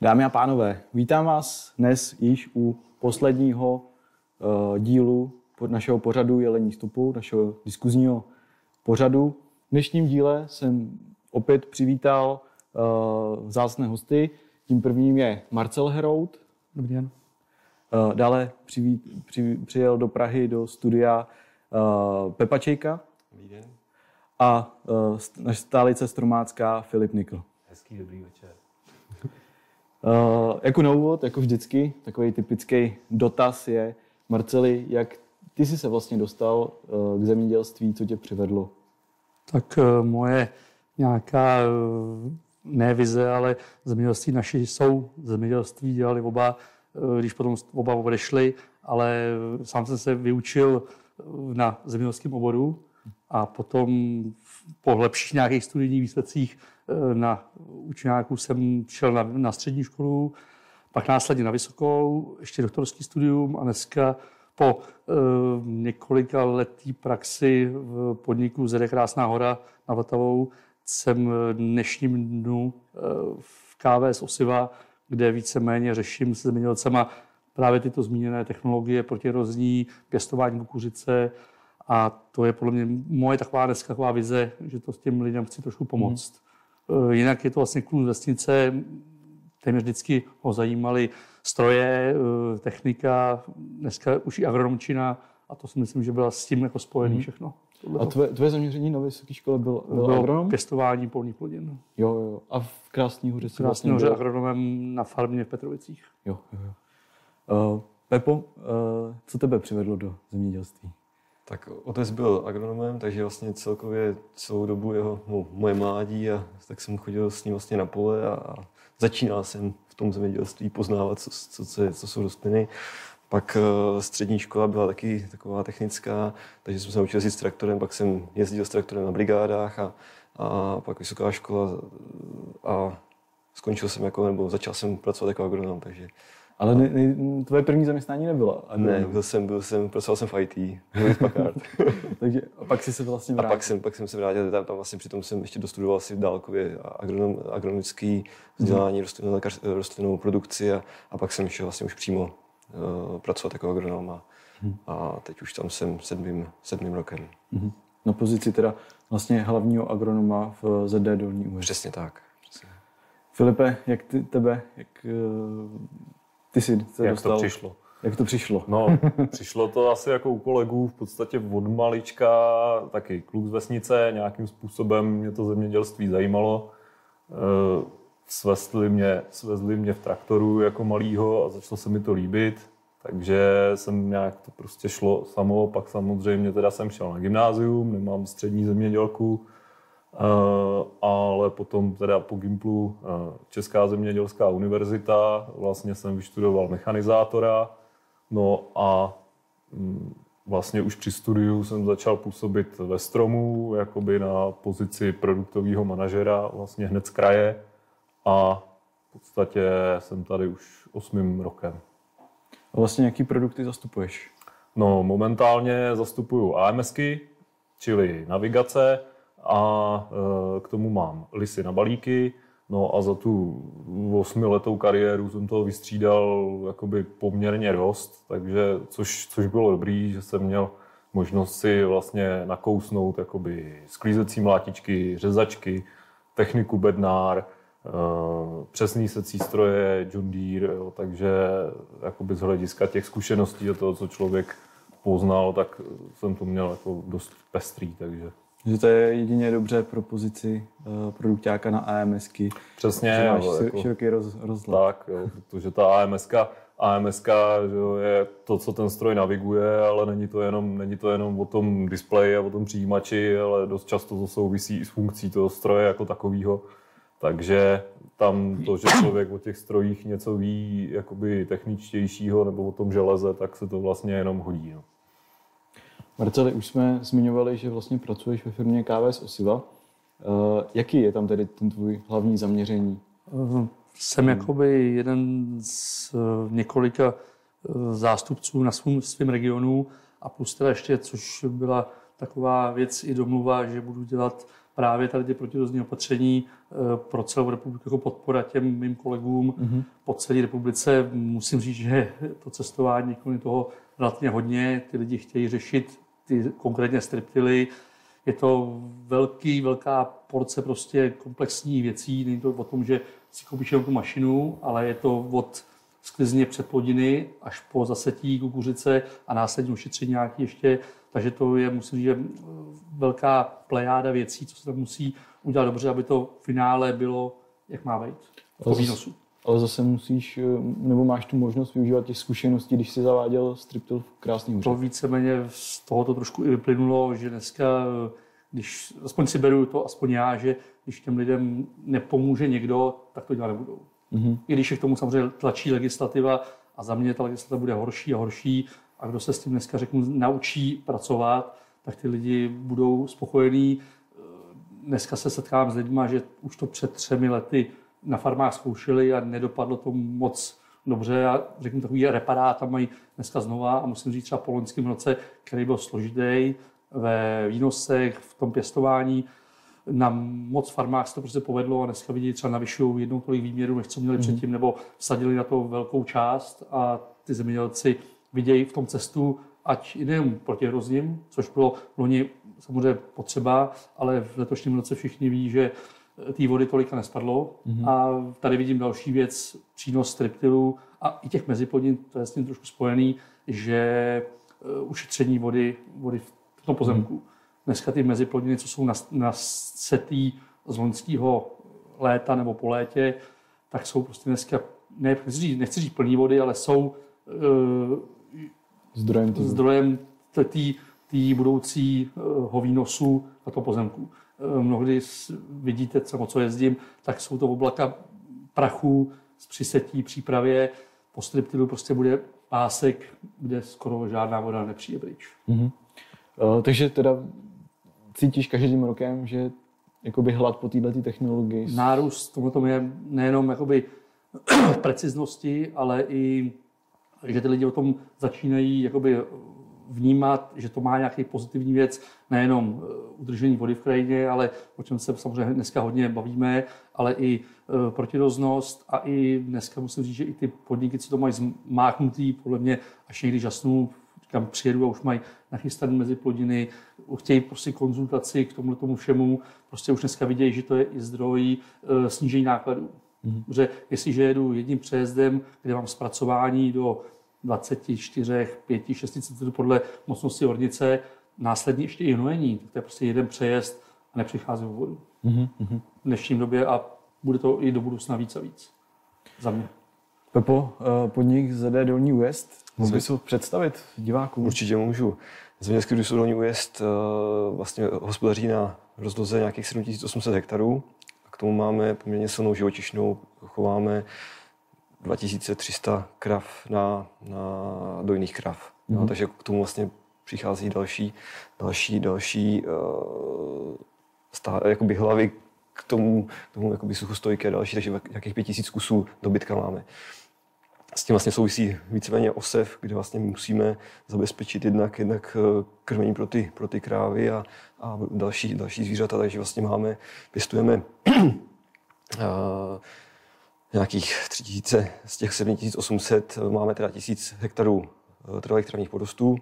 Dámy a pánové, vítám vás dnes již u posledního uh, dílu pod našeho pořadu Jelení stupu, našeho diskuzního pořadu. V dnešním díle jsem opět přivítal uh, vzácné hosty. Tím prvním je Marcel Herout. Dobrý den. Uh, dále přiví, při, přijel do Prahy do studia uh, Pepa Čejka. Dobrý den. A uh, naše stálice stromácká Filip Nikl. Hezký dobrý večer. Uh, jako na úvod, jako vždycky, takový typický dotaz je, Marceli, jak ty jsi se vlastně dostal uh, k zemědělství, co tě přivedlo? Tak uh, moje nějaká ne vize, ale zemědělství naši jsou. Zemědělství dělali oba, když potom oba odešli, ale sám jsem se vyučil na zemědělském oboru a potom po lepších nějakých studijních výsledcích na učňáku jsem šel na, na střední školu, pak následně na vysokou, ještě doktorský studium a dneska po e, několika letý praxi v podniku ZD Krásná hora na Vltavou jsem dnešním dnu e, v KVS Osiva, kde víceméně řeším s zemědělcema právě tyto zmíněné technologie protirozní, pěstování kukuřice a to je podle mě moje taková dneska taková vize, že to s těm lidem chci trošku pomoct. Mm. Eh, jinak je to vlastně kluk vesnice, téměř vždycky ho zajímaly stroje, eh, technika, dneska už i agronomčina a to si myslím, že byla s tím jako spojený hmm. všechno. A tvoje, tvoje zaměření na vysoké škole bylo, bylo, bylo agronom? pěstování polních plodin. Jo, jo. A v Krásný hoře si vlastně hoře agronomem na farmě v Petrovicích. Jo, jo, jo. Uh, Pepo, uh, co tebe přivedlo do zemědělství? Tak otec byl agronomem, takže vlastně celkově celou dobu jeho, no, moje mládí a tak jsem chodil s ním vlastně na pole a, začínal jsem v tom zemědělství poznávat, co, co, co, co jsou rostliny. Pak uh, střední škola byla taky taková technická, takže jsem se naučil jezdit s traktorem, pak jsem jezdil s traktorem na brigádách a, a pak vysoká škola a skončil jsem jako, nebo začal jsem pracovat jako agronom, takže ale ne, ne, tvoje první zaměstnání nebylo? Ne, byl jsem, byl jsem, pracoval jsem v IT, Takže a pak jsi se vlastně vrátil? A pak jsem, pak jsem se vrátil, tam, tam vlastně přitom jsem ještě dostudoval si dálkově agronom, agronomický vzdělání, hmm. rostlinnou produkci a, a pak jsem šel vlastně už přímo uh, pracovat jako agronom a, hmm. a teď už tam jsem sedmým, sedmým rokem. Hmm. Na pozici teda vlastně hlavního agronoma v ZD Dolní Uher. Přesně tak. Přesně. Filipe, jak ty, tebe, jak uh, ty jsi se Jak dostal, to přišlo? Jak to přišlo? No, přišlo to asi jako u kolegů v podstatě od malička, taky kluk z vesnice, nějakým způsobem mě to zemědělství zajímalo. Eh, svezli mě, svezli mě v traktoru jako malýho a začalo se mi to líbit, takže jsem nějak to prostě šlo samo, pak samozřejmě teda jsem šel na gymnázium, nemám střední zemědělku, ale potom teda po Gimplu eh, Česká zemědělská univerzita, vlastně jsem vyštudoval mechanizátora, no a mm, vlastně už při studiu jsem začal působit ve Stromu, jakoby na pozici produktového manažera vlastně hned z kraje a v podstatě jsem tady už osmým rokem. A vlastně jaký produkty zastupuješ? No momentálně zastupuju AMSky, čili navigace, a e, k tomu mám lisy na balíky, no a za tu osmiletou kariéru jsem toho vystřídal jakoby poměrně dost, takže což, což bylo dobrý, že jsem měl možnost si vlastně nakousnout jakoby sklízecí mlátičky, řezačky, techniku bednár, e, přesný secí stroje, John Deere, jo, takže jakoby z hlediska těch zkušeností a toho, co člověk poznal, tak jsem to měl jako dost pestrý, takže že to je jedině dobře pro pozici uh, produktáka na AMSky. Přesně. Že máš jo, jako, široký roz, rozhled. Tak, jo, protože ta AMSK, AMSK že jo, je to, co ten stroj naviguje, ale není to, jenom, není to jenom o tom displeji a o tom přijímači, ale dost často to souvisí i s funkcí toho stroje jako takového. Takže tam to, že člověk o těch strojích něco ví jakoby techničtějšího nebo o tom železe, tak se to vlastně jenom hodí. No. Marceli, už jsme zmiňovali, že vlastně pracuješ ve firmě KVS Osiva. Uh, jaký je tam tedy ten tvůj hlavní zaměření? Uh, jsem jakoby jeden z uh, několika zástupců na svém svém regionu a plus teda ještě, což byla taková věc i domluva, že budu dělat právě tady ty protirozní opatření eh, pro celou republiku jako podpora těm mým kolegům mm-hmm. po celé republice. Musím říct, že to cestování kolem toho relativně hodně. Ty lidi chtějí řešit ty konkrétně striptily. Je to velký, velká porce prostě komplexní věcí. Není to o tom, že si koupíš jenom tu mašinu, ale je to od sklizně předplodiny až po zasetí kukuřice a následně ušetření nějaký ještě. Takže to je, musím říct, že velká plejáda věcí, co se tam musí udělat dobře, aby to v finále bylo, jak má být, po výnosu. Ale zase musíš, nebo máš tu možnost využívat těch zkušeností, když jsi zaváděl striptil v krásný To víceméně z toho to trošku i vyplynulo, že dneska, když, aspoň si beru to, aspoň já, že když těm lidem nepomůže někdo, tak to dělat nebudou. Mm-hmm. I když je k tomu samozřejmě tlačí legislativa a za mě ta legislativa bude horší a horší a kdo se s tím dneska řeknu naučí pracovat, tak ty lidi budou spokojení. Dneska se setkám s lidmi, že už to před třemi lety na farmách zkoušeli a nedopadlo to moc dobře a řeknu takový reparát tam mají dneska znova a musím říct třeba po loňském roce, který byl složitý ve výnosech, v tom pěstování, na moc farmách se to prostě povedlo a dneska vidí třeba navyšují jednou tolik výměru, než co měli mm. předtím, nebo vsadili na to velkou část a ty zemědělci vidějí v tom cestu, ať nejen proti hrozním, což bylo loni samozřejmě potřeba, ale v letošním roce všichni ví, že té vody tolika nespadlo. Mm-hmm. A tady vidím další věc, přínos striptilů a i těch meziplodin, to je s tím trošku spojený, že eh, ušetření vody, vody v tom pozemku. Mm-hmm. Dneska ty meziplodiny, co jsou nasetý z loňského léta nebo po létě, tak jsou prostě dneska, ne, nechci říct, nechci říct plný vody, ale jsou uh, zdrojem, zdrojem té budoucího výnosu na to pozemku. Uh, mnohdy vidíte, co, co jezdím, tak jsou to oblaka prachu z přisetí, přípravě. Po striptilu prostě bude pásek, kde skoro žádná voda nepřijde pryč. Mm-hmm. Uh, takže teda cítíš každým rokem, že jakoby hlad po této technologii? Nárůst tohle je nejenom jakoby preciznosti, ale i, že ty lidi o tom začínají jakoby vnímat, že to má nějaký pozitivní věc, nejenom eh, udržení vody v krajině, ale o čem se samozřejmě dneska hodně bavíme, ale i eh, protiroznost a i dneska musím říct, že i ty podniky, co to mají zmáknutý, podle mě až někdy žasnou, kam přijedu a už mají nachystané mezi plodiny, chtějí prostě konzultaci k tomu tomu všemu, prostě už dneska vidějí, že to je i zdroj e, snížení nákladů. Mm-hmm. Protože jestliže jedu jedním přejezdem, kde mám zpracování do 24, 5, 6 cm podle mocnosti ornice, následně ještě i hnojení, tak to je prostě jeden přejezd a nepřichází o vodu. Mm-hmm. V dnešním době a bude to i do budoucna víc a víc. Za mě. Pepo, eh, podnik ZD Dolní West, mohl bys ho představit divákům? Určitě můžu. Zemědělský družstvo Dolní Ujezd uh, vlastně hospodaří na rozloze nějakých 7800 hektarů. A k tomu máme poměrně silnou živočišnou, chováme 2300 krav na, na dojných krav. Mm-hmm. No, takže k tomu vlastně přichází další, další, další uh, stá, jakoby hlavy k tomu, k tomu jakoby suchostojky a další, takže jakých 5000 kusů dobytka máme s tím vlastně souvisí víceméně osev, kde vlastně musíme zabezpečit jednak, jednak eh, krmení pro ty, pro ty krávy a, a další, další zvířata, takže vlastně máme, pěstujeme uh, nějakých 3000 z těch 7800 máme teda 1000 hektarů uh, trvalých travních porostů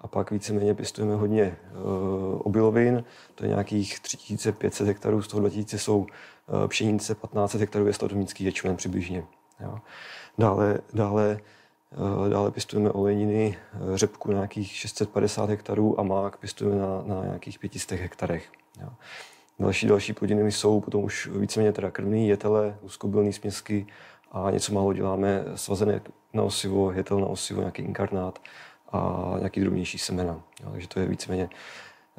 a pak víceméně pěstujeme hodně uh, obilovin, to je nějakých 3500 hektarů, z toho 2000 jsou pšenice, 15 hektarů je sladovnický ječmen přibližně. Jo. Dále, dále, eh, dále pěstujeme olejniny, eh, řepku nějakých 650 hektarů a mák pěstujeme na, na nějakých 500 hektarech. Jo. Další, další plodiny jsou potom už víceméně teda krmný, jetele, úzkobylný směsky a něco málo děláme svazené na osivo, jetel na osivo, nějaký inkarnát a nějaký drobnější semena. Jo, takže to je víceméně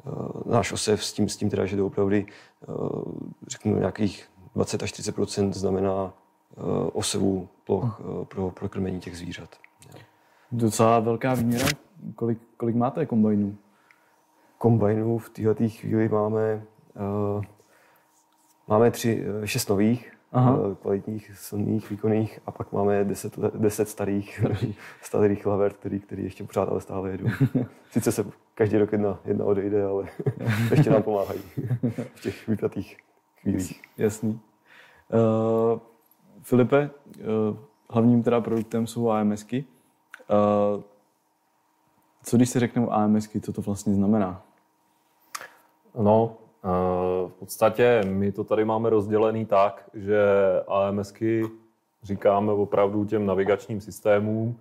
uh, náš osev s tím, s tím teda, že doopravdy uh, řeknu nějakých 20 až 30% znamená uh, osevu ploch uh, pro, pro krmení těch zvířat. Docela velká výměra. Kolik, kolik máte kombajnů? Kombajnů v této chvíli máme, máme tři, šest nových Aha. Eh, kvalitních, silných, výkonných a pak máme 10, 10 starých, starých laver, který, který ještě pořád ale stále jedou. Sice se každý rok jedna, jedna odejde, ale ještě nám pomáhají v těch vypjatých chvílích. Jasný. Uh, Filipe, uh, hlavním teda produktem jsou AMSky. Uh, co když se řeknou AMSky, co to vlastně znamená? No, v podstatě my to tady máme rozdělený tak, že AMSky říkáme opravdu těm navigačním systémům,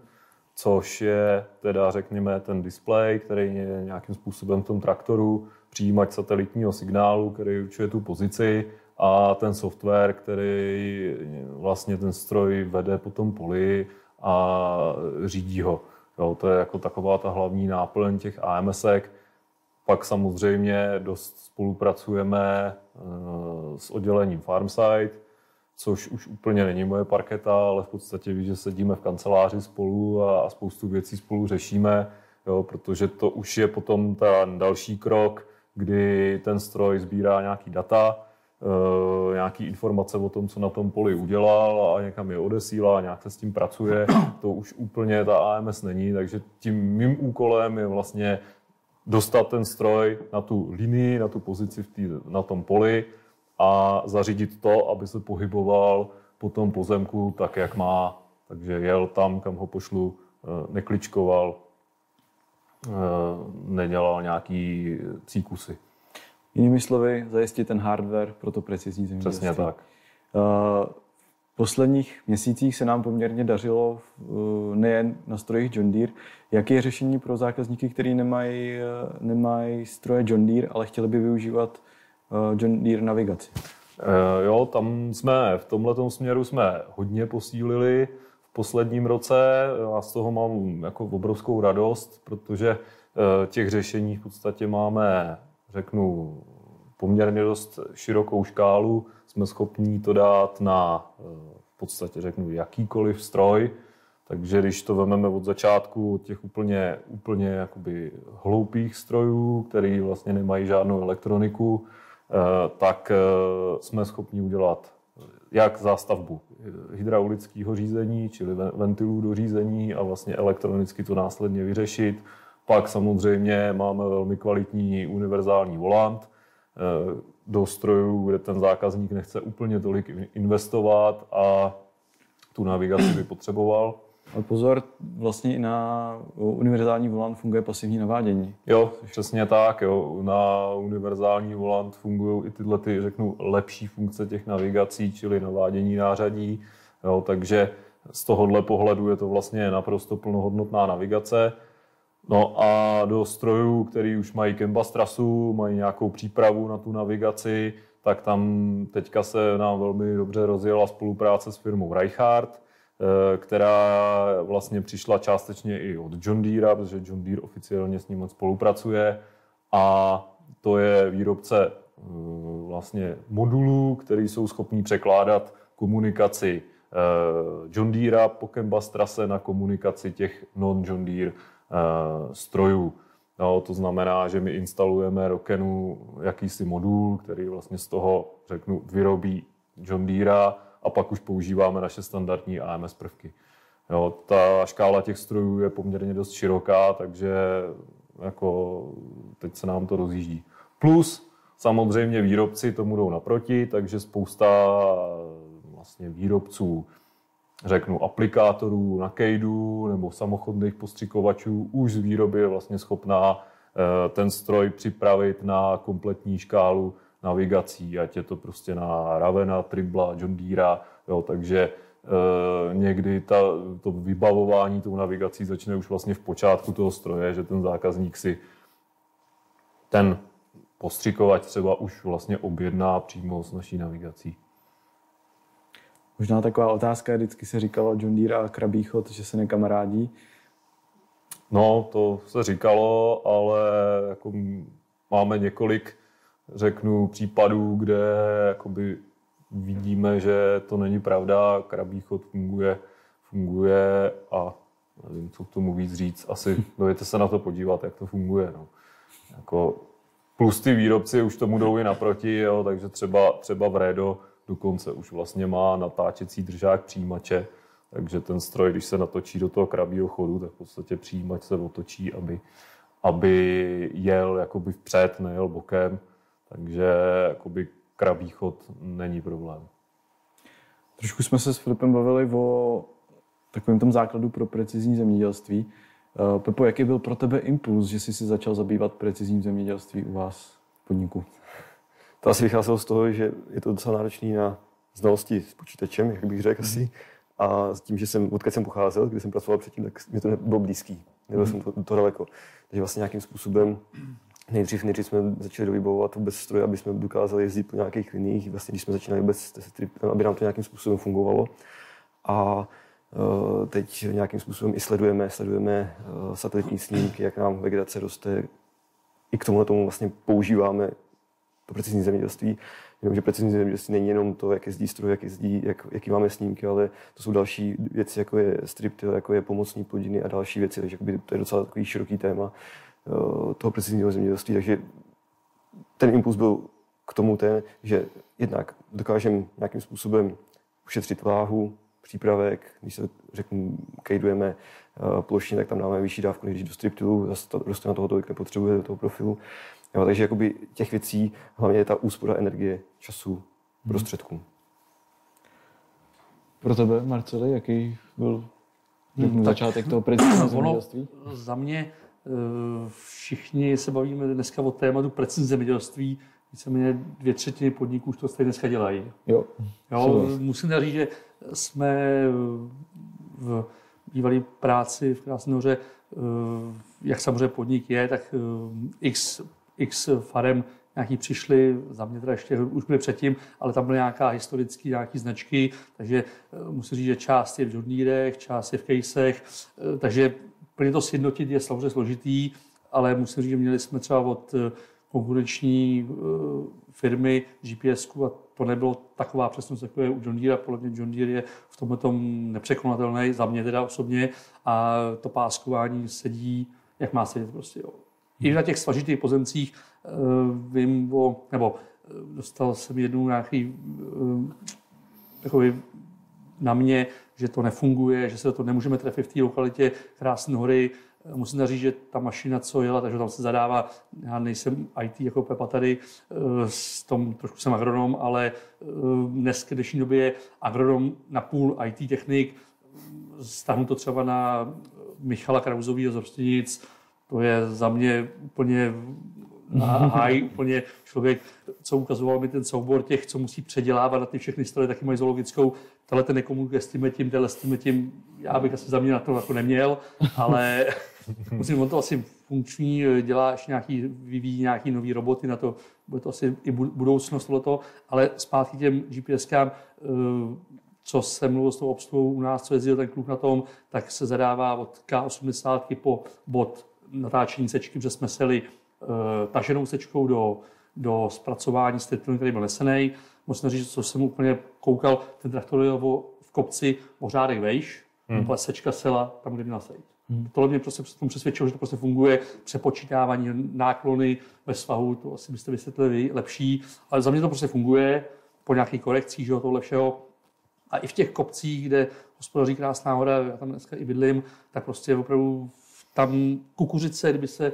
což je teda řekněme ten displej, který je nějakým způsobem v tom traktoru, přijímač satelitního signálu, který určuje tu pozici a ten software, který vlastně ten stroj vede po tom poli a řídí ho. Jo, to je jako taková ta hlavní náplň těch AMSek. Pak samozřejmě dost spolupracujeme eh, s oddělením Farmside, což už úplně není moje parketa, ale v podstatě víš, že sedíme v kanceláři spolu a spoustu věcí spolu řešíme, jo, protože to už je potom ten další krok, kdy ten stroj sbírá nějaký data, e, nějaký informace o tom, co na tom poli udělal a někam je odesílá, nějak se s tím pracuje. To už úplně ta AMS není, takže tím mým úkolem je vlastně dostat ten stroj na tu linii, na tu pozici v tý, na tom poli a zařídit to, aby se pohyboval po tom pozemku tak, jak má. Takže jel tam, kam ho pošlu, eh, nekličkoval, eh, nedělal nějaký cíkusy. Jinými slovy, zajistit ten hardware pro to precizní zemědělství. Přesně tak. Posledních měsících se nám poměrně dařilo nejen na strojích John Deere. Jaké je řešení pro zákazníky, kteří nemají, nemají stroje John Deere, ale chtěli by využívat eh, John Deere navigaci? Jo, tam jsme v tomhle směru jsme hodně posílili v posledním roce. Já z toho mám jako obrovskou radost, protože eh, těch řešení v podstatě máme, řeknu, poměrně dost širokou škálu jsme schopni to dát na eh, v podstatě řeknu jakýkoliv stroj, takže když to vezmeme od začátku, od těch úplně, úplně jakoby hloupých strojů, který vlastně nemají žádnou elektroniku, eh, tak eh, jsme schopni udělat jak zástavbu hydraulického řízení, čili ventilů do řízení a vlastně elektronicky to následně vyřešit. Pak samozřejmě máme velmi kvalitní univerzální volant, do strojů, kde ten zákazník nechce úplně tolik investovat a tu navigaci by potřeboval. Ale pozor, vlastně i na univerzální volant funguje pasivní navádění. Jo, přesně tak. Jo. Na univerzální volant fungují i tyhle, ty, řeknu, lepší funkce těch navigací, čili navádění nářadí. Jo, takže z tohohle pohledu je to vlastně naprosto plnohodnotná navigace. No a do strojů, který už mají Canvas trasu, mají nějakou přípravu na tu navigaci, tak tam teďka se nám velmi dobře rozjela spolupráce s firmou Reichhardt, eh, která vlastně přišla částečně i od John Deere, protože John Deere oficiálně s ním spolupracuje. A to je výrobce eh, vlastně modulů, které jsou schopní překládat komunikaci eh, John Deere po Canvas trase na komunikaci těch non-John Deere strojů. No, to znamená, že my instalujeme Rokenu jakýsi modul, který vlastně z toho, řeknu, vyrobí John Deere a pak už používáme naše standardní AMS prvky. Jo, ta škála těch strojů je poměrně dost široká, takže jako teď se nám to rozjíždí. Plus samozřejmě výrobci tomu jdou naproti, takže spousta vlastně výrobců řeknu, aplikátorů na kejdu nebo samochodných postřikovačů už z výroby je vlastně schopná eh, ten stroj připravit na kompletní škálu navigací, ať je to prostě na Ravena, Tribla, John Deere, jo, takže e, někdy ta, to vybavování tou navigací začne už vlastně v počátku toho stroje, že ten zákazník si ten postřikovač třeba už vlastně objedná přímo s naší navigací. Možná taková otázka, vždycky se říkalo John Deere a Krabíchod, že se nekamarádí. No, to se říkalo, ale jako máme několik, řeknu, případů, kde jakoby vidíme, že to není pravda, Krabíchod funguje, funguje a nevím, co k tomu víc říct. Asi dojete se na to podívat, jak to funguje. No. Jako, plus ty výrobci už tomu jdou i naproti, jo, takže třeba, třeba v Redo dokonce už vlastně má natáčecí držák přijímače, takže ten stroj, když se natočí do toho krabího chodu, tak v podstatě přijímač se otočí, aby, aby jel jakoby vpřed, nejel bokem, takže jakoby krabí chod není problém. Trošku jsme se s Filipem bavili o takovém tom základu pro precizní zemědělství. Eh, Pepo, jaký byl pro tebe impuls, že jsi se začal zabývat precizním zemědělství u vás v podniku? To asi vycházelo z toho, že je to docela náročný na znalosti s počítačem, jak bych řekl asi. A s tím, že jsem, odkud jsem pocházel, kde jsem pracoval předtím, tak mi to nebylo blízký. Nebyl jsem to, to daleko. Takže vlastně nějakým způsobem nejdřív, nejdřív jsme začali dovybavovat vůbec stroje, aby jsme dokázali jezdit po nějakých liních, vlastně když jsme začínali vůbec, aby nám to nějakým způsobem fungovalo. A uh, teď nějakým způsobem i sledujeme, sledujeme uh, satelitní snímky, jak nám vegetace roste. I k tomu tomu vlastně používáme to precizní zemědělství. Jenomže precizní zemědělství není jenom to, jak jezdí stroj, jak jezdí, jak, jaký máme snímky, ale to jsou další věci, jako je striptil, jako je pomocní plodiny a další věci. Takže to je docela takový široký téma uh, toho precizního zemědělství. Takže ten impuls byl k tomu ten, že jednak dokážeme nějakým způsobem ušetřit váhu, přípravek, když se řeknu, kejdujeme uh, plošně, tak tam dáme vyšší dávku, než do striptilu, zase to rostlina toho tolik nepotřebuje do toho profilu. Jo, takže jakoby těch věcí, hlavně je ta úspora energie, času, hmm. prostředků. Pro tebe, Marceli, jaký byl hmm, začátek toho precizního zemědělství? Za mě eh, všichni se bavíme dneska o tématu precizní zemědělství, víceméně dvě třetiny podniků už to stejně dneska dělají. Jo. jo musím říct, že jsme v bývalé práci v Krásnoře, eh, jak samozřejmě podnik je, tak eh, x x farem nějaký přišli, za mě teda ještě už byly předtím, ale tam byly nějaká historické nějaký značky, takže eh, musím říct, že část je v žurnírech, část je v eh, takže plně to sjednotit je samozřejmě složitý, ale musím říct, že měli jsme třeba od konkurenční firmy GPS a to nebylo taková přesnost, jako je u John Deere. Podle mě John Deere je v tomhle tom nepřekonatelný, za mě teda osobně, a to páskování sedí, jak má sedět prostě. Jo. I na těch svažitých pozemcích eh, vím o, nebo eh, dostal jsem jednu nějaký eh, takový na mě, že to nefunguje, že se to nemůžeme trefit v té lokalitě Krásné hory. Musím říct, že ta mašina, co jela, takže tam se zadává, já nejsem IT jako Pepa tady, s tom trošku jsem agronom, ale dnes v dnešní době je agronom na půl IT technik, stáhnu to třeba na Michala Krauzovýho z Rostinic, to je za mě úplně high, úplně člověk, co ukazoval mi ten soubor těch, co musí předělávat na ty všechny stroje, taky mají zoologickou, tohle ten nekomunikuje s tím tím, tohle s tím tím, já bych asi za mě na to jako neměl, ale musím, on to asi funkční, dělá ještě nějaký, vyvíjí nějaký nový roboty na to, bude to asi i budoucnost tohleto, ale zpátky těm GPSkám, eh, co jsem mluvil s tou obsluhou u nás, co jezdil ten kluk na tom, tak se zadává od K80 po bod natáčení sečky, protože jsme seli uh, taženou sečkou do, do zpracování stritlinu, který byl nesený. Musím říct, co jsem úplně koukal, ten traktor je v kopci o řádek vejš, hmm. ale sečka sela tam, kde měla sejít. Hmm. Tohle mě prostě tomu přesvědčilo, že to prostě funguje, přepočítávání náklony ve svahu, to asi byste vysvětlili lepší, ale za mě to prostě funguje po nějakých korekcích, že jo, tohle všeho. A i v těch kopcích, kde hospodaří Krásná hora, já tam dneska i bydlím, tak prostě opravdu tam kukuřice, kdyby se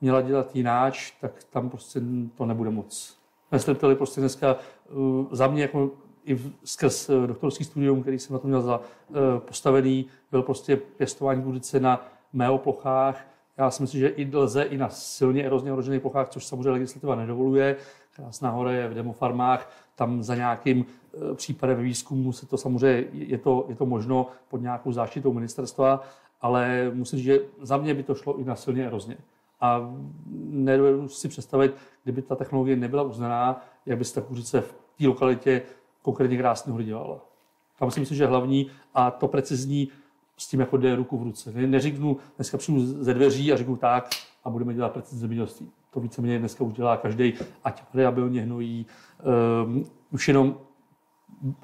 měla dělat jináč, tak tam prostě to nebude moc. Neslepteli prostě dneska uh, za mě jako i skrz uh, doktorský studium, který jsem na to měl za uh, postavený, byl prostě pěstování kukuřice na mého plochách. Já si myslím, že i lze i na silně erozně ohrožených plochách, což samozřejmě legislativa nedovoluje. Krásná hora je v demofarmách, tam za nějakým případem výzkumu se to samozřejmě, je to, je to možno pod nějakou záštitou ministerstva, ale musím říct, že za mě by to šlo i na silně erozně. A nedovedu si představit, kdyby ta technologie nebyla uznaná, jak by se ta kuřice v té lokalitě konkrétně krásně hory dělala. Tam si myslím, že hlavní a to precizní s tím jako jde ruku v ruce. Ne, neřeknu, dneska přijdu ze dveří a řeknu tak a budeme dělat precizní zemědělství. To víceméně dneska už dělá každý, ať variabilně hnojí, um, už jenom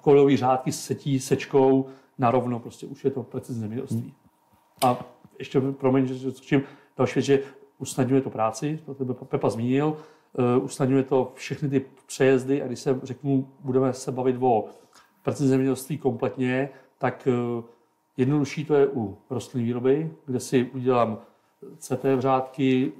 kolejový řádky setí sečkou narovno, prostě už je to precizní zemědělství. A ještě, promiň, že skočím, další věc, že usnadňuje to práci, to tebe Pepa zmínil, usnadňuje to všechny ty přejezdy a když se řeknu, budeme se bavit o precizním zemědělství kompletně, tak uh, jednodušší to je u rostlinné výroby, kde si udělám CT řádky,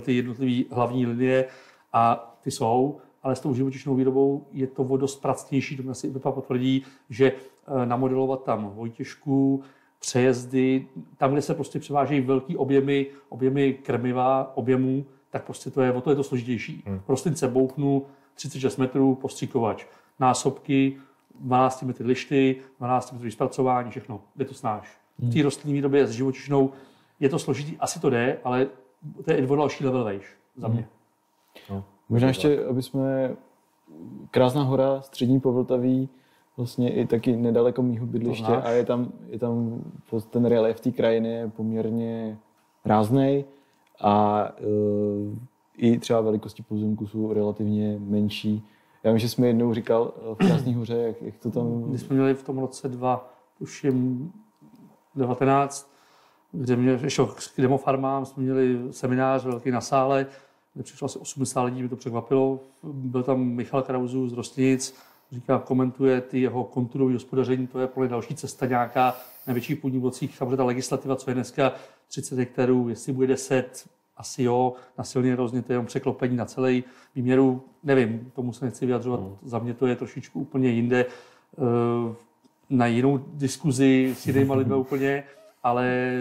ty jednotlivé hlavní linie a ty jsou, ale s tou živočišnou výrobou je to o dost pracnější, to mě asi Pepa potvrdí, že eh, namodelovat tam vojtěžku, přejezdy, tam, kde se prostě převážejí velký objemy, objemy krmiva, objemů, tak prostě to je, o to je to složitější. Hmm. Rostlince bouchnu 36 metrů, postříkovač, násobky, 12 metry lišty, 12 metrů zpracování, všechno, jde to snáš. Hmm. V té rostlinné výrobě s živočišnou je to složitý, asi to jde, ale to je o další level vejš za mě. Hmm. No. Možná ještě, aby jsme Krásná hora, střední povltaví, vlastně i taky nedaleko mýho bydliště a je tam, je tam ten relief té krajiny je poměrně ráznej a uh, i třeba velikosti pozemku jsou relativně menší. Já vím, že jsme jednou říkal e, v Krásné hoře, jak, jak to tam... My jsme měli v tom roce dva, tuším 19, kde mě šel k demofarmám, jsme měli seminář velký na sále, kde přišlo asi 80 lidí, mě to překvapilo. Byl tam Michal Krauzu z Rostnic, říká, komentuje ty jeho konturové hospodaření, to je podle další cesta nějaká na větších půdních blocích. Samozřejmě ta legislativa, co je dneska 30 hektarů, jestli bude 10, asi jo, na silně rozněte jenom překlopení na celý výměru, nevím, tomu se nechci vyjadřovat, mm. za mě to je trošičku úplně jinde, eh, na jinou diskuzi s jinými lidmi úplně, ale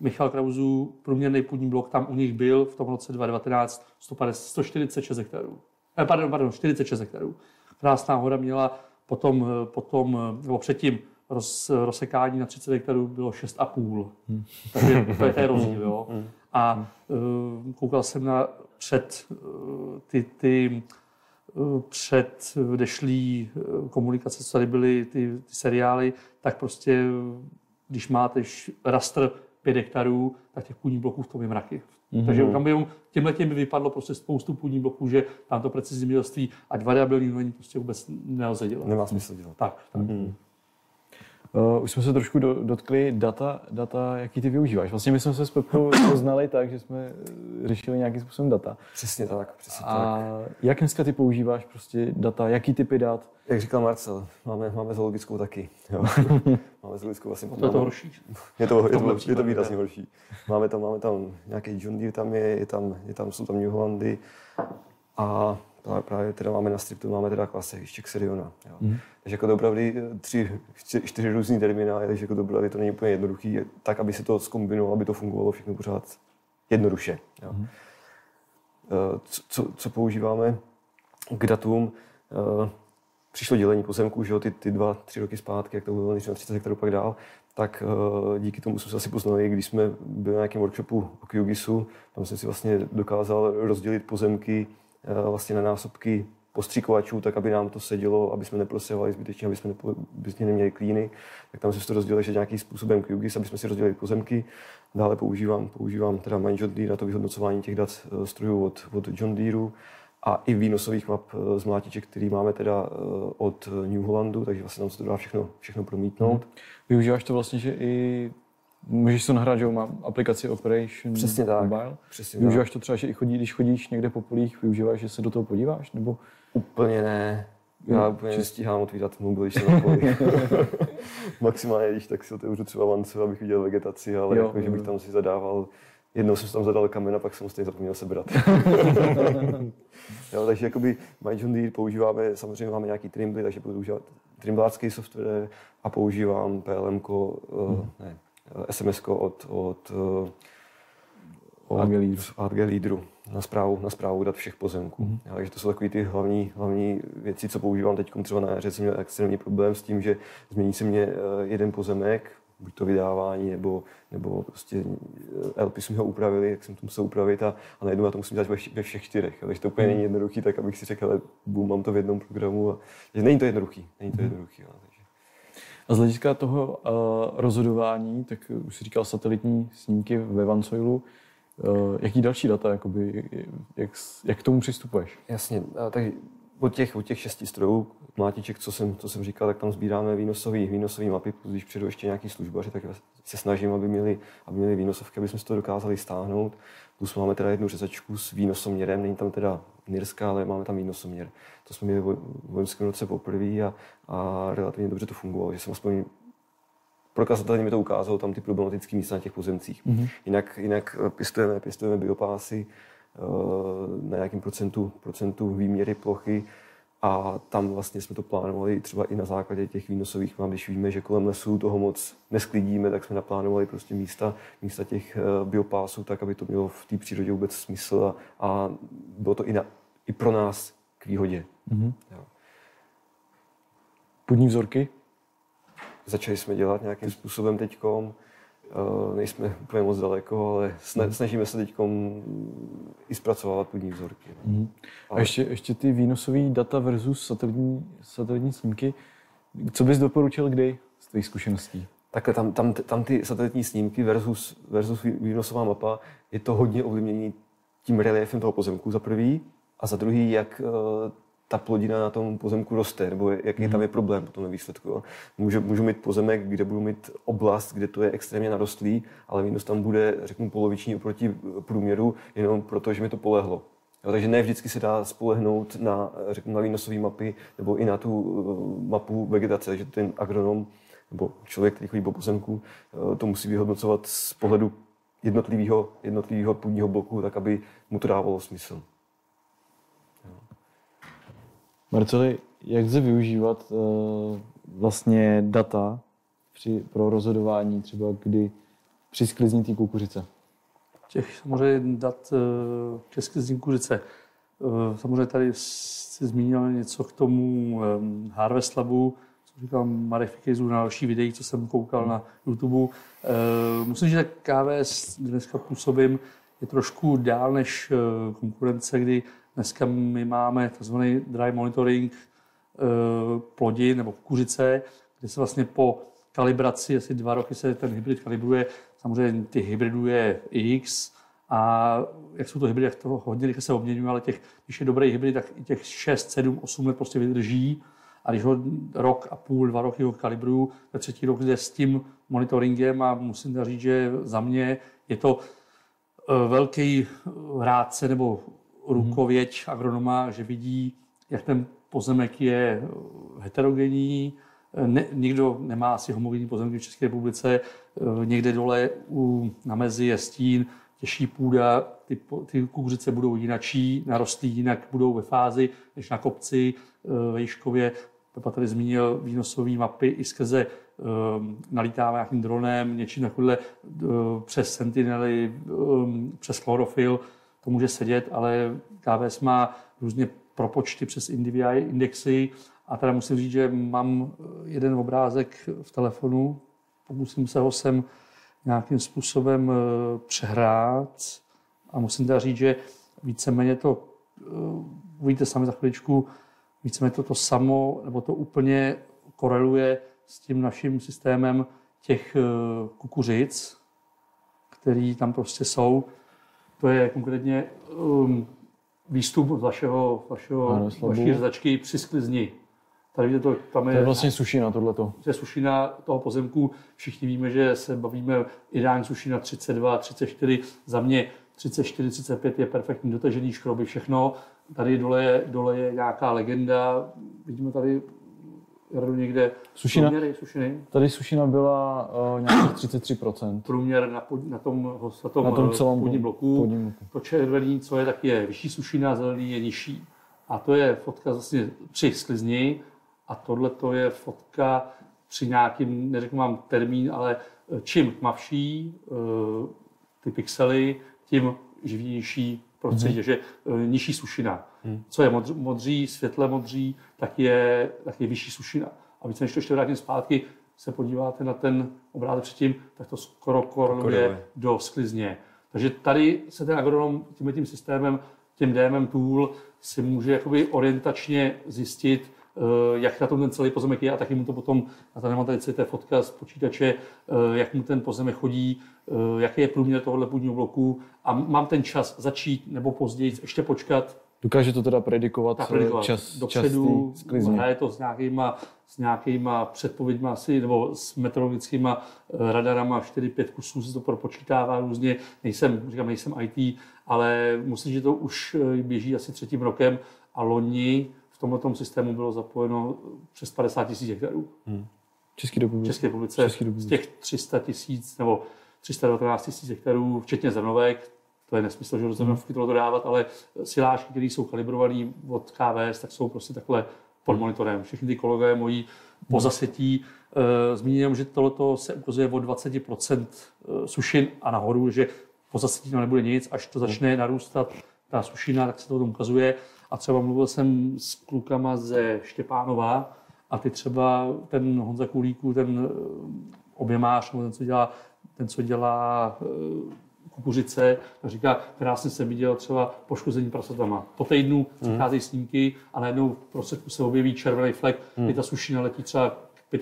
Michal Krauzu, průměrný půdní blok tam u nich byl v tom roce 2019 146 hektarů. Eh, pardon, pardon, 46 hektarů. Krásná hora měla potom, potom nebo předtím roz, rozsekání na 30 hektarů bylo 6,5. Hmm. Takže to je ten rozdíl. Jo. Hmm. A uh, koukal jsem na před uh, ty, ty uh, před dešlí komunikace, co tady byly ty, ty seriály, tak prostě když máte rastr 5 hektarů, tak těch půdních bloků v tom je mraky. Mm-hmm. Takže tam by těmhle těm by vypadlo prostě spoustu půdních bloků, že tam to precizní zemědělství, ať variabilní prostě vůbec nelze dělat. Nemá smysl dělat. Tak, tak. Mm-hmm. Uh, už jsme se trošku do, dotkli data, data, jaký ty využíváš. Vlastně my jsme se s Pepkou poznali tak, že jsme řešili nějakým způsobem data. Přesně tak, přesně A tak. jak dneska ty používáš prostě data, jaký typy dat? Jak říkal Marcel, máme, máme zoologickou taky. Jo. máme zoologickou vlastně. To je to horší. Je to, je to, je to výrazně horší. Máme tam, máme tam nějaký John Deere, tam je, je tam, je tam, jsou tam New Hollandy a právě, právě teda máme na striptu, máme teda klase ještě Xeriona. Jo. Mm. Takže jako dopravdy tři, čtyři, čtyři různý terminály, takže jako dopravdy to není úplně jednoduchý, tak, aby se to zkombinovalo, aby to fungovalo všechno pořád jednoduše. Jo. Mm. Co, co, co používáme k datům? Eh, přišlo dělení pozemků, že jo, ty, ty dva, tři roky zpátky, jak to bylo, na 30 hektarů pak dál, tak díky tomu jsme se asi poznali, když jsme byli na nějakém workshopu o Kyugisu, tam jsem si vlastně dokázal rozdělit pozemky vlastně na násobky postříkovačů, tak aby nám to sedělo, aby jsme neprosehovali zbytečně, aby jsme nepo, zbytečně neměli klíny. Tak tam jsme to rozdělili že nějakým způsobem QGIS, aby jsme si rozdělili pozemky. Dále používám, používám teda My John Deere na to vyhodnocování těch dat uh, strojů od, od John Deere a i výnosových map eh, z mlátiček, který máme teda eh, od New Hollandu, takže vlastně tam se to dá všechno, všechno promítnout. Hmm. Využíváš to vlastně, že i Můžeš to nahrát, že mám aplikaci Operation Přesně tak. Mobile. Přesně využíváš tak. to třeba, že i chodí, když chodíš někde po polích, využíváš, že se do toho podíváš? Nebo... Úplně ne. Já hmm. úplně nestíhám otvírat mobil, když jsem na poli. Maximálně, když tak si otevřu třeba vancu, abych viděl vegetaci, ale jo, jako, že bych tam si zadával Jednou jsem tam zadal kamen a pak jsem ho stejně zapomněl sebrat. jo, takže jakoby John Deere používáme, samozřejmě máme nějaký Trimble, takže budu používat trimblácký software a používám PLM, uh, eh, hmm. ne, SMS od, od, eh, od AG Leaderu na zprávu, na zprávu dat všech pozemků. Hmm. Ja, takže to jsou takové ty hlavní, hlavní věci, co používám teď třeba na jaře. Jsem měl extrémní problém s tím, že změní se mě eh, jeden pozemek, buď to vydávání, nebo, nebo prostě eh, LP jsme ho upravili, jak jsem to musel upravit a, a najednou já to musím dělat ve, všech čtyřech. Takže to úplně není jednoduchý, tak abych si řekl, ale bum, mám to v jednom programu. A, že není to jednoduchý, není to mhm. jednoduchý. Ale. A z hlediska toho uh, rozhodování, tak už jsi říkal satelitní snímky ve Vansoilu, uh, jaký další data, jakoby, jak, jak k tomu přistupuješ? Jasně, tak od těch, od těch šesti strojů, mlátiček, co jsem, co jsem říkal, tak tam sbíráme výnosový, výnosový mapy, když přijdu ještě nějaký službaři, tak se snažím, aby měli, aby měli výnosovky, aby jsme si to dokázali stáhnout. Plus máme teda jednu řezačku s výnosoměrem, není tam teda Nirska, ale máme tam výnosoměr. To jsme měli v vojenském roce poprvé a, a relativně dobře to fungovalo, že jsem aspoň prokazatelně mi to ukázalo tam ty problematické místa na těch pozemcích. Mm-hmm. Jinak, jinak pěstujeme, pěstujeme biopásy, Eh, na nějakém procentu, procentu výměry plochy a tam vlastně jsme to plánovali třeba i na základě těch výnosových mám, když víme, že kolem lesů toho moc nesklidíme, tak jsme naplánovali prostě místa, místa těch eh, biopásů tak, aby to mělo v té přírodě vůbec smysl a, a bylo to i, na, i pro nás k výhodě. Mm-hmm. Půdní vzorky? Začali jsme dělat nějakým způsobem teďkom. Uh, nejsme úplně moc daleko, ale mhm. snažíme se teď i zpracovávat půdní vzorky. Mm. A ale... ještě, ještě ty výnosové data versus satelitní, satelitní snímky. Co bys doporučil kdy z tvých zkušeností? Takhle tam, tam, tam ty satelitní snímky versus, versus výnosová mapa, je to hodně ovlivnění tím reliefem toho pozemku za prvý a za druhý, jak uh, ta plodina na tom pozemku roste, nebo jaký mm. tam je problém potom ve výsledku. Můžu, můžu mít pozemek, kde budu mít oblast, kde to je extrémně narostlý, ale výnos tam bude, řeknu, poloviční oproti průměru, jenom proto, že mi to polehlo. Jo, takže ne vždycky se dá spolehnout na, řeknu, na výnosové mapy nebo i na tu uh, mapu vegetace, že ten agronom nebo člověk, který chodí po pozemku, uh, to musí vyhodnocovat z pohledu jednotlivého, jednotlivého půdního bloku, tak aby mu to dávalo smysl. Marceli, jak lze využívat uh, vlastně data při, pro rozhodování, třeba kdy při sklizní té kukuřice? Těch samozřejmě dat ke sklizní kukuřice. Uh, samozřejmě tady si zmínil něco k tomu Harvest Labu, co říkal Marek Fikejzu na další videích, co jsem koukal na YouTube. Musím říct, že KVS dneska působím je trošku dál než konkurence, kdy Dneska my máme tzv. dry monitoring eh, plodin nebo kukuřice, kde se vlastně po kalibraci, asi dva roky se ten hybrid kalibruje, samozřejmě ty hybridů je X, a jak jsou to hybridy, jak to hodně rychle se obměňují, ale těch, když je dobrý hybrid, tak i těch 6, 7, 8 let prostě vydrží. A když ho rok a půl, dva roky ho kalibruju, ve třetí rok jde s tím monitoringem a musím říct, že za mě je to eh, velký rádce nebo rukověď agronoma, že vidí, jak ten pozemek je heterogenní, ne, nikdo nemá asi homogenní pozemky v České republice, někde dole u, na mezi je stín, těžší půda, ty, ty kukuřice budou jinačí, narostlí jinak, budou ve fázi než na kopci, ve Jiškově. Pepa tady zmínil výnosové mapy i skrze um, nalítává nějakým dronem, něčím takovýhle uh, přes sentinely, um, přes chlorofil, to může sedět, ale KVS má různě propočty přes NDVI indexy. A teda musím říct, že mám jeden obrázek v telefonu, pokusím se ho sem nějakým způsobem eh, přehrát. A musím teda říct, že víceméně to, eh, uvidíte sami za chviličku, víceméně to to samo, nebo to úplně koreluje s tím naším systémem těch eh, kukuřic, který tam prostě jsou. To je konkrétně um, výstup z vašeho, vašeho, vaší řezačky při sklizni. Tady vidíte to, tam je, to je vlastně sušina tohleto. To je sušina toho pozemku. Všichni víme, že se bavíme ideální sušina 32, 34. Za mě 34, 35 je perfektní dotažený škroby, všechno. Tady dole je, dole je nějaká legenda. Vidíme tady Jardu někde sušina, průměry sušiny? Tady sušina byla uh, nějakých 33%. Průměr na, pod, na tom, na tom, na tom celém půdním bloku. Půdním bloku. To červený, co je, tak je vyšší sušina, zelený je nižší. A to je fotka vlastně při sklizni a tohle to je fotka při nějakým, neřeknu vám termín, ale eh, čím tmavší uh, ty pixely, tím živější prostředí, mm-hmm. že uh, nižší sušina. Hmm. Co je modř, modří, světle modří, tak je, tak je vyšší sušina. A více než to ještě vrátím zpátky, se podíváte na ten obrázek předtím, tak to skoro koreluje do sklizně. Takže tady se ten agronom tím tím systémem, tím DMM tool, si může jakoby orientačně zjistit, jak na tom ten celý pozemek je a taky mu to potom, na tady máte té fotka z počítače, eh, jak mu ten pozemek chodí, eh, jaký je průměr tohohle půdního bloku a mám ten čas začít nebo později ještě počkat Dokáže to teda predikovat, tak predikovat čas, dopředu, sklizně. hraje to s nějakýma, s nějakýma předpověďma asi, nebo s meteorologickými radarama 4-5 kusů se to propočítává různě. Nejsem, říkám, nejsem IT, ale musím, že to už eh, běží asi třetím rokem a loni tomto systému bylo zapojeno přes 50 tisíc hektarů. Hmm. České republice. České republice. České republice. Z těch 300 tisíc nebo 319 tisíc hektarů, včetně zrnovek, to je nesmysl, že do zrnovky to dávat, ale siláčky, které jsou kalibrované od KVS, tak jsou prostě takhle pod monitorem. Všechny ty kolegové mojí po zasetí e, zmíním, že tohle se ukazuje o 20% eh, sušin a nahoru, že po zasetí to nebude nic, až to začne narůstat ta sušina, tak se to tam ukazuje. A třeba mluvil jsem s klukama ze Štěpánova a ty třeba ten Honza Kulíku, ten eh, objemář, ten, co dělá, ten, co dělá kukuřice, tak říká, krásně jsem viděl třeba poškození prasatama. Po týdnu mm. přicházejí snímky a najednou v prostředku se objeví červený flek, mm. kdy ta sušina letí třeba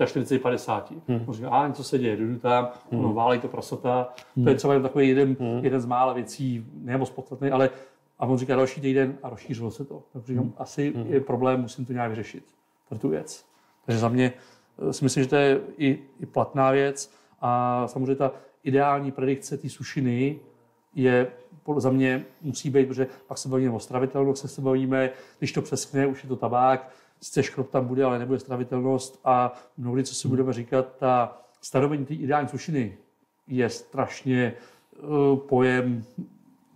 45, 50. Hmm. On říká, a něco se děje, jdu tam, hmm. ono válí to prasata. Hmm. To je třeba takový jeden, hmm. jeden z mála věcí, nebo podstatný, ale a on říká další týden a rozšířilo se to. Takže říkám, hmm. asi hmm. je problém, musím to nějak vyřešit. Pro tu věc. Takže za mě eh, si myslím, že to je i, i platná věc a samozřejmě ta ideální predikce té sušiny je za mě musí být, protože pak se bavíme o stravitelnosti, se bavíme, když to přeskne, už je to tabák, sice škrob tam bude, ale nebude stravitelnost a mnohdy, co si budeme říkat, ta stanovení té ideální sušiny je strašně uh, pojem,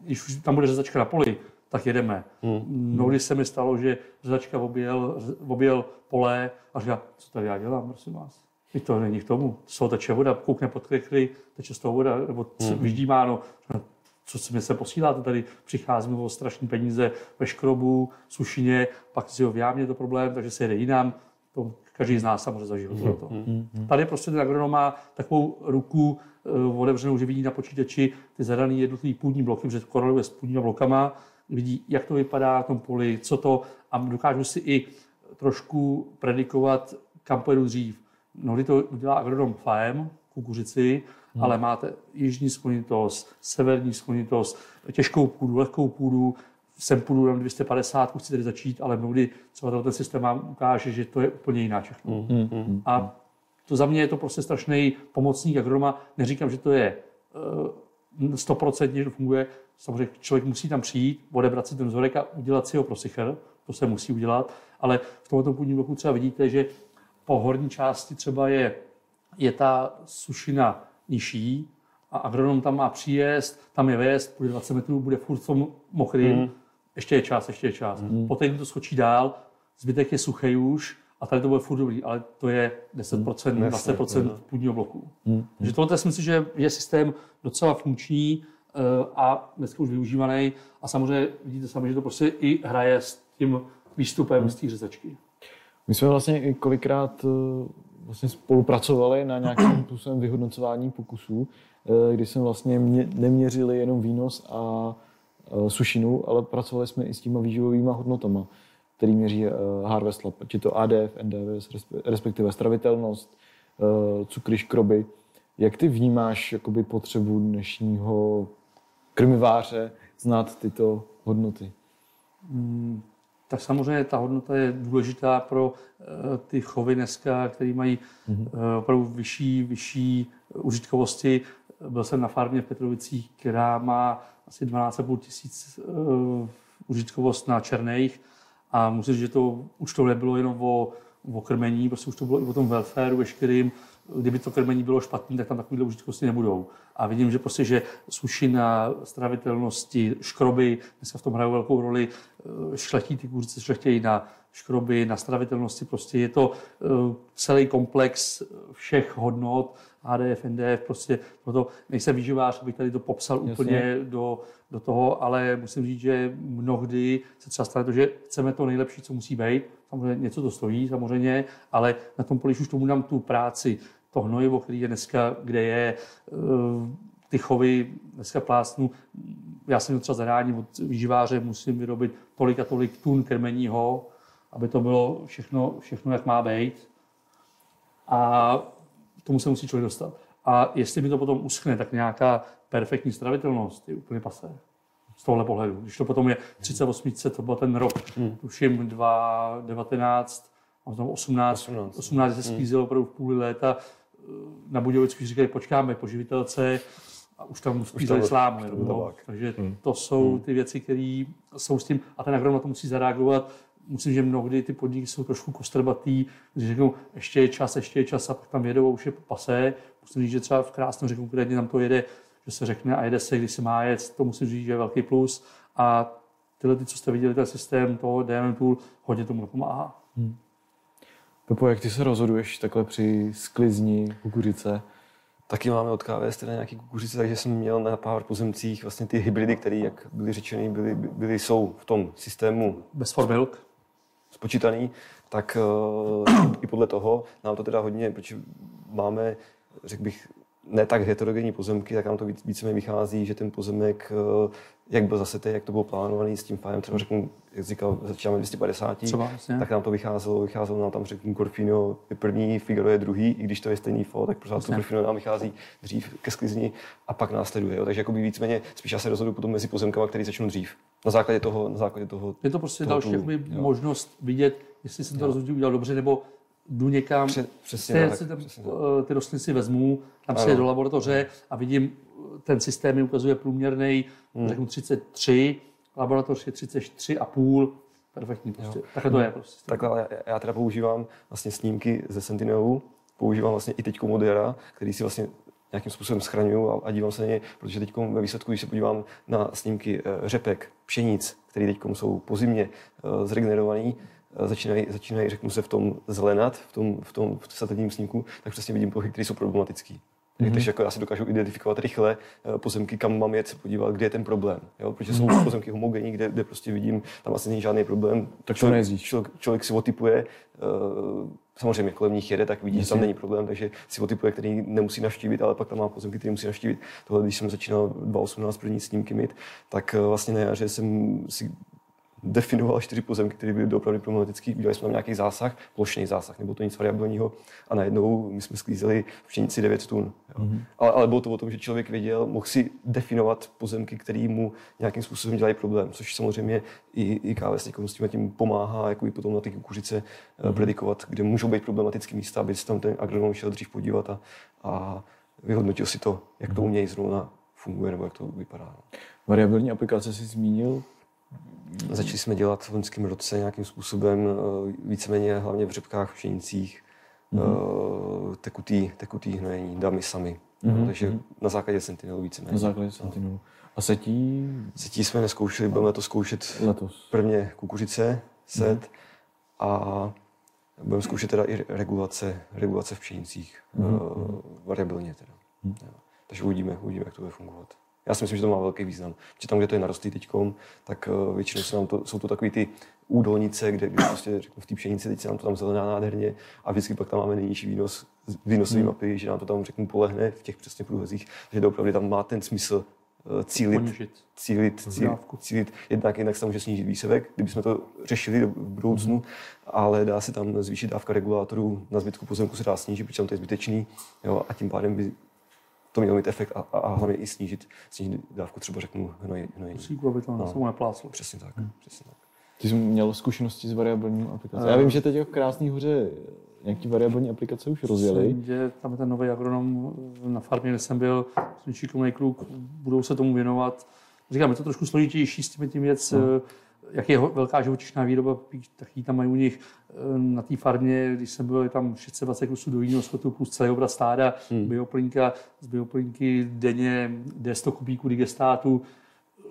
když už tam bude řezačka na poli, tak jedeme. Hmm. Mnohdy se mi stalo, že řezačka objel, objel pole a říká, co tady já dělám, prosím vás. I to není k tomu. Co teče voda, koukne pod krikly, teče z toho voda, nebo hmm. vyždímáno co si mi se posíláte, tady přicházíme o strašné peníze ve škrobu, sušině, pak si ho v jámě to problém, takže se jede jinam. To každý z nás samozřejmě zažil mm, to. Mm, mm. Tady prostě ten agronom má takovou ruku uh, otevřenou, že vidí na počítači ty zadané jednotlivé půdní bloky, protože koreluje s půdními blokama, vidí, jak to vypadá na tom poli, co to, a dokážu si i trošku predikovat, kam pojedu dřív. Mnohdy to udělá agronom FAEM, kukuřici, hmm. ale máte jižní sklonitost, severní sklonitost, těžkou půdu, lehkou půdu, sem půdu na 250, chci tady začít, ale mnohdy třeba ten systém vám ukáže, že to je úplně jiná všechno. Hmm. Hmm. A to za mě je to prostě strašný pomocník agronoma. Neříkám, že to je uh, stoprocentně, že to funguje. Samozřejmě člověk musí tam přijít, odebrat si ten vzorek a udělat si ho pro sicher. To se musí udělat. Ale v tomto půdním bloku třeba vidíte, že po horní části třeba je, je ta sušina nižší a agronom tam má příjezd, tam je vést, půjde 20 metrů, bude furt v tom mokrým, mm. Ještě je čas, ještě je čas. Mm. Poté to skočí dál, zbytek je suchý už a tady to bude furt dobrý, ale to je 10%, mm. 20% mm. půdního bloku. Mm. Takže tohle si myslím, že je systém docela funkční eh, a dneska už využívaný a samozřejmě vidíte sami, že to prostě i hraje s tím výstupem mm. z té řezačky. My jsme vlastně kolikrát eh, vlastně spolupracovali na nějakém způsobem vyhodnocování pokusů, eh, kdy jsme vlastně mě, neměřili jenom výnos a sušinu, ale pracovali jsme i s těma výživovými hodnotama, který měří eh, Harvest Lab, či to ADF, NDVS, respektive stravitelnost, cukry, škroby. Jak ty vnímáš jakoby, potřebu dnešního krmiváře znát tyto hodnoty? Hmm, tak samozřejmě ta hodnota je důležitá pro eh, ty chovy dneska, které mají mm-hmm. opravdu vyšší, vyšší užitkovosti. Byl jsem na farmě v Petrovicích, která má asi 12,5 tisíc uh, užitkovost na černých. A musím říct, že to už to nebylo jenom o, o krmení, prostě už to bylo i o tom welfareu veškerým, kdyby to krmení bylo špatné, tak tam takovéhle užitkosti nebudou. A vidím, že prostě, že sušina, stravitelnosti, škroby, dneska v tom hrají velkou roli, eh, šlechtí ty kuřice šlechtějí na škroby, na stravitelnosti, prostě je to eh, celý komplex všech hodnot, ADF, NDF, prostě proto nejsem výživář, abych tady to popsal Jasně. úplně do, do toho, ale musím říct, že mnohdy se třeba stane to, že chceme to nejlepší, co musí být, samozřejmě něco to stojí samozřejmě, ale na tom poli už tomu dám tu práci, to hnojivo, který je dneska, kde je eh, ty chovy, dneska plásnu, já jsem třeba zadání od výživáře, musím vyrobit tolik a tolik tun krmeního, aby to bylo všechno, všechno jak má být. A tomu se musí člověk dostat. A jestli mi to potom uschne, tak nějaká perfektní stravitelnost je úplně pasé. z tohohle pohledu. Když to potom je 38, to byl ten rok, hmm. tuším 2019, a potom 18, 18, 18 se sklízelo opravdu v půli léta. Na Budějovicku říkali, počkáme po živitelce a už tam sklízeli slámu. no. Takže hmm. to jsou hmm. ty věci, které jsou s tím, a ten agron na to musí zareagovat. Musím, že mnohdy ty podniky jsou trošku kostrbatý, když řeknou, ještě je čas, ještě je čas a pak tam jedou a už je pasé. Musím říct, že třeba v krásném řeknu, konkrétně tam to jede, že se řekne a jede se, když se má jet, to musím říct, že je velký plus. A tyhle, ty, co jste viděli, ten systém toho DM Tool, hodně tomu pomáhá. Hmm. Pepo, jak ty se rozhoduješ takhle při sklizni kukuřice? Taky máme od KVS teda nějaký kukuřice, takže jsem měl na pár pozemcích vlastně ty hybridy, které, jak byly řečeny, byly, byly, jsou v tom systému. Bez for milk. Spočítaný, tak uh, i podle toho nám to teda hodně, protože máme, řekl bych, ne tak heterogenní pozemky, tak nám to víc, více vychází, že ten pozemek, eh, jak byl zase jak to bylo plánovaný s tím fájem, třeba řeknu, jak říkal, začínáme 250, třeba, tak nám to vycházelo, vycházelo nám tam řeknu Corfino je první, Figaro je druhý, i když to je stejný fo, tak pořád to Corfino nám vychází dřív ke sklizni a pak následuje. Jo. Takže jakoby víceméně spíš já se rozhodu potom mezi pozemkama, který začnou dřív. Na základě toho, na základě toho. Je to prostě toho další jakoby, možnost vidět, jestli jsem to rozhodnutí udělal dobře, nebo jdu někam, Pře, přesně, tak, si tam, přesně. Eh, ty rostliny si vezmu, tam si je do laboratoře a vidím, ten systém mi ukazuje průměrný, hmm. řeknu 33, laboratoř je 33,5, perfektní prostě. Takhle to je prostě. Takhle já, já teda používám vlastně snímky ze Sentinelu, používám vlastně i teď Modera, který si vlastně nějakým způsobem schraňuju a, a dívám se na ně, protože teď ve výsledku, když se podívám na snímky e, řepek, pšenic, které teď jsou po zimě e, zregenerovaný, Eh, začínají, začínají, řeknu se, v tom zelenat, v tom, v tom v satelitním snímku, tak přesně vidím plochy, které jsou problematické. Mm-hmm. Takže jako já si dokážu identifikovat rychle eh, pozemky, kam mám jet se podívat, kde je ten problém. Jo? Protože jsou mm-hmm. pozemky homogenní, kde, kde prostě vidím, tam asi není žádný problém. Tak člověk, člověk, člověk si otypuje, uh, samozřejmě kolem nich jede, tak vidí, že tam není problém, takže si otypuje, který nemusí navštívit, ale pak tam má pozemky, který musí navštívit. Tohle, když jsem začínal 2018 první snímky mít, tak vlastně na jaře jsem si definoval čtyři pozemky, které byly opravdu problematické. Udělali jsme tam nějaký zásah, plošný zásah, nebo to nic variabilního. A najednou my jsme sklízeli v pšenici 9 tun. Mm-hmm. Ale, ale, bylo to o tom, že člověk věděl, mohl si definovat pozemky, které mu nějakým způsobem dělají problém, což samozřejmě i, i KVS s tím, tím pomáhá, jako i potom na ty kukuřice mm-hmm. predikovat, kde můžou být problematické místa, aby se tam ten agronom šel dřív podívat a, a vyhodnotil si to, jak to u něj zrovna funguje nebo jak to vypadá. Variabilní aplikace si zmínil, Začali jsme dělat v loňském roce nějakým způsobem eh, víceméně hlavně v řepkách, v pšenicích, mm-hmm. tekutý, tekutý hnojení, dámy sami. Mm-hmm. Takže mhm. na základě Sentinelu víceméně. Na základě Sentinelu. A setí? Setí jsme neskoušeli, budeme to zkoušet letos. Prvně kukuřice, set mm-hmm. a budeme zkoušet teda i regulace, regulace v pšenicích, mm-hmm. variabilně teda. Mm-hmm. Takže uvidíme, uvidíme, jak to bude fungovat. Já si myslím, že to má velký význam. Že tam, kde to je narostlý teď, tak uh, většinou se nám to, jsou to takové ty údolnice, kde, kde prostě řeknu, v té pšenici teď se nám to tam zelená nádherně a vždycky pak tam máme nejnižší výnos, výnosový hmm. mapy, že nám to tam řeknu polehne v těch přesně průhezích, že to opravdu tam má ten smysl uh, cílit, cílit, cílit, cílit, jednak, jednak se tam může snížit výsevek, kdybychom to řešili v budoucnu, hmm. ale dá se tam zvýšit dávka regulátorů, na zbytku pozemku se dá snížit, protože tam to je zbytečný jo, a tím pádem by to mělo mít efekt a, a, a hlavně i snížit, snížit dávku, třeba řeknu hnoj, hnojení. Musíku, aby to no. nepláclo. Přesně tak, hmm. přesně tak. Ty jsi měl zkušenosti s variabilním aplikací. Já vím, že teď v Krásný hoře nějaký variabilní aplikace už rozjeli. Že tam je ten nový agronom na farmě, kde jsem byl, jsem šikovný kluk, budou se tomu věnovat. Říkám, je to trošku složitější s tím, tím věc, no jak je velká živočišná výroba, taky tam mají u nich eh, na té farmě, když jsem byl tam 620 kusů do jiného skotu plus celý obraz stáda, hmm. bioplinka, z bioplinky denně jde 100 kubíků digestátu,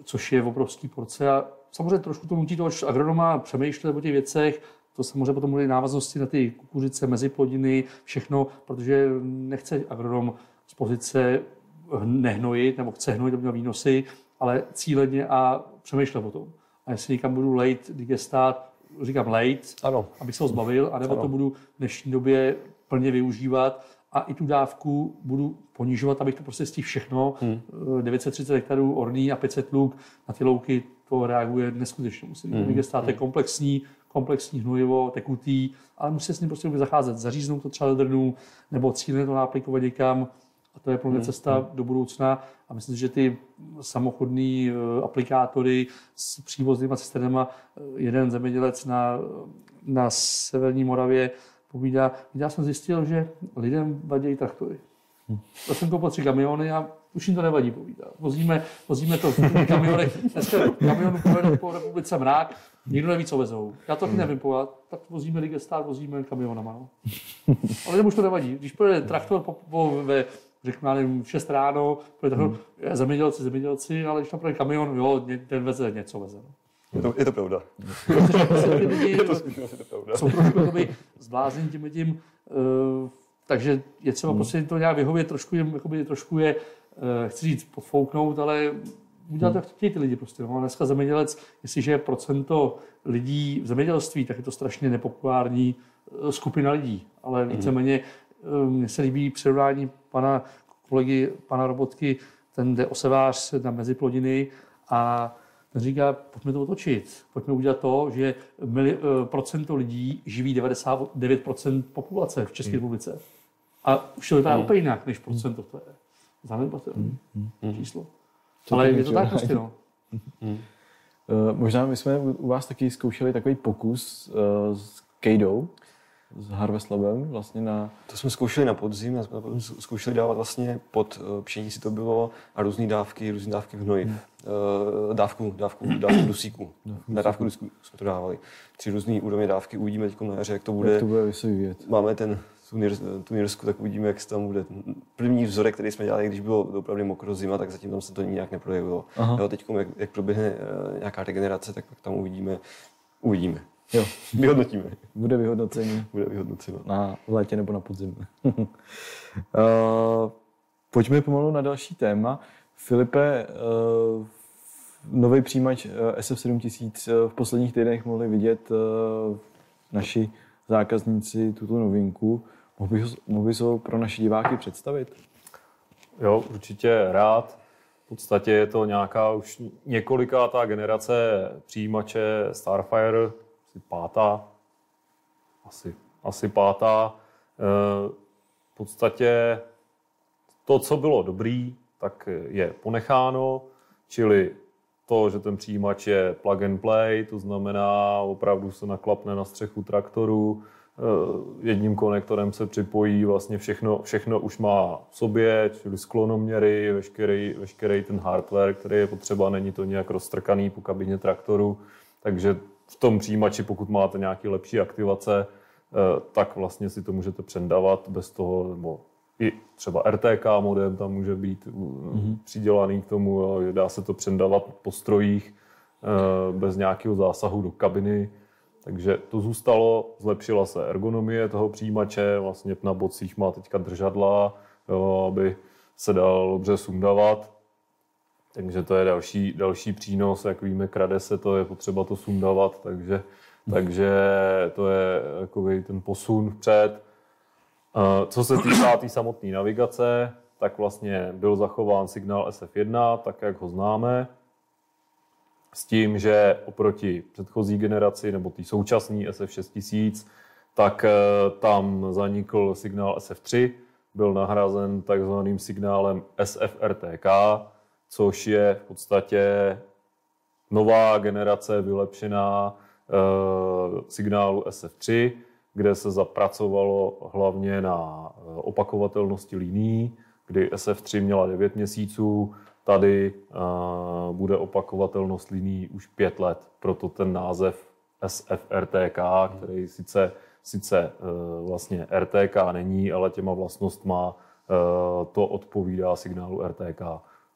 což je obrovský porce. A samozřejmě trošku to nutí toho agronoma přemýšlet o těch věcech, to samozřejmě potom bude návaznosti na ty kukuřice, meziplodiny, všechno, protože nechce agronom z pozice nehnojit, nebo chce hnojit, aby měl výnosy, ale cíleně a přemýšlet o tom a jestli někam budu late digestát, říkám late, ano. abych se ho zbavil, anebo ano. to budu v dnešní době plně využívat a i tu dávku budu ponižovat, abych to prostě stihl všechno. Hmm. 930 hektarů orný a 500 luk na ty louky, to reaguje neskutečně. Musí hmm. digestát, je hmm. komplexní, komplexní hnojivo, tekutý, ale musí s ním prostě zacházet. Zaříznout to třeba do drnu, nebo cíleně to náplikovat někam A to je pro mě Hmm. cesta do budoucna a myslím si, že ty samochodní eh, aplikátory s přívoznýma cisternama, eh, jeden zemědělec na, na severní Moravě povídá, já jsem zjistil, že lidem vadí traktory. To jsem koupil tři kamiony a už jim to nevadí, povídá. Vozíme, vozíme to v kamionech. Dneska kamion pojede po republice mrák, nikdo neví, co vezou. Já to taky nevím povědět, tak vozíme Ligestár, vozíme kamionama. No. Ale lidem už to nevadí. Když pojede traktor po, po, ve, řeknu, já nevím, v 6 ráno, hmm. zemědělci, zemědělci, ale když tam pojede kamion, jo, ten veze něco veze. No. Je to, je to pravda. Prostě lidi Je to skutečně je to pravda. jsou trošku zblázněni tím tím, uh, takže je třeba prostě jim to nějak vyhovět, trošku jim, jakoby, trošku je, uh, chci říct, podfouknout, ale udělat to, jak chtějí ty lidi prostě. No. A dneska zemědělec, jestliže je procento lidí v zemědělství, tak je to strašně nepopulární eh, skupina lidí. Ale víceméně eh, mně se líbí přirovnání pana kolegy, pana Robotky, ten jde osevář na meziplodiny a ten říká, pojďme to otočit. Pojďme udělat to, že mili, eh, procento lidí živí 99% populace v České republice. A už to vypadá úplně jinak, než procento to je. Zanedbatelné číslo. Ale je to tak prostě, no. Uh, možná my jsme u u vás taky zkoušeli takový pokus uh, s Kejdou, s Harvest Labem, vlastně na... To jsme zkoušeli na podzim, a podzim zkoušeli dávat vlastně pod eh, pšenici to bylo a různé dávky, různé dávky hnojiv. Hmm. Eh, Dávku, dávku, dávku dusíku. Na dávku dusíku jsme to dávali. Tři různé úrovně dávky, uvidíme teď na jaře, jak to bude. Jak to bude vyvíjet. Máme ten tu Nir- tu Nirsku, tak uvidíme, jak se tam bude. První vzorek, který jsme dělali, když bylo opravdu mokro zima, tak zatím tam se to nějak neprojevilo. Jo, teď, jak, jak proběhne eh, nějaká regenerace, tak pak tam uvidíme. Uvidíme. Jo, Vyhodnotíme. bude vyhodnocení Bude vyhodnoceno. na létě nebo na podzim. uh, pojďme pomalu na další téma. Filipe, uh, nový přijímač uh, SF7000 uh, v posledních týdnech mohli vidět uh, naši zákazníci tuto novinku. Mohl bys, mohl bys ho pro naše diváky představit? Jo, určitě rád. V podstatě je to nějaká už několikátá generace přijímače Starfire, asi pátá, asi, asi pátá. Eh, V podstatě to, co bylo dobrý, tak je ponecháno, čili to, že ten přijímač je plug and play, to znamená opravdu se naklapne na střechu traktoru, eh, jedním konektorem se připojí, vlastně všechno, všechno už má v sobě, čili sklonoměry, veškerý, veškerý ten hardware, který je potřeba, není to nějak roztrkaný po kabině traktoru, takže v tom přijímači, pokud máte nějaké lepší aktivace, eh, tak vlastně si to můžete přendavat bez toho, nebo i třeba RTK modem tam může být mm-hmm. přidělaný k tomu, dá se to přendavat po strojích eh, bez nějakého zásahu do kabiny. Takže to zůstalo, zlepšila se ergonomie toho přijímače, vlastně na bocích má teďka držadla, jo, aby se dal dobře sundavat. Takže to je další, další přínos, jak víme, krade se to, je potřeba to sundavat, takže, takže to je jakoby ten posun vpřed. Co se týká té tý samotné navigace, tak vlastně byl zachován signál SF1, tak jak ho známe, s tím, že oproti předchozí generaci nebo té současné SF6000, tak eh, tam zanikl signál SF3, byl nahrazen takzvaným signálem SFRTK, což je v podstatě nová generace vylepšená eh, signálu SF3, kde se zapracovalo hlavně na eh, opakovatelnosti linií, kdy SF3 měla 9 měsíců, tady eh, bude opakovatelnost linií už 5 let, proto ten název SFRTK, který sice, sice vlastně RTK není, ale těma vlastnostma to odpovídá signálu RTK.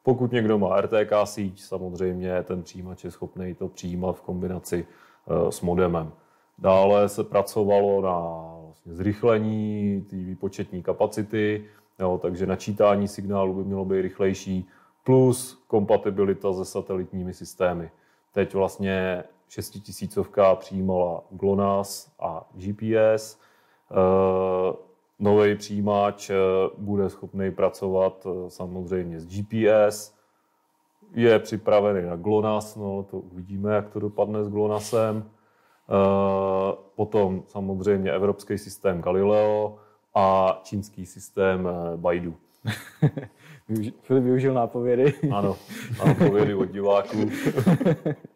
Pokud někdo má RTK síť, samozřejmě ten přijímač je schopný to přijímat v kombinaci eh, s modemem. Dále se pracovalo na vlastně zrychlení té výpočetní kapacity, jo, takže načítání signálu by mělo být rychlejší, plus kompatibilita se satelitními systémy. Teď vlastně šestitisícovka přijímala GLONASS a GPS. Nový přijímač eh, bude schopný pracovat eh, samozřejmě s GPS, je připravený na GLONASS, no to uvidíme, jak to dopadne s GLONASSem. Eh, Potom samozřejmě evropský systém Galileo a čínský systém Baidu. Filip využil nápovědy. Ano, nápovědy od diváků.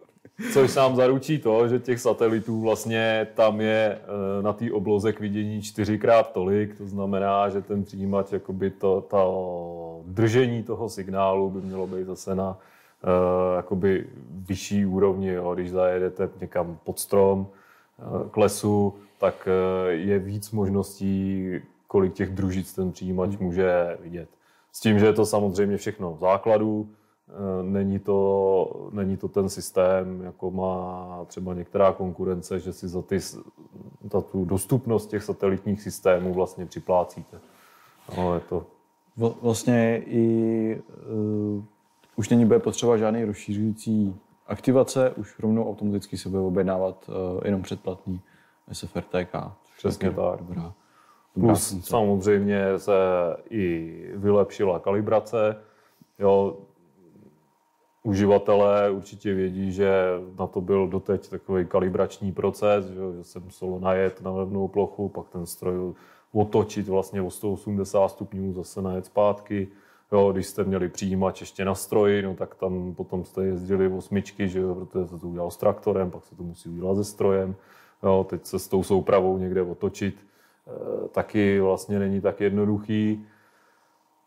Což sám zaručí to, že těch satelitů vlastně tam je eh, na té obloze k vidění čtyřikrát tolik, to znamená, že ten přijímač, jakoby to, to držení toho signálu by mělo být zase na uh, jakoby vyšší úrovni. Jo. Když zajedete někam pod strom, uh, k lesu, tak je víc možností, kolik těch družic ten přijímač může vidět. S tím, že je to samozřejmě všechno v základu, Eh, není to, není to ten systém, jako má třeba některá konkurence, že si za, ty, za tu dostupnost těch satelitních systémů vlastně připlácíte. No, je to... Vlastně i uh, už není bude potřeba žádný rozšířující aktivace, už rovnou automaticky se bude objednávat uh, jenom předplatný SFRTK. Přesně tak. Dobrá, dobrá Plus funkce. samozřejmě se i vylepšila kalibrace. Jo, uživatelé určitě vědí, že na to byl doteď takový kalibrační proces, že, že se muselo najet na levnou plochu, pak ten stroj otočit vlastně o 180 stupňů, zase najet zpátky. Jo, když jste měli přijímač ještě na stroji, no, tak tam potom jste jezdili osmičky, že jo, protože se to udělal s traktorem, pak se to musí udělat se strojem. Jo, teď se s tou soupravou někde otočit e, taky vlastně není tak jednoduchý.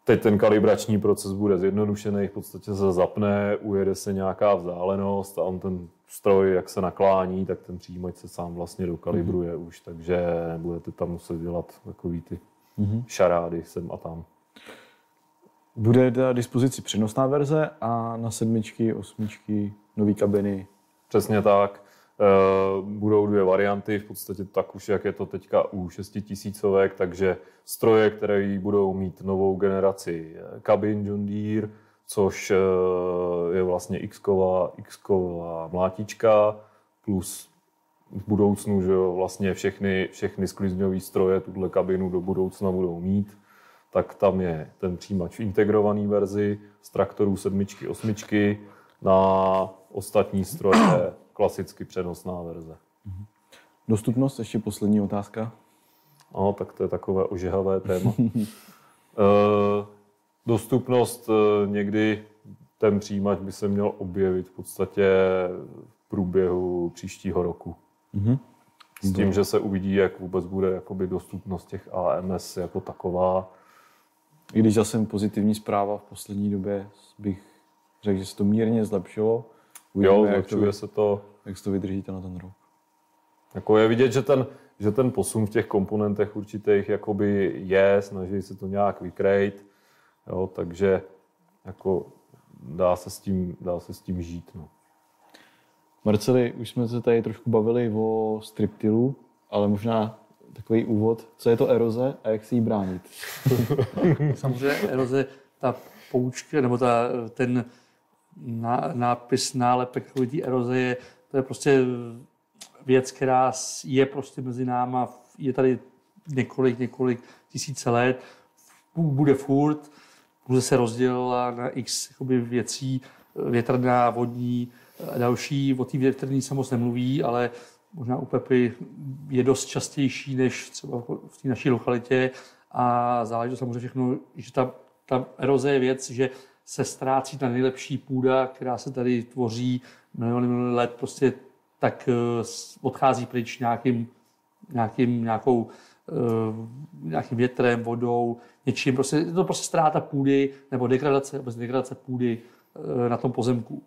Teď ten kalibrační proces bude zjednodušený, v podstatě se zapne, ujede se nějaká vzdálenost a on ten stroj, jak se naklání, tak ten přijímač se sám vlastně dokalibruje mm-hmm. už, takže budete tam muset dělat takový ty mm-hmm. šarády sem a tam. Bude na dispozici přenosná verze a na sedmičky, osmičky, nové kabiny. Přesně tak. Eh, budou dvě varianty, v podstatě tak už, jak je to teďka u šestitisícovek, takže stroje, které budou mít novou generaci eh, kabin John Deere, což eh, je vlastně X-ková, X-ková mlátička, plus v budoucnu, že vlastně všechny, všechny sklizňové stroje tuhle kabinu do budoucna budou mít, tak tam je ten přijímač v integrované verzi z traktorů sedmičky, osmičky, na ostatní stroje klasicky přenosná verze. Mhm. Dostupnost, ještě poslední otázka. No, tak to je takové ožehavé téma. Eh, dostupnost eh, někdy ten přijímač by se měl objevit v podstatě v průběhu příštího roku. Mm-hmm. S tím, že se uvidí, jak vůbec bude jakoby dostupnost těch AMS jako taková. I když zase pozitivní zpráva v poslední době bych řekl, že se to mírně zlepšilo. Uvidíme, jo, zlepšuje jak to, se to. Jak to vydržíte na ten rok? Jako je vidět, že ten, že ten posun v těch komponentech určitých jakoby je, snaží se to nějak vykrejt, jo, takže jako dá se s tím, dá se s tím žít. No. Marceli, už jsme se tady trošku bavili o striptilu, ale možná takový úvod. Co je to eroze a jak si ji bránit? Samozřejmě eroze, ta poučka, nebo ta, ten nápis, nálepek lidí eroze je, to je prostě věc, která je prostě mezi náma, je tady několik, několik tisíce let, bude furt, bude se rozdělila na x jakoby, věcí, větrná, vodní další. O té větrní se moc nemluví, ale možná u Pepy je dost častější než třeba v té naší lokalitě a záleží to samozřejmě všechno, že ta, ta eroze je věc, že se ztrácí ta nejlepší půda, která se tady tvoří miliony let, prostě tak eh, odchází pryč nějakým, nějakým, nějakou, eh, nějakým větrem, vodou, něčím. Prostě, je to prostě ztráta půdy nebo degradace, bez degradace půdy eh, na tom pozemku.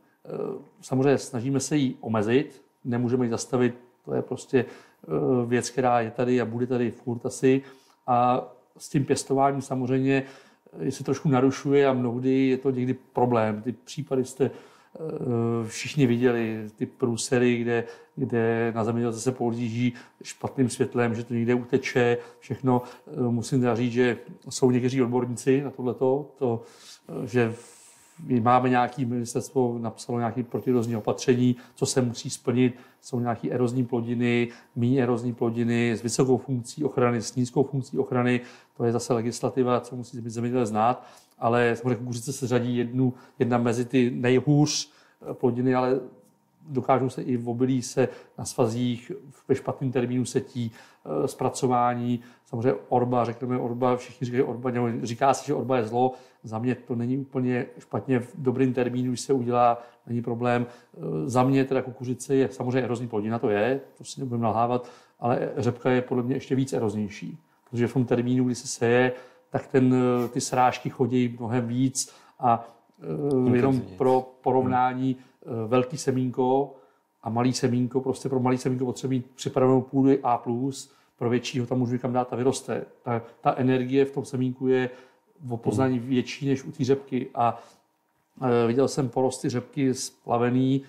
Samozřejmě snažíme se ji omezit, nemůžeme ji zastavit, to je prostě věc, která je tady a bude tady furt asi. A s tím pěstováním samozřejmě se trošku narušuje a mnohdy je to někdy problém. Ty případy jste eh, všichni viděli, ty průsery, kde, kde na zemědělce se pohlíží špatným světlem, že to někde uteče, všechno. Eh, musím teda říct, že jsou někteří odborníci na tohleto, to, eh, že my máme nějaký ministerstvo, napsalo nějaké protirozní opatření, co se musí splnit. Jsou nějaké erozní plodiny, méně erozní plodiny s vysokou funkcí ochrany, s nízkou funkcí ochrany. To je zase legislativa, co musí zemědělec znát. Ale samozřejmě kukuřice se řadí jednu, jedna mezi ty nejhůř plodiny, ale dokážou se i v obilí se na svazích ve špatným termínu setí, eh, zpracování, samozřejmě orba, řekneme orba, všichni říkají orba, nebo říká se, že orba je zlo, za mě to není úplně špatně v dobrým termínu, když se udělá, není problém. Eh, za mě teda kukuřice je samozřejmě erozní plodina, to je, to si nebudeme nalhávat, ale řepka je podle mě ještě víc eroznější, protože v tom termínu, kdy se seje, tak ten, eh, ty srážky chodí mnohem víc a jenom pro porovnání velký semínko a malý semínko, prostě pro malý semínko potřebuje mít připravenou půdu A+, pro většího tam můžu kam dát a vyroste. Ta, ta energie v tom semínku je v poznání větší než u té řepky a e, viděl jsem porosty řepky splavený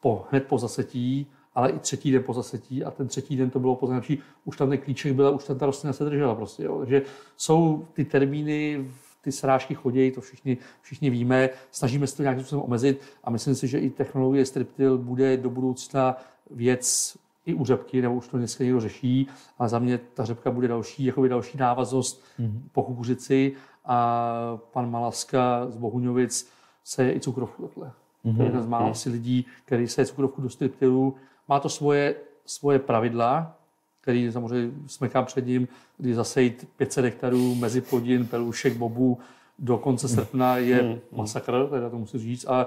po, hned po zasetí, ale i třetí den po zasetí a ten třetí den to bylo poznačí, už tam ten klíček byl, už tam ta rostlina se držela prostě. Jo. Takže jsou ty termíny ty srážky chodí, to všichni, všichni víme, snažíme se to nějakým způsobem omezit a myslím si, že i technologie Striptil bude do budoucna věc i u řepky, nebo už to dneska někdo řeší, ale za mě ta řepka bude další, jakoby další návaznost mm-hmm. po kukuřici a pan Malaska z Bohuňovic se i cukrovku takhle. Mm-hmm. To je jeden z mála mm-hmm. lidí, který se cukrovku do striptilu. Má to svoje, svoje pravidla, který samozřejmě smekám před ním, kdy zasejít 500 hektarů mezi plodin, pelušek, bobů do konce srpna je mm. masakr, teda to musím říct, a,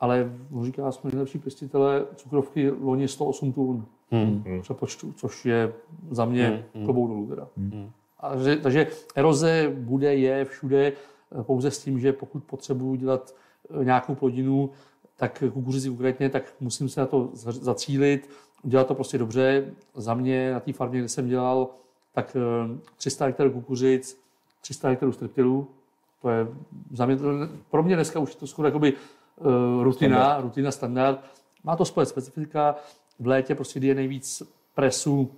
ale on říká, jsme nejlepší pěstitele cukrovky loni 108 tun mm. přepočtu, což je za mě mm. klobouk dolů teda. Mm. A, že, takže eroze bude, je všude, pouze s tím, že pokud potřebuji dělat eh, nějakou plodinu, tak kukuřici konkrétně, tak musím se na to zacílit, udělat to prostě dobře. Za mě na té farmě, kde jsem dělal, tak 300 eh, hektarů kukuřic, 300 hektarů striptilů. To je za mě, to, pro mě dneska už to skoro jakoby rutina, standard. rutina, standard. Má to svoje specifika. V létě prostě, kdy je nejvíc presu,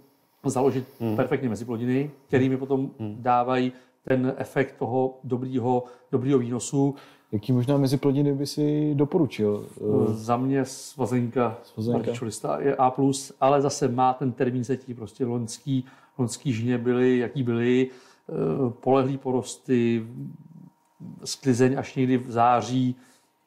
založit hmm. perfektně meziplodiny, kterými potom hmm. dávají ten efekt toho dobrýho, dobrýho výnosu. Jaký možná meziplodiny by si doporučil? Za mě svazenka, svazenka. je A+, ale zase má ten termín setí, prostě loňský, loňský žně byly, jaký byly, eh, polehlý porosty, sklizeň až někdy v září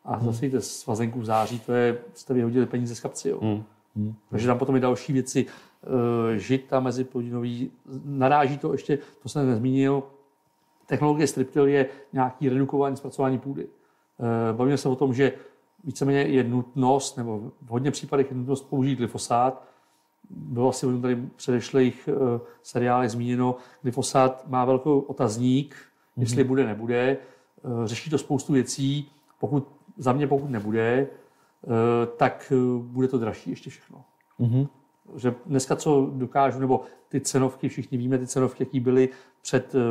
a hmm. zase jde svazenku v září, to je, jste vyhodili peníze z kapci. Jo. Hmm. Hmm. Takže tam potom i další věci, eh, žita meziplodinový, naráží to ještě, to jsem nezmínil, Technologie striptil je nějaký redukování zpracování půdy. Eh, bavíme se o tom, že víceméně je nutnost, nebo v hodně případech je nutnost použít glyfosát. Bylo asi v tady předešlých eh, seriálech zmíněno, glyfosát má velkou otazník, mm-hmm. jestli bude, nebude. Eh, řeší to spoustu věcí. Pokud, za mě pokud nebude, tak bude to dražší ještě všechno. Mm-hmm že dneska co dokážu, nebo ty cenovky, všichni víme ty cenovky, jaký byly před uh,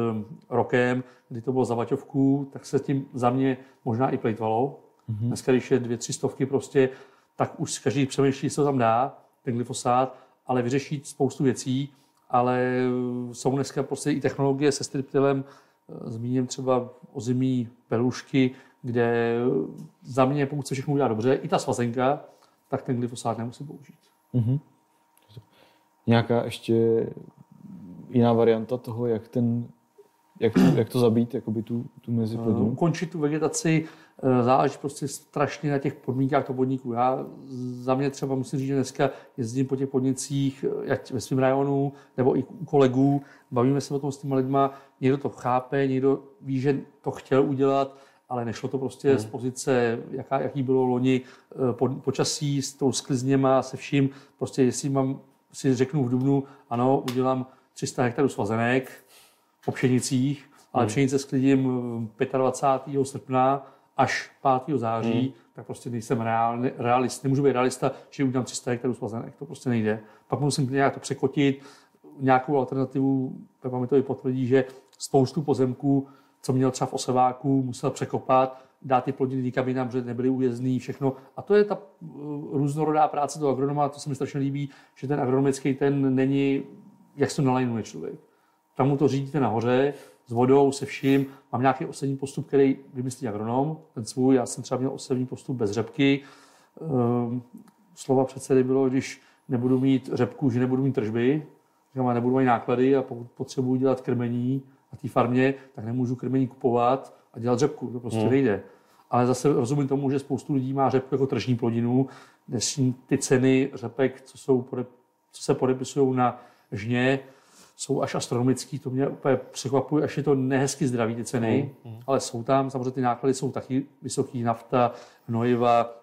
rokem, kdy to bylo za vaťovku, tak se tím za mě možná i plejtvalo. Mm-hmm. Dneska, když je dvě, tři stovky prostě, tak už každý přemýšlí, co tam dá, ten glyfosát, ale vyřeší spoustu věcí, ale jsou dneska prostě i technologie se striptilem, eh, zmíním třeba ozimí pelušky, kde za mě, pokud se všechno udělá dobře, i ta svazenka, tak ten glyfosát nemusí použít. Mm-hmm nějaká ještě jiná varianta toho, jak, ten, jak, to, jak to zabít, jakoby tu, tu meziplodinu? Uh, ukončit tu vegetaci uh, záleží prostě strašně na těch podmínkách toho podniku. Já za mě třeba musím říct, že dneska jezdím po těch podnicích, jak ve svém rajonu, nebo i u kolegů, bavíme se o tom s těma lidma, někdo to chápe, někdo ví, že to chtěl udělat, ale nešlo to prostě hmm. z pozice, jaká, jaký bylo loni po, počasí, s tou sklizněma, se vším. Prostě jestli mám si řeknu v Dubnu, ano, udělám 300 hektarů svazenek po pšenicích, ale hmm. pšenice sklidím 25. Eh, srpna až 5. září, hmm. tak prostě nejsem reál, realist, nemůžu být realista, že udělám 300 hektarů svazenek, to prostě nejde. Pak musím nějak to překotit, nějakou alternativu, Pepa mi to i potvrdí, že spoustu pozemků, co měl třeba v oseváku, musel překopat, dát ty plodiny jinam, protože nebyly ujezdný, všechno. A to je ta uh, různorodá práce toho agronoma, to se mi strašně líbí, že ten agronomický ten není, jak se nalajnuje člověk. Tam mu to řídíte nahoře, s vodou, se vším. Mám nějaký osevní postup, který vymyslí agronom, ten svůj. Já jsem třeba měl osevní postup bez řepky. Um, slova předsedy bylo, když nebudu mít řepku, že nebudu mít tržby, že nebudu mít náklady a pokud potřebuji dělat krmení na té farmě, tak nemůžu krmení kupovat, a dělat řepku. To prostě hmm. nejde. ale zase rozumím tomu, že spoustu lidí má řepku jako tržní plodinu. Dnešní ty ceny řepek, co, jsou, co se podepisují na žně, jsou až astronomický, to mě úplně překvapuje, až je to nehezky zdraví ty ceny, mm, mm. ale jsou tam, samozřejmě ty náklady jsou taky vysoký, nafta, hnojiva,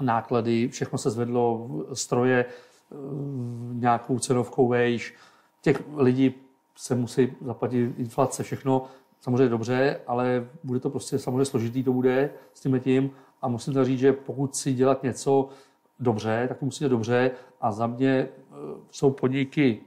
náklady, všechno se zvedlo, stroje, nějakou cenovkou vejš, těch lidí se musí zaplatit inflace, všechno, samozřejmě dobře, ale bude to prostě samozřejmě složitý, to bude s tím tím a musím to říct, že pokud si dělat něco dobře, tak to musí dělat dobře a za mě eh, jsou podniky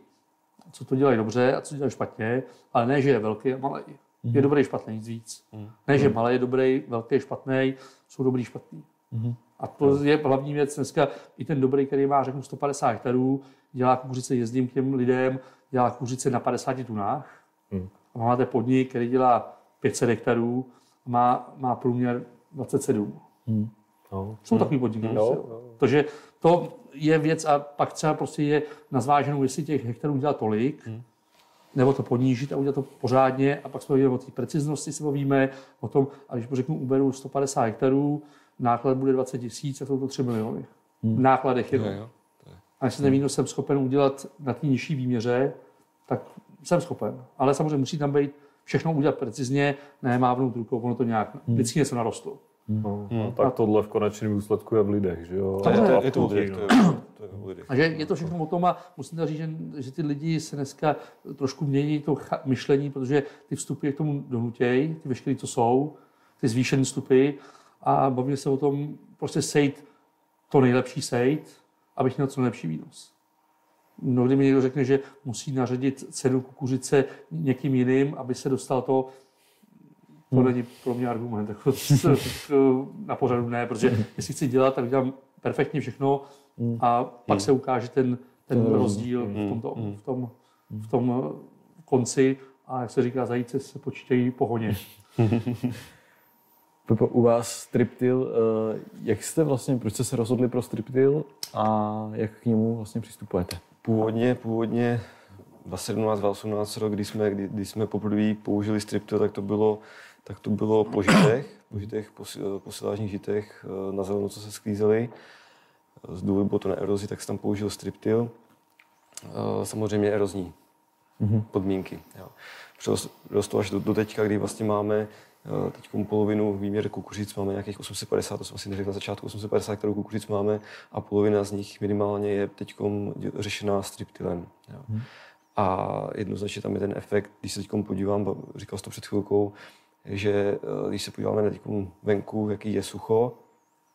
co to dělají dobře a co dělají špatně, ale ne, že je velký a malý. Mm-hmm. Je mhm. dobrý, špatný, nic víc. Mm-hmm. Ne, že malý je dobrý, velký je špatný, jsou dobrý, špatný. Mm-hmm. A to je hlavní věc dneska. I ten dobrý, který má, řeknu, 150 hektarů, dělá kukuřice, jezdím k těm lidem, dělá kukuřice na 50 tunách. Mm. A máte podnik, který dělá 500 hektarů, má, má průměr 27. Mm. No. Jsou takový podniky. No, no. Takže to je věc a pak třeba prostě je na zváženou, jestli těch hektarů dělá tolik, hmm. nebo to ponížit a udělat to pořádně a pak jsme o té preciznosti se bavíme, o tom, a když řeknu, uberu 150 hektarů, náklad bude 20 tisíc a jsou to 3 miliony. Hmm. V nákladech jenom. Jo, jo. A jestli ten výnos jsem schopen udělat na té nižší výměře, tak jsem schopen. Ale samozřejmě musí tam být všechno udělat precizně, ne mávnout rukou, ono to nějak hmm. vždycky něco narostlo. No, hmm. no, tak tohle v konečném důsledku je v lidech, že jo? To je, to, je, to, v lidech, to je v lidech. A že je to všechno o tom a musím říct, že, že ty lidi se dneska trošku mění to myšlení, protože ty vstupy k tomu donutějí, ty veškeré, co jsou, ty zvýšené vstupy a bavíme se o tom prostě sejt to nejlepší sejt, abych měl co nejlepší výnos. Mnohdy mi někdo řekne, že musí naředit cenu kukuřice někým jiným, aby se dostal to, to hmm. není pro mě argument. Jako, na pořadu ne, protože hmm. jestli chci dělat, tak dělám perfektně všechno hmm. a pak hmm. se ukáže ten, ten hmm. rozdíl v, tomto, hmm. v, tom, v tom konci a jak se říká, zajíce se počítají po honě. Pepo, u vás Striptil, eh, jak jste vlastně, proč jste se rozhodli pro Striptil a jak k němu vlastně přistupujete? Původně, původně 2017, 2018 rok, kdy jsme, kdy, kdy jsme poprvé použili Striptil, tak to bylo tak to bylo po žitech, po žitech, po, po silážních žitech eh, na zeleno, co se sklízeli. Z důvodu bylo to na erozi, tak jsem tam použil striptil. Eh, samozřejmě erozní mm-hmm. podmínky. Jo. Rostlo až do, do teďka, kdy vlastně máme eh, teď polovinu výměr kukuřic, máme nějakých 850, to jsem asi neřekl na začátku, 850 hektarů kukuřic máme a polovina z nich minimálně je teď řešená striptilem. Jo. Mm. A jednoznačně tam je ten efekt, když se teď podívám, říkal jsi to před chvilkou, že eh, když se podíváme na venku, jaký je sucho,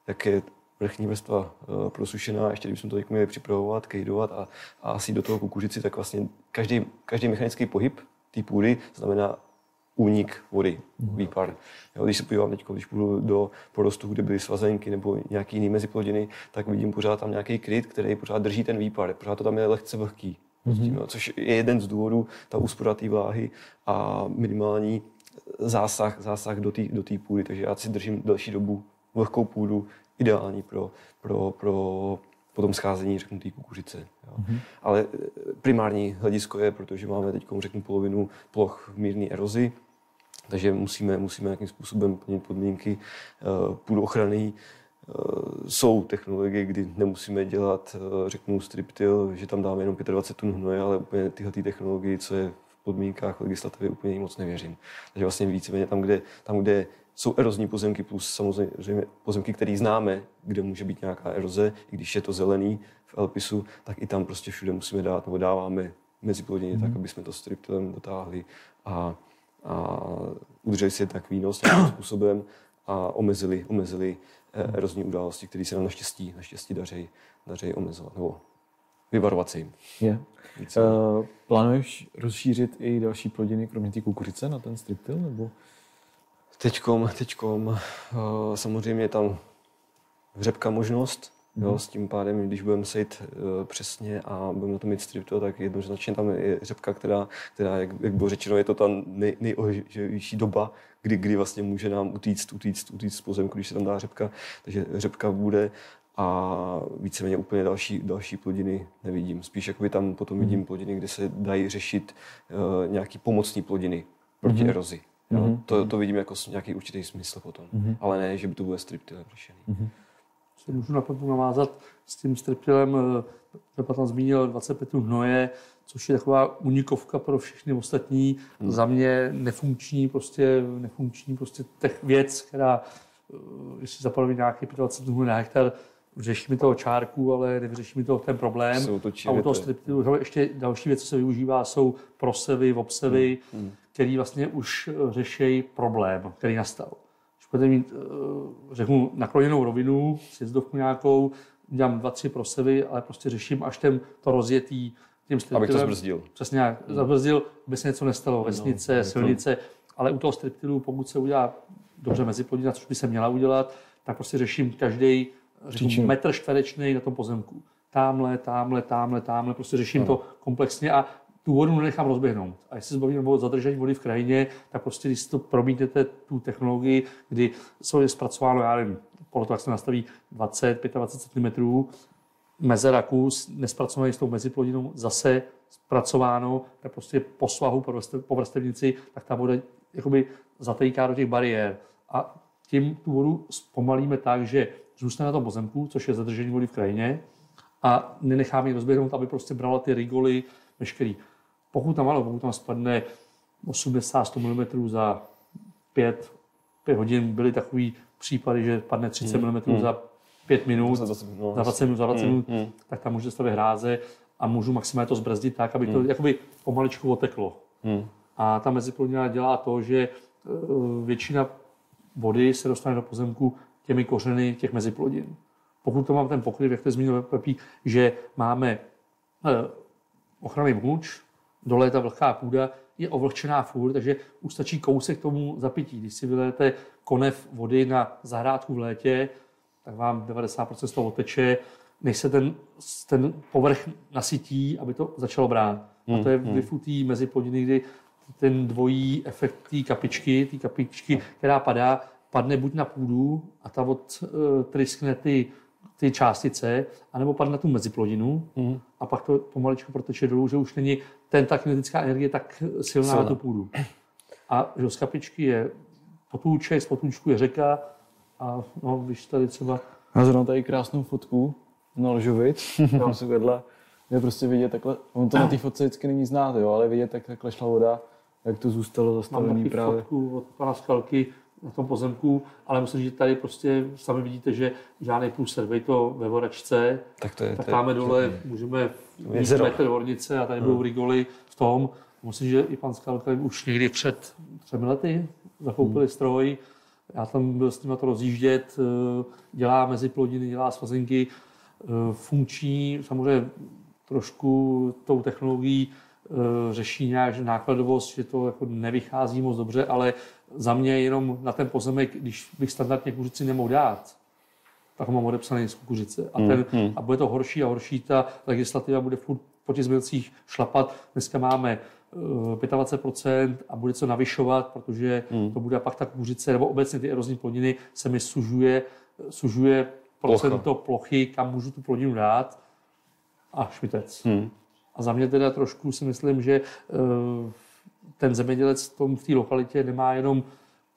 jak je vrchní vrstva uh, prosušená, ještě kdybychom to měli připravovat, kejdovat a, a asi do toho kukuřici, tak vlastně každý, každý mechanický pohyb té půdy znamená únik vody, mm. výpar. Jo, když se podívám teď, když půjdu do porostu, kde byly svazenky nebo nějaký jiný meziplodiny, tak vidím pořád tam nějaký kryt, který pořád drží ten výpar. Pořád to tam je lehce vlhký. Mm-hmm. No, což je jeden z důvodů, ta úspora té vláhy a minimální zásah, zásah do té do tý půdy, takže já si držím delší dobu vlhkou půdu, ideální pro, pro, pro potom scházení řeknu té kukuřice. Jo. Mm-hmm. Ale eh, primární hledisko je, protože máme teď řeknu polovinu ploch v mírné erozi, takže musíme, musíme nějakým způsobem plnit podmínky uh, půdu ochrany. Uh, jsou technologie, kdy nemusíme dělat, uh, řeknu, striptil, že tam dáme jenom 25 tun hnoje, ale úplně tyhle technologie, co je podmínkách legislativy úplně moc nevěřím. Takže vlastně víceméně tam, kde, tam, kde jsou erozní pozemky plus samozřejmě pozemky, které známe, kde může být nějaká eroze, i když je to zelený v Elpisu, tak i tam prostě všude musíme dát, nebo dáváme mezi mm. tak mhm. aby jsme to striptilem dotáhli a, a udrželi si tak výnos nějakým způsobem a omezili, omezili eh, erozní události, které se nám naštěstí, naštěstí daří, daří omezovat, nebo vyvarovat se jim. Je. Uh, plánuješ rozšířit i další plodiny, kromě té kukuřice, na ten striptil? Nebo? Teďkom, teďkom uh, samozřejmě je tam řepka možnost. Jo, s tím pádem, když budeme sejít uh, přesně a budeme na to mít striptil, tak jednoznačně tam je řepka, která, která jak, jak bylo řečeno, je to ta nej, nejohřejší doba, kdy, kdy vlastně může nám utíct, utíct, utíct z pozemku, když se tam dá řepka. Takže řepka bude a víceméně úplně další, další plodiny nevidím. Spíš jakoby tam potom vidím mhm. plodiny, kde se dají řešit uh, nějaký pomocní plodiny proti mm-hmm. erozi. Jo? To, to vidím jako nějaký určitý smysl potom. Ale ne, že by to bude striptil řešený. Se můžu na Pepu navázat s tím striptilem. eh, Pepa tam zmínil 25 hnoje, což je taková unikovka pro všechny ostatní. Hmm. Za mě nefunkční, prostě, nefunkční prostě tech věc, která, eh, jestli zapadl nějaký 25 hnoj na hektar, řeší mi toho čárku, ale nevyřeší mi to ten problém. Jsou to A u toho striptilu, ještě další věc, co se využívá, jsou prosevy, obsevy, Hmm. hmm. který vlastně už řeší problém, který nastal. Budete mít, eh, řeknu, nakloněnou rovinu, sjezdovku nějakou, dělám dva, tři prosevy, ale prostě řeším až ten, to rozjetý tím striptilem. Abych to zbrzdil. Přesně jak zabrzdil, aby se něco nestalo. Vesnice, No, silnice, ale u toho striptilu, pokud se udělá dobře meziplodina, což by se měla udělat, tak prostě řeším každý metr čtverečný na tom pozemku. Támhle, támhle, támhle, támhle, prostě řeším to komplexně a tu vodu nenechám rozběhnout. A jestli se bavíme o zadržení vody v krajině, tak prostě když to promítnete tu technologii, kdy jsou je zpracováno, já nevím, podle toho, jak se nastaví 20, 25 cm, mezera kus, nespracovaný s tou meziplodinou, zase zpracováno, tak prostě po svahu, po vrstevnici, tak ta voda jakoby zatejká do těch bariér. A tím tu vodu zpomalíme tak, že zůstane na tom pozemku, což je zadržení vody v krajině, a nenecháme ji rozběhnout, aby prostě brala ty rigoly veškerý. Pokud tam, ano, pokud tam spadne 80-100 mm za 5, 5 hodin, byly takový případy, že padne 30 mm za 5 minut, Za 20 no, za 20 minut, za 20 Mm, minut, mm. tak tam může stavět hráze a můžu maximálně to zbrzdit tak, aby to jakoby pomaličku oteklo. Mm. A ta meziplodina dělá to, že e, většina vody se dostane do pozemku těmi kořeny těch meziplodin. Pokud to mám ten pokryv, jak to zmínil Pepí, že máme e, ochranný vnuč, dole je ta vlhká půda, je ovlhčená furt, takže už stačí kousek k tomu zapití. Když si vylejete konev vody na zahrádku v létě, tak vám 90% z toho oteče, než se ten, ten povrch nasytí, aby to začalo brát. A to je vyfutý mezi plodiny, kdy ten dvojí efekt té kapičky, té kapičky, která padá, padne buď na půdu a ta odtryskne ty, ty částice, anebo padne na tu meziplodinu a pak to pomaličku proteče dolů, že už není ten, ta kinetická energie tak silná Silná. na tu půdu. A že z kapičky je potůček, z potůčku je řeka a no, když tady třeba Já zrovna tady krásnou fotku na Lžovic, tam se vedle, je prostě vidět takhle, on to na té fotce vždycky není znát, jo, ale vidět, jak takhle šla voda, jak to zůstalo Mám zastavený taky právě. fotku od pana Skalky na tom pozemku, ale musím říct, že tady prostě sami vidíte, že žádný průser, vej to ve voračce, Tak to je, tak to máme dole, můžeme mít metr ornice a tady budou rigoly v tom. Myslím, že i pan Skalka už někdy před třemi lety zakoupili stroj. Já tam byl s tím na to rozjíždět, eh, dělá meziplodiny, dělá svazenky, eh, funkční, samozřejmě trošku tou technologií eh, řeší nějak nákladovost, že to jako nevychází moc dobře, ale za mě jenom na ten pozemek, když bych standardně kuřici nemohl dát, tak ho mám odepsaný z kukuřice. A, ten, a bude to horší a horší, ta legislativa bude furt po těch zemědělcích šlapat. Dneska máme eh, 25% a bude se navyšovat, protože to bude pak ta kukuřice, nebo obecně ty erozní plodiny se mi sužuje, sužuje procento plochy, kam můžu tu plodinu dát a šmitec. Hmm. A za mě teda trošku si myslím, že eh, ten zemědělec tom v té lokalitě nemá jenom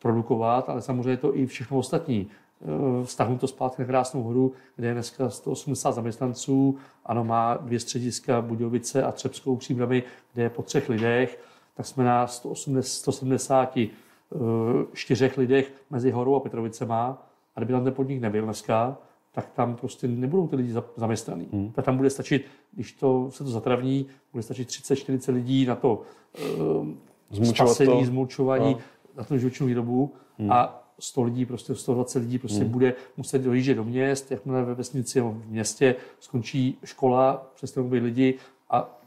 produkovat, ale samozřejmě to i všechno ostatní. Eh, Vztahnu to zpátky na Krásnou horu, kde je dneska 180 zaměstnanců, ano, má dvě střediska Budějovice a Třebskou příbramy, kde je po třech lidech, tak jsme na 180, 170 eh, čtyřech lidech mezi Horou a Petrovicema. A kdyby tam ten podnik nebyl dneska, tak tam prostě nebudou ty lidi za- zaměstnaný. Hmm. Tak tam bude stačit, když to, se to zatravní, bude stačit 30-40 lidí na to uh, spasení, to. zmulčování, No. na tu živočnou výrobu hmm. a 100 lidí, prostě 120 lidí prostě hmm. bude muset dojíždět do měst, jakmile ve vesnici nebo v městě skončí škola, přestanou být lidi a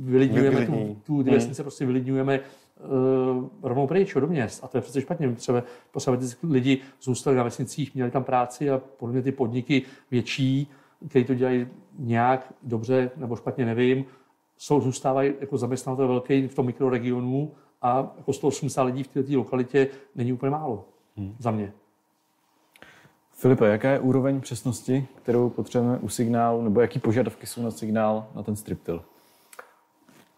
vylidňujeme tu, tu ty vesnice, prostě vylidňujeme uh, rovnou pryč do měst. A to je přece špatně. Třeba ty lidi zůstali na vesnicích, měli tam práci a podle mě ty podniky větší, které to dělají nějak dobře nebo špatně, nevím, jsou, zůstávají jako zaměstnavatel velký v tom mikroregionu a jako 180 lidí v této lokalitě není úplně málo hmm. za mě. Filipe, jaká je úroveň přesnosti, kterou potřebujeme u signálu, nebo jaký požadavky jsou na signál na ten striptil?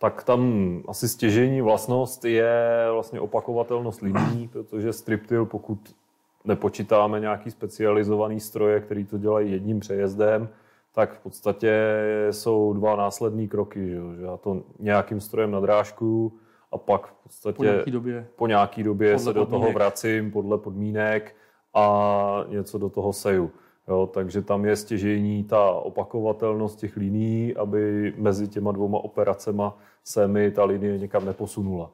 Tak tam asi stěžení vlastnost je vlastně opakovatelnost liní, protože striptil, pokud nepočítáme nějaký specializovaný stroje, který to dělají jedním přejezdem, tak v podstatě jsou dva následné kroky. Že, já to nějakým strojem nadrážku a pak v podstatě Po nějaký době. po nějaký době Podle se do toho podmínek. vracím podle podmínek a něco do toho seju. Jo, takže tam je stěžení ta opakovatelnost těch linií, aby mezi těma dvouma operacema se mi ta linie někam neposunula.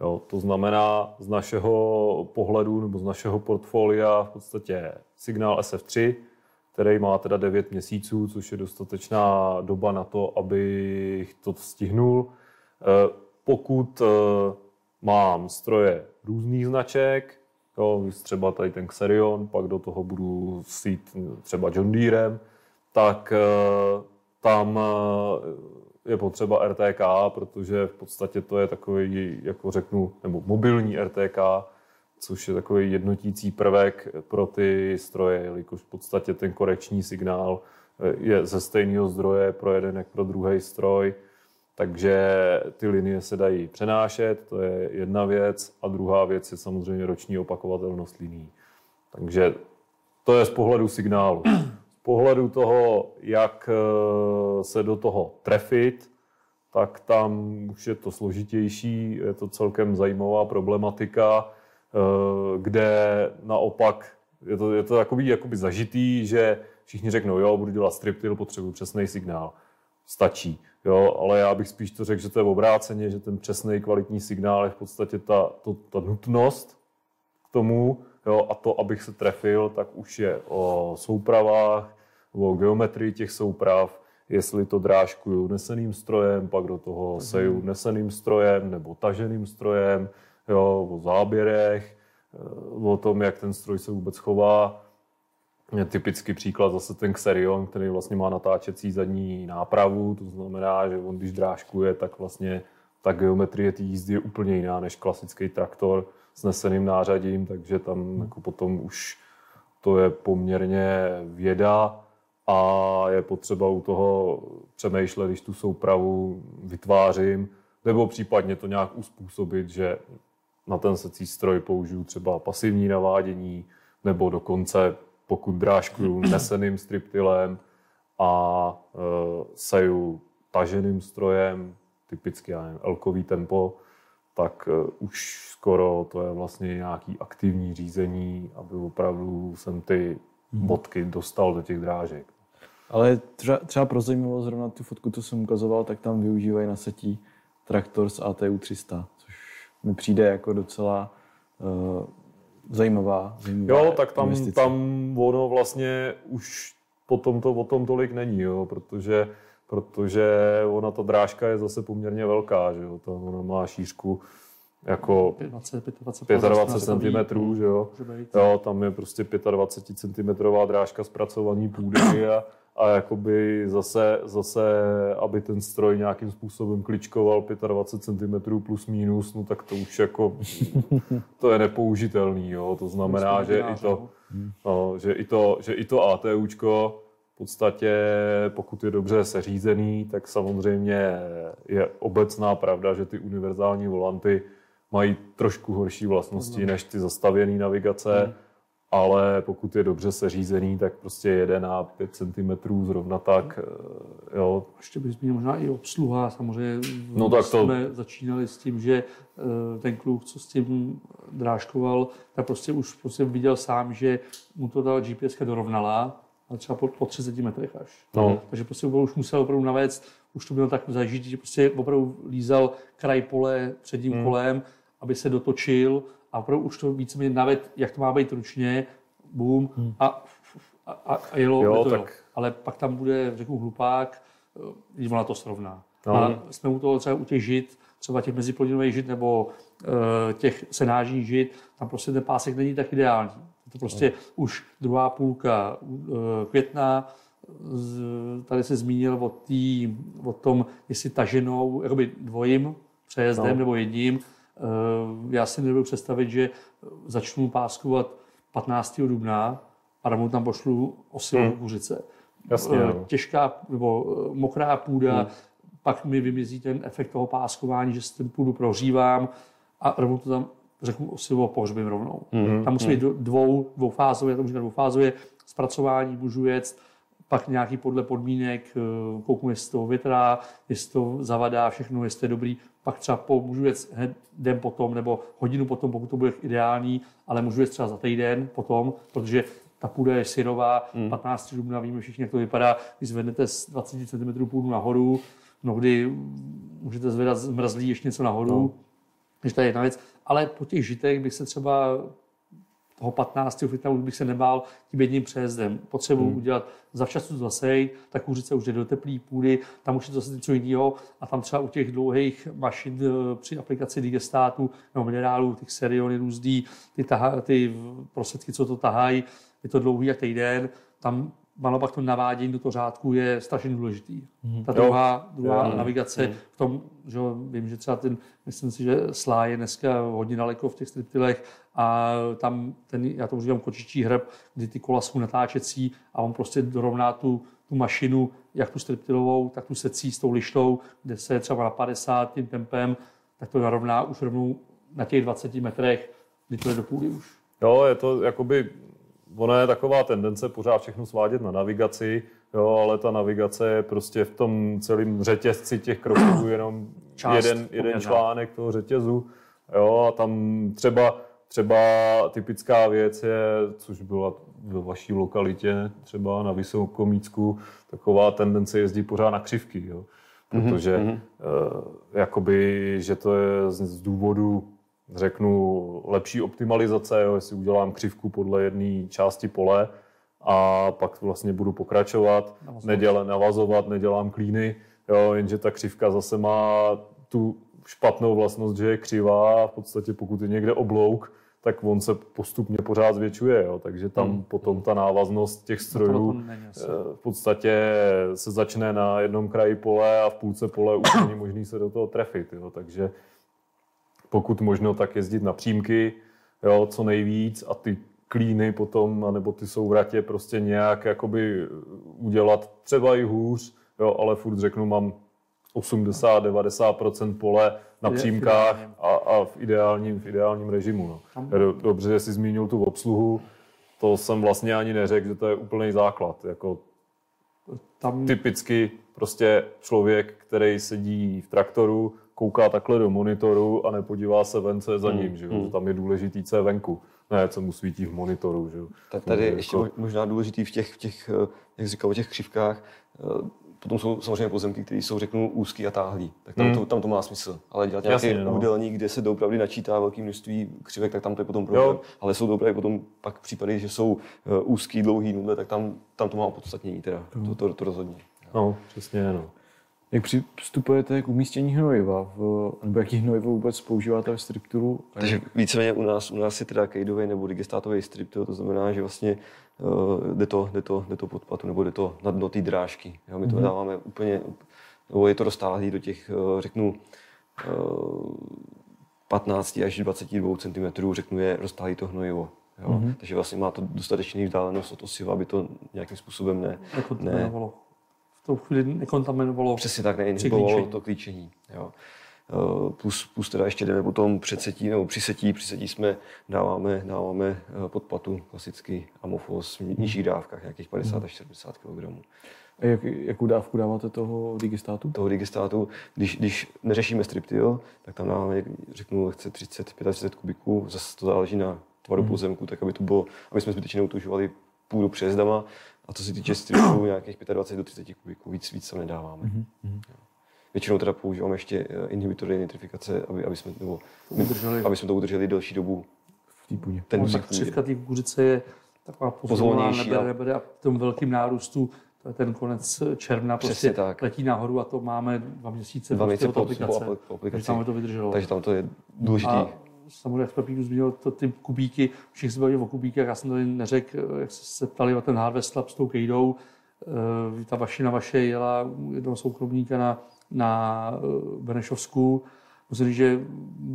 Jo, to znamená z našeho pohledu nebo z našeho portfolia v podstatě signál SF3, který má teda 9 měsíců, což je dostatečná doba na to, abych to stihnul. Eh, Pokud eh, mám stroje různých značek, jo, třeba tady ten Xerion, pak do toho budu sít třeba John Deerem, tak eh, tam eh, je potřeba RTK, protože v podstatě to je takový, jako řeknu, nebo mobilní RTK, což je takový jednotící prvek pro ty stroje, jelikož v podstatě ten korekční signál eh, je ze stejného zdroje pro jeden jak pro druhý stroj, takže ty linie se dají přenášet, to je jedna věc. A druhá věc je samozřejmě roční opakovatelnost linií. Takže to je z pohledu signálu. Z pohledu toho, jak eh, se do toho trefit, tak tam už je to složitější, je to celkem zajímavá problematika, eh, kde naopak je to, je to takový jakoby zažitý, že všichni řeknou, jo, budu dělat striptil, potřebuji přesný signál. Stačí. Jo, ale já bych spíš to řekl, že to je obráceně, že ten přesný kvalitní signál je v podstatě ta, to, ta nutnost k tomu, jo, a to, abych se trefil, tak už je o soupravách, o geometrii těch souprav, jestli to drážkuju neseným strojem, pak do toho seju neseným strojem nebo taženým strojem, jo, o záběrech, eh, o tom, jak ten stroj se vůbec chová. Typický příklad zase ten Xerion, který vlastně má natáčecí zadní nápravu, to znamená, že on když drážkuje, tak vlastně ta geometrie té jízdy je úplně jiná než klasický traktor s neseným nářadím, takže tam jako potom už to je poměrně věda a je potřeba u toho přemýšlet, když tu soupravu vytvářím, nebo případně to nějak uspůsobit, že na ten secí stroj použiju třeba pasivní navádění, nebo dokonce pokud drážkuju neseným striptilem a e, seju taženým strojem, typicky já nevím, elkový tempo, tak e, už skoro to je vlastně nějaký aktivní řízení, aby opravdu jsem ty bodky dostal do těch drážek. Ale třeba, třeba pro zajímavost, zrovna tu fotku, co jsem ukazoval, tak tam využívají na setí traktor z ATU 300, což mi přijde jako docela uh, zajímavá, zajímavá Jo, tak tam, investice. tam ono vlastně už potom to o tom tolik není, jo, protože, protože ona ta drážka je zase poměrně velká, že jo, tam ona má šířku jako 25, 25, 25 cm, že jo. Jo, tam je prostě 25 cm drážka zpracovaný půdy a, a jakoby zase, zase, aby ten stroj nějakým způsobem kličkoval 25 cm plus minus, no tak to už jako, to je nepoužitelný, jo. To znamená, že i to, no, že i to, že i to ATUčko v podstatě, pokud je dobře seřízený, tak samozřejmě je obecná pravda, že ty univerzální volanty mají trošku horší vlastnosti než ty zastavěné navigace, ale pokud je dobře seřízený, tak prostě jede na 5 cm zrovna tak. eh, Jo. Ještě bych zmínil možná i obsluha. Samozřejmě No tak to- jsme začínali s tím, že eh, ten kluk, co s tím drážkoval, tak prostě už prostě viděl sám, že mu to ta GPS dorovnala, ale třeba po, po 30 metrech až. No. Takže prostě už musel opravdu navést, už to bylo tak zažít, že prostě opravdu lízal kraj pole předním hmm. kolem, aby se dotočil a opravdu už to víceméně naved, jak to má být ručně, boom, hmm. a, a, a, a jelo, Jo, jo, to tak- jelo. Ale pak tam bude, řeknu, hlupák, eh, když ona to srovná. No. A jsme u toho třeba u těch žit, třeba těch meziplodinových žit nebo e, těch senážních žit, tam prostě ten pásek není tak ideální. Je to prostě no. už druhá půlka e, května, z, tady se zmínil o, tý, o tom, jestli taženou, jakoby dvojím přejezdem no. nebo jedním. E, já si nedovedu představit, že začnu páskovat 15. dubna a rovnou tam pošlu osilovou Hmm. kuřice. Jasně, Eh, no. Těžká nebo eh, mokrá půda, pak mi vymizí ten efekt toho páskování, že si ten půdu prohřívám a rovnou to tam řeknu osivo pohřbím rovnou. Mm-hmm. Tam musí být dvou, dvoufázově, já to říkám dvoufázově, zpracování můžu jet, pak nějaký podle podmínek, eh, kouknu, jestli to větrá, jestli to zavadá, všechno, jestli je dobrý, pak třeba po, můžu jet hned den potom nebo hodinu potom, pokud to bude ideální, ale můžu jet třeba za týden potom, protože ta půda je syrová, hmm. 15 dubna, víme všichni, jak to vypadá, když zvednete z 20 cm půdu nahoru, mnohdy můžete zvedat zmrzlý ještě něco nahoru, no. takže to je jedna věc. Ale po těch žitech bych se třeba toho 15. května už bych se nebál tím jedním přejezdem. Potřebuji hmm. udělat zavčasu zasej, ta kuřice už jde do teplé půdy, tam už je zase něco jiného a tam třeba u těch dlouhých mašin eh, při aplikaci digestátu nebo minerálů, těch seriony různý, ty, taha, ty prostředky, co to tahají, je to dlouhý jak týden, tam pak to navádění do toho řádku je strašně důležitý. Mm. Ta druhá, druhá mm. navigace mm. v tom, že vím, že třeba ten, myslím si, že Slá je dneska hodně daleko v těch striptilech a tam ten, já to říkám kočičí hrb, kdy ty kola jsou natáčecí a on prostě dorovná tu, tu mašinu, jak tu striptilovou, tak tu secí s tou lištou, kde se třeba na 50 tím tempem, tak to narovná už rovnou na těch 20 metrech, kdy to je do půdy už. Jo, je to jakoby ono je taková tendence pořád všechno svádět na navigaci, jo, ale ta navigace je prostě v tom celém řetězci těch kroků jenom Část, jeden, jeden článek toho řetězu. Jo, a tam třeba, třeba typická věc je, což byla ve vaší lokalitě, třeba na Vysokomícku, taková tendence jezdit pořád na křivky. Jo. Mhm, Protože mm-hmm. jakoby, že to je z, z důvodu řeknu, lepší optimalizace, jo, jestli udělám křivku podle jedné části pole a pak vlastně budu pokračovat, neděle, navazovat, nedělám klíny, jo, jenže ta křivka zase má tu špatnou vlastnost, že je křivá a v podstatě pokud je někde oblouk, tak on se postupně pořád zvětšuje, jo, takže tam hmm. potom ta návaznost těch strojů eh, v podstatě se začne na jednom kraji pole a v půlce pole už není možný se do toho trefit, jo, takže pokud možno, tak jezdit na přímky, jo, co nejvíc a ty klíny potom, nebo ty souvratě prostě nějak jakoby udělat třeba i hůř, jo, ale furt řeknu, mám 80-90% pole na přímkách a, a v, ideálním, v ideálním režimu. No. Dobře, že jsi zmínil tu obsluhu, to jsem vlastně ani neřekl, že to je úplný základ. Jako tam... Typicky prostě člověk, který sedí v traktoru, kouká takhle do monitoru a nepodívá se ven, co je za hmm, ním. Že? Hmm. Tam je důležitý, co je venku, ne co mu svítí v monitoru. Že? Tady je ještě jako... možná důležitý v těch, v těch, eh, jak říkal, o těch křivkách, eh, potom jsou samozřejmě pozemky, které jsou, řeknu, úzký a táhlý. Tak tam, hmm. to, tam to má smysl. Ale dělat nějaký Jasně, no. údelník, kde se doopravdy načítá velké množství křivek, tak tam to je potom problém. Jo. Ale jsou dobré potom pak případy, že jsou uh, úzký, dlouhý nudle, tak tam, tam to má opodstatnění teda. Hmm. To, to, to rozhodně. No, přesně, no. Jak přistupujete k umístění hnojiva? V, nebo jaký hnojivo vůbec používáte ve stripturu? Takže víceméně u nás, u nás je teda kejdový nebo digestátový striptil, to znamená, že vlastně jde, to, jde, to, jde to pod patu, nebo jde to na dno té drážky. Jo? My to mm-hmm. dáváme úplně, nebo je to roztáhlý do těch, uh, řeknu, uh, 15 až 22 cm, řeknu, je roztáhlý to hnojivo. Jo? Mm-hmm. Takže vlastně má to dostatečný vzdálenost od osiva, aby to nějakým způsobem ne, ne, v tou chvíli nekontaminovalo. Přesně tak, neinhibovalo to klíčení. Jo. Eh, plus, plus teda ještě jdeme potom předsetí nebo přisetí. Přisetí jsme dáváme, dáváme eh, pod patu klasický amofos v nižších dávkách, nějakých 50 hmm. až 70 kg. A jak, jakou dávku dáváte toho digestátu? Toho digestátu, když, když neřešíme striptil, tak tam dáváme, řeknu, chce 30, 35 kubiků, zase to záleží na tvaru hmm. pozemku, tak aby to bylo, aby jsme zbytečně neutužovali půdu přejezdama a co se týče stripů, nějakých 25 do 30 kubíků, víc, víc tam nedáváme. Mm-hmm. Většinou teda používáme ještě eh, inhibitory nitrifikace, aby, aby, jsme, nebo, udrželi. aby jsme to udrželi delší dobu v té půdě. Ten no, křivka té kukuřice je taková pozvolná, nebere, nebere a v tom velkým nárůstu to je ten konec června, prostě tak. letí nahoru a to máme dva měsíce, dva měsíce po, aplikace, po aplikaci. Takže tam to vydrželo. Takže tam to je důležitý. A samozřejmě jak Pepíku zmínil to, ty kubíky, všichni se bavili o kubíkách, já jsem tady neřekl, jak se ptali o ten Harvest Lab s tou kejdou, eh, ta vašina vaše jela jednoho soukromníka na, na eh, Benešovsku. Musím říct, že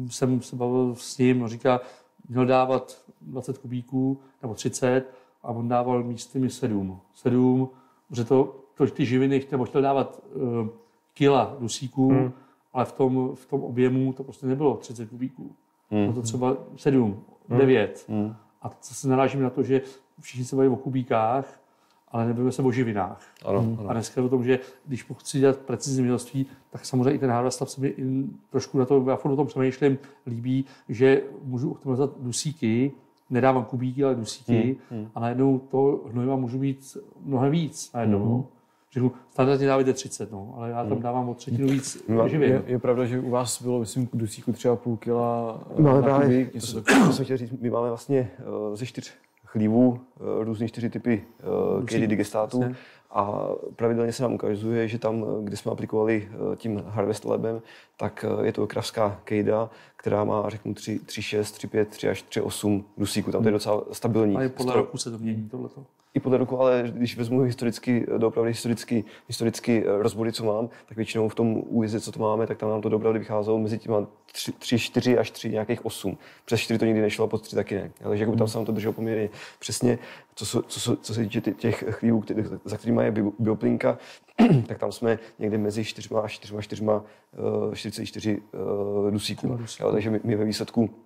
jsem se bavil s ním, on říká, měl dávat 20 kubíků nebo 30 a on dával místy mi 7. 7, že to, to ty živiny chtěl, chtěl dávat uh, kila dusíků, hmm. ale v tom, v tom objemu to prostě nebylo 30 kubíků. Hmm. Bylo to třeba 7, hmm. 9. Hmm. A se narážím na to, že všichni se baví o kubíkách, ale nebavíme se o živinách. Ano, hmm. ano. A dneska je o tom, že když chci dělat precizní zemědělství, tak samozřejmě i ten harvest se mi trošku na to, já o tom přemýšlím, líbí, že můžu optimalizovat dusíky, nedávám kubíky, ale dusíky hmm. Hmm. a najednou to hnojiva můžu mít mnohem víc najednou. Hmm. Řeknu, standardně dávajte 30, no, ale já tam hmm. dávám o třetinu víc no, živin. Je, je, pravda, že u vás bylo, myslím, dusíku třeba půl kila no, na kubík, něco to, jsem chtěl říct, my máme vlastně uh, ze čtyř chlívů, uh, různý čtyři typy uh, KD digestátů. a pravidelně se nám ukazuje, že tam, kde jsme aplikovali tím Harvest Labem, tak je to kravská kejda, která má, řeknu, 3,6, 3,5, 3 až 3,8 dusíku. Tam to je hmm. docela stabilní. A i podle roku se to mění tohleto i podle roku, ale když vezmu historicky, doopravdy historicky, historicky eh, rozbory, co mám, tak většinou v tom újezdu, co to máme, tak tam nám to doopravdy vycházelo mezi těma 3, 4 až 3, nějakých 8. Přes 4 to nikdy nešlo, a pod 3 taky ne. Takže jako tam se nám to drželo poměrně přesně, co, co, co, co se týče těch chlívů, za kterými je bioplinka, tak tam jsme někde mezi 4 až 4, 4, 44 dusíků. takže my, my ve výsledku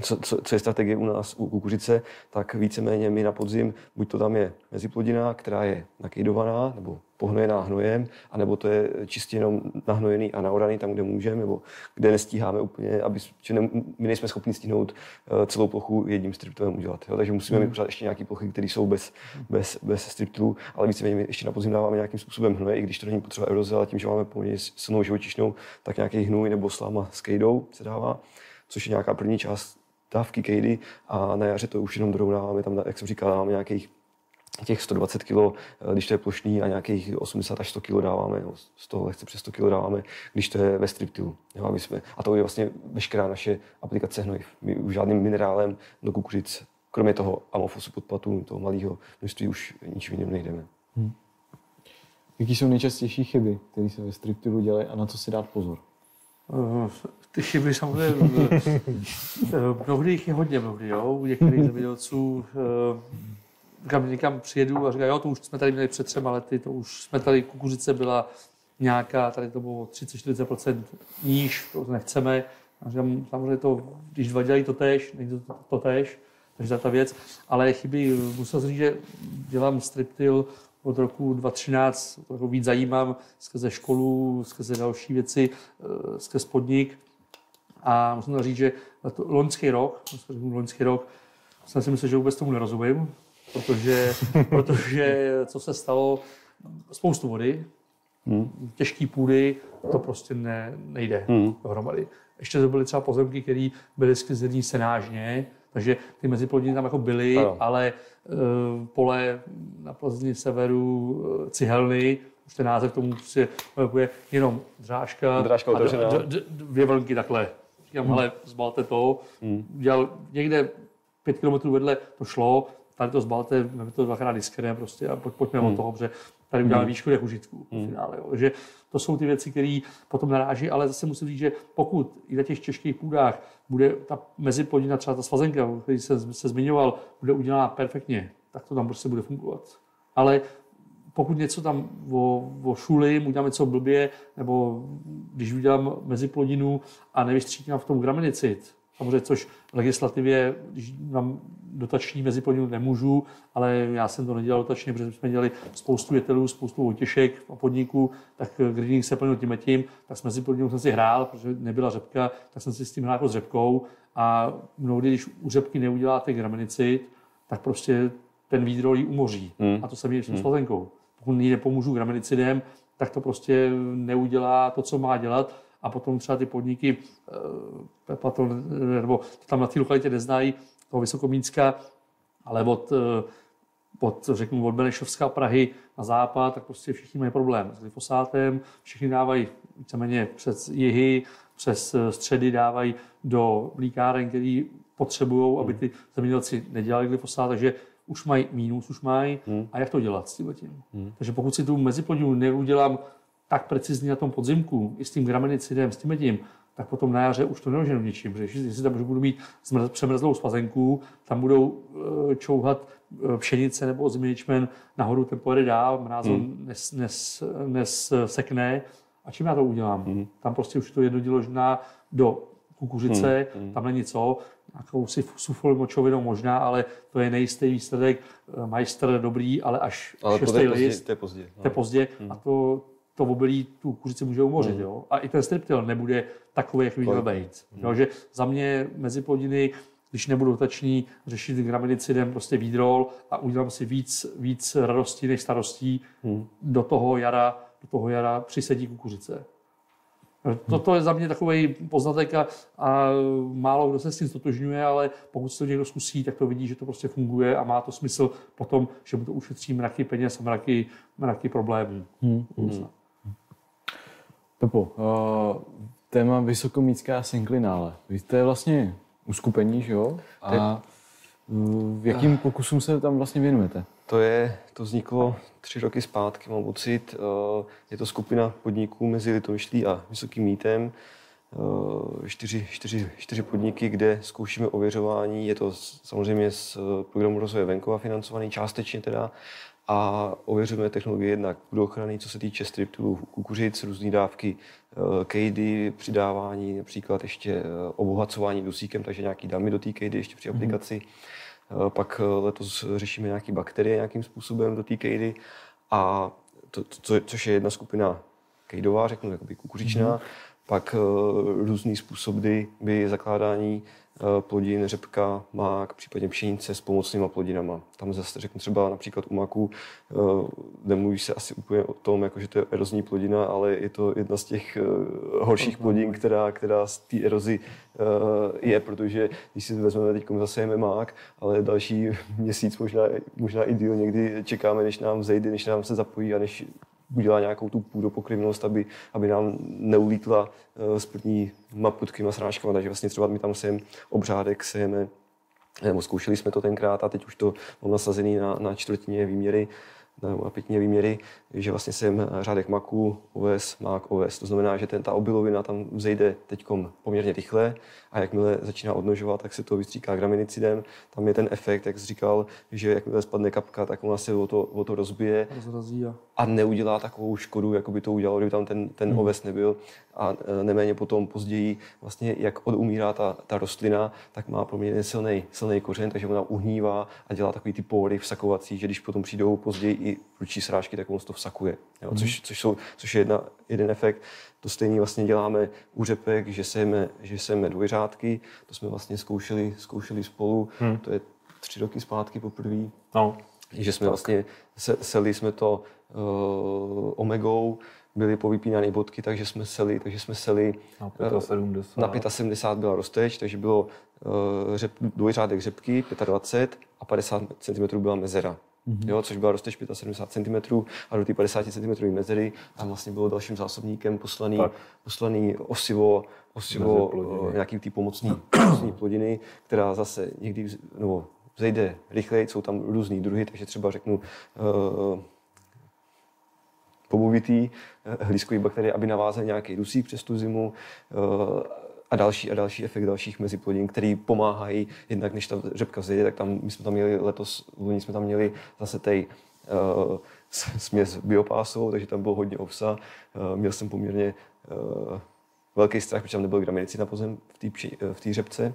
co, co, co je strategie u nás u kukuřice, tak víceméně my na podzim, buď to tam je meziplodina, která je nakejdovaná nebo pohnojená hnojem, anebo to je čistě jenom nahnojený a naoraný tam, kde můžeme, nebo kde nestíháme úplně, aby, že ne, my nejsme schopni stihnout uh, celou plochu jedním striptilem udělat. Jo? Takže musíme mít pořád ještě nějaké plochy, které jsou bez, bez, bez striptilů, ale víceméně my ještě na podzim dáváme nějakým způsobem hnoje, i když to není potřeba eroze, ale tím, že máme poměrně silnou živočišnou, tak nějaký hnůj nebo sláma s kejdou se dává což je nějaká první část dávky kejdy a na jaře to už jenom dorovnáváme, tam, jak jsem říkal, dáváme nějakých těch 120 kg, eh, když to je plošný a nějakých 80 až 100 kg dáváme, no, z toho lehce přes 100 kg dáváme, když to je ve striptilu. Jo, jsme, a to je vlastně veškerá naše aplikace hnojiv. My už žádným minerálem do kukuřic, kromě toho amofosu podpatu, toho malého množství, už ničím jiným nejdeme. Hmm. Jaký jsou nejčastější chyby, které se ve striptilu dělají a na co si dát pozor? Uh, ty chyby samozřejmě, eh, mnohdy jich je hodně mnohdy, jo, u některých zemědělců, kam eh, někam přijedu a říkají, jo, to už jsme tady měli před třema lety, to už jsme tady, kukuřice byla nějaká, tady to bylo 30-40% níž, to nechceme. A říkám, samozřejmě to, když dva dělají to tež, není to, to tež, takže ta věc. Ale chyby, musel říct, že dělám striptil od roku 2013, to víc zajímám skrze školu, skrze další věci, eh, skrze podnik. A musím říct, že loňský rok, loňský rok, jsem si myslel, že vůbec tomu nerozumím, protože, protože co se stalo, spoustu vody, hmm. těžký půdy, to prostě ne, nejde hmm. dohromady. Ještě to byly třeba pozemky, které byly sklizený senážně, takže ty meziplodiny tam jako byly, ano. ale uh, pole na Plzni severu uh, cihelny, už ten název tomu prostě je jenom drážka, drážka a d- d- d- dvě vlnky takhle Říkám, hmm. ale zbalte to. Hmm. Dělal někde pět kilometrů vedle to šlo, tady to zbalte, to dvakrát diskré prostě a pojď, pojďme hmm. od toho, protože tady uděláme hmm. výšku finále. Jo. že to jsou ty věci, které potom naráží, ale zase musím říct, že pokud i na těch těžkých půdách bude ta meziplodina, třeba ta svazenka, o který se, se zmiňoval, bude udělána perfektně, tak to tam prostě bude fungovat. Ale pokud něco tam o, o šulím, udělám něco blbě, nebo když udělám meziplodinu a nevystříkám v tom graminicid, samozřejmě, což v legislativě, když mám dotační meziplodinu, nemůžu, ale já jsem to nedělal dotačně, protože jsme dělali spoustu jetelů, spoustu otěšek a podniků, tak greening se plnil tím tím, tak s meziplodinou jsem si hrál, protože nebyla řepka, tak jsem si s tím hrál jako s řepkou a mnohdy, když u řepky neuděláte graminicid, tak prostě ten výdrol ji umoří. Hmm. A to se mi s hmm. slazenkou pokud jí nepomůžu graminicidem, tak to prostě neudělá to, co má dělat. A potom třeba ty podniky, eh, Pepa to, nebo tam na té lokalitě neznají, toho Vysokomínska, ale od, eh, od, řeknu, od Benešovská Prahy na západ, tak prostě všichni mají problém s glyfosátem, všichni dávají víceméně přes jihy, přes eh, středy dávají do mlíkáren, který potřebují, aby ty zemědělci nedělali glyfosát, takže už mají mínus, už mají. Hmm. A jak to dělat s tím? Hmm. Takže pokud si tu meziplodinu neudělám tak precizně na tom podzimku, i s tím gramenicidem, s tím tím, tak potom na jaře už to nedoženu ničím, protože jestli tam budu mít přemrzlou spazenku, tam budou e, čouhat e, pšenice nebo změničmen, nahoru ten pojede dál, mrázon hmm. nes, nes, nes, sekne A čím já to udělám? Hmm. Tam prostě už to jedno dílo žná do kukuřice, hmm. tam není co, nějakou si močovinou možná, ale to je nejistý výsledek. Majster dobrý, ale až ale šestý to je list. Pozdě, to je pozdě. To je pozdě Hmm. a to, to obilí tu kuřici může umořit. Hmm. Jo? A i ten striptil nebude takový, jak by měl být. Jo? Že za mě mezi plodiny, když nebudu tační, řešit graminicidem prostě výdrol a udělám si víc, víc radostí než starostí, Hmm. do toho jara, do toho jara přisedí kukuřice. Toto je za mě takový poznatek a, a málo kdo se s tím stotožňuje, ale pokud se to někdo zkusí, tak to vidí, že to prostě funguje a má to smysl potom, že mu to ušetří mraky peněz a mraky, mraky problémů. Hmm. Hmm. Pepo, uh, téma vysokomítská synklinále. Vy jste vlastně uskupení, že jo? A uh, v jakým pokusům se tam vlastně věnujete? To je, to vzniklo tři roky zpátky, mám pocit. Eh, Je to skupina podniků mezi Litomyšlí a Vysokým mítem. Eh, Čtyři, čtyři, čtyři podniky, kde zkoušíme ověřování. Je to samozřejmě z eh, programu rozvoje venkova financovaný, částečně teda. A ověřujeme technologie jednak ochrany, co se týče striptilů kukuřic, různé dávky eh, kejdy, přidávání, například ještě eh, obohacování dusíkem, takže nějaký dámy do té kejdy ještě při aplikaci. Eh, Pak letos řešíme nějaké bakterie nějakým způsobem do té kejdy. A to, to, co- což je jedna skupina kejdová, řeknu, jakoby kukuřičná. Mm-hmm. Pak uh, různý způsoby by zakládání uh, plodin, řepka, mák, případně pšenice s pomocnýma plodinama. Tam zase řeknu třeba například u maku, uh, nemluví se asi úplně o tom, jako, že to je erozní plodina, ale je to jedna z těch horších plodin, která, která z té erozi uh, je, protože když si vezmeme teď zasejeme mák, ale další měsíc, možná, možná i díl někdy čekáme, než nám zejde, než nám se zapojí a než udělá nějakou tu půdopokryvnost, aby, aby nám neulítla uh, s prvníma putkýma srážkama. Takže vlastně třeba my tam sejeme obřádek, sejeme nebo zkoušeli jsme to tenkrát a teď už to mám nasazený na, na čtvrtině výměry, na pětině výměry, že vlastně jsem řádek maku, oves, mák, oves. To znamená, že ten, ta obilovina tam vzejde teď poměrně rychle a jakmile začíná odnožovat, tak se to vystříká graminicidem. Tam je ten efekt, jak jsi říkal, že jakmile spadne kapka, tak ona se o to, o to rozbije Rozrazí a a neudělá takovou škodu, jako by to udělalo, kdyby tam ten, ten oves nebyl. A e, neméně potom později, vlastně jak odumírá ta, ta rostlina, tak má poměrně silný, silný kořen, takže ona uhnívá a dělá takový ty pory vsakovací, že když potom přijdou později i prudší srážky, tak on to vsakuje. Jo? Což, což, jsou, což je jedna, jeden efekt. To stejný vlastně děláme u řepek, že sejeme, že sejeme dvojřádky, to jsme vlastně zkoušeli, zkoušeli spolu, hmm. to je tři roky zpátky poprvé No, že jsme vlastně se, seli jsme to uh, omegou, byly povypínané bodky, takže jsme seli, takže jsme seli na 75. na 75 byla rozteč, takže bylo uh, řep, dvojřádek řepky 25 a 50 cm byla mezera. Mm-hmm. Jo, což byla rozteč 75 cm a do té 50 cm mezery tam vlastně bylo dalším zásobníkem poslaný, Tak. poslaný osivo, osivo uh, nějaký ty pomocný, plodiny, která zase někdy vz- nebo vzejde rychleji, jsou tam různý druhy, takže třeba řeknu uh, pobovitý eh, hlízkový bakterie, aby navázal nějaký dusík přes tu zimu eh, a další a další efekt dalších meziplodin, který pomáhají, jednak než ta řepka vzejde, tak tam my jsme tam měli letos, loni jsme tam měli zase tej uh, směs biopásovou, takže tam bylo hodně ovsa. Uh, měl jsem poměrně uh, velký strach, protože tam nebyl graminici na pozem v té té řepce.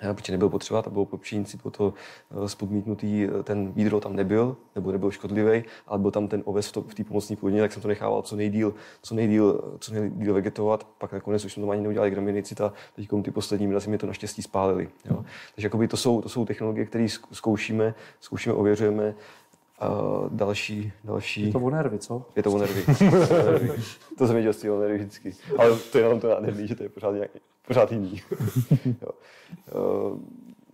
Eh, protože nebyl potřeba, to bylo po pšenici, bylo to eh, spodmítnutý, eh, ten výdro tam nebyl, nebo nebyl škodlivý, ale byl tam ten oves v, to, v té pomocné plodině, tak jsem to nechával co nejdíl, co nejdíl, co nejdíl vegetovat, pak nakonec už jsme to ani neudělali graminicita, teď ty poslední mrazy mi to naštěstí spálili. Jo. Takže jakoby to, jsou, to jsou technologie, které zk- zkoušíme, zkoušíme, ověřujeme, a další, další... je to o nervy, co? Je to o nervy. to zemědělství o nervy vždycky. Ale to je jenom to nádherný, že to je pořád, nějak, pořád jiný. jo.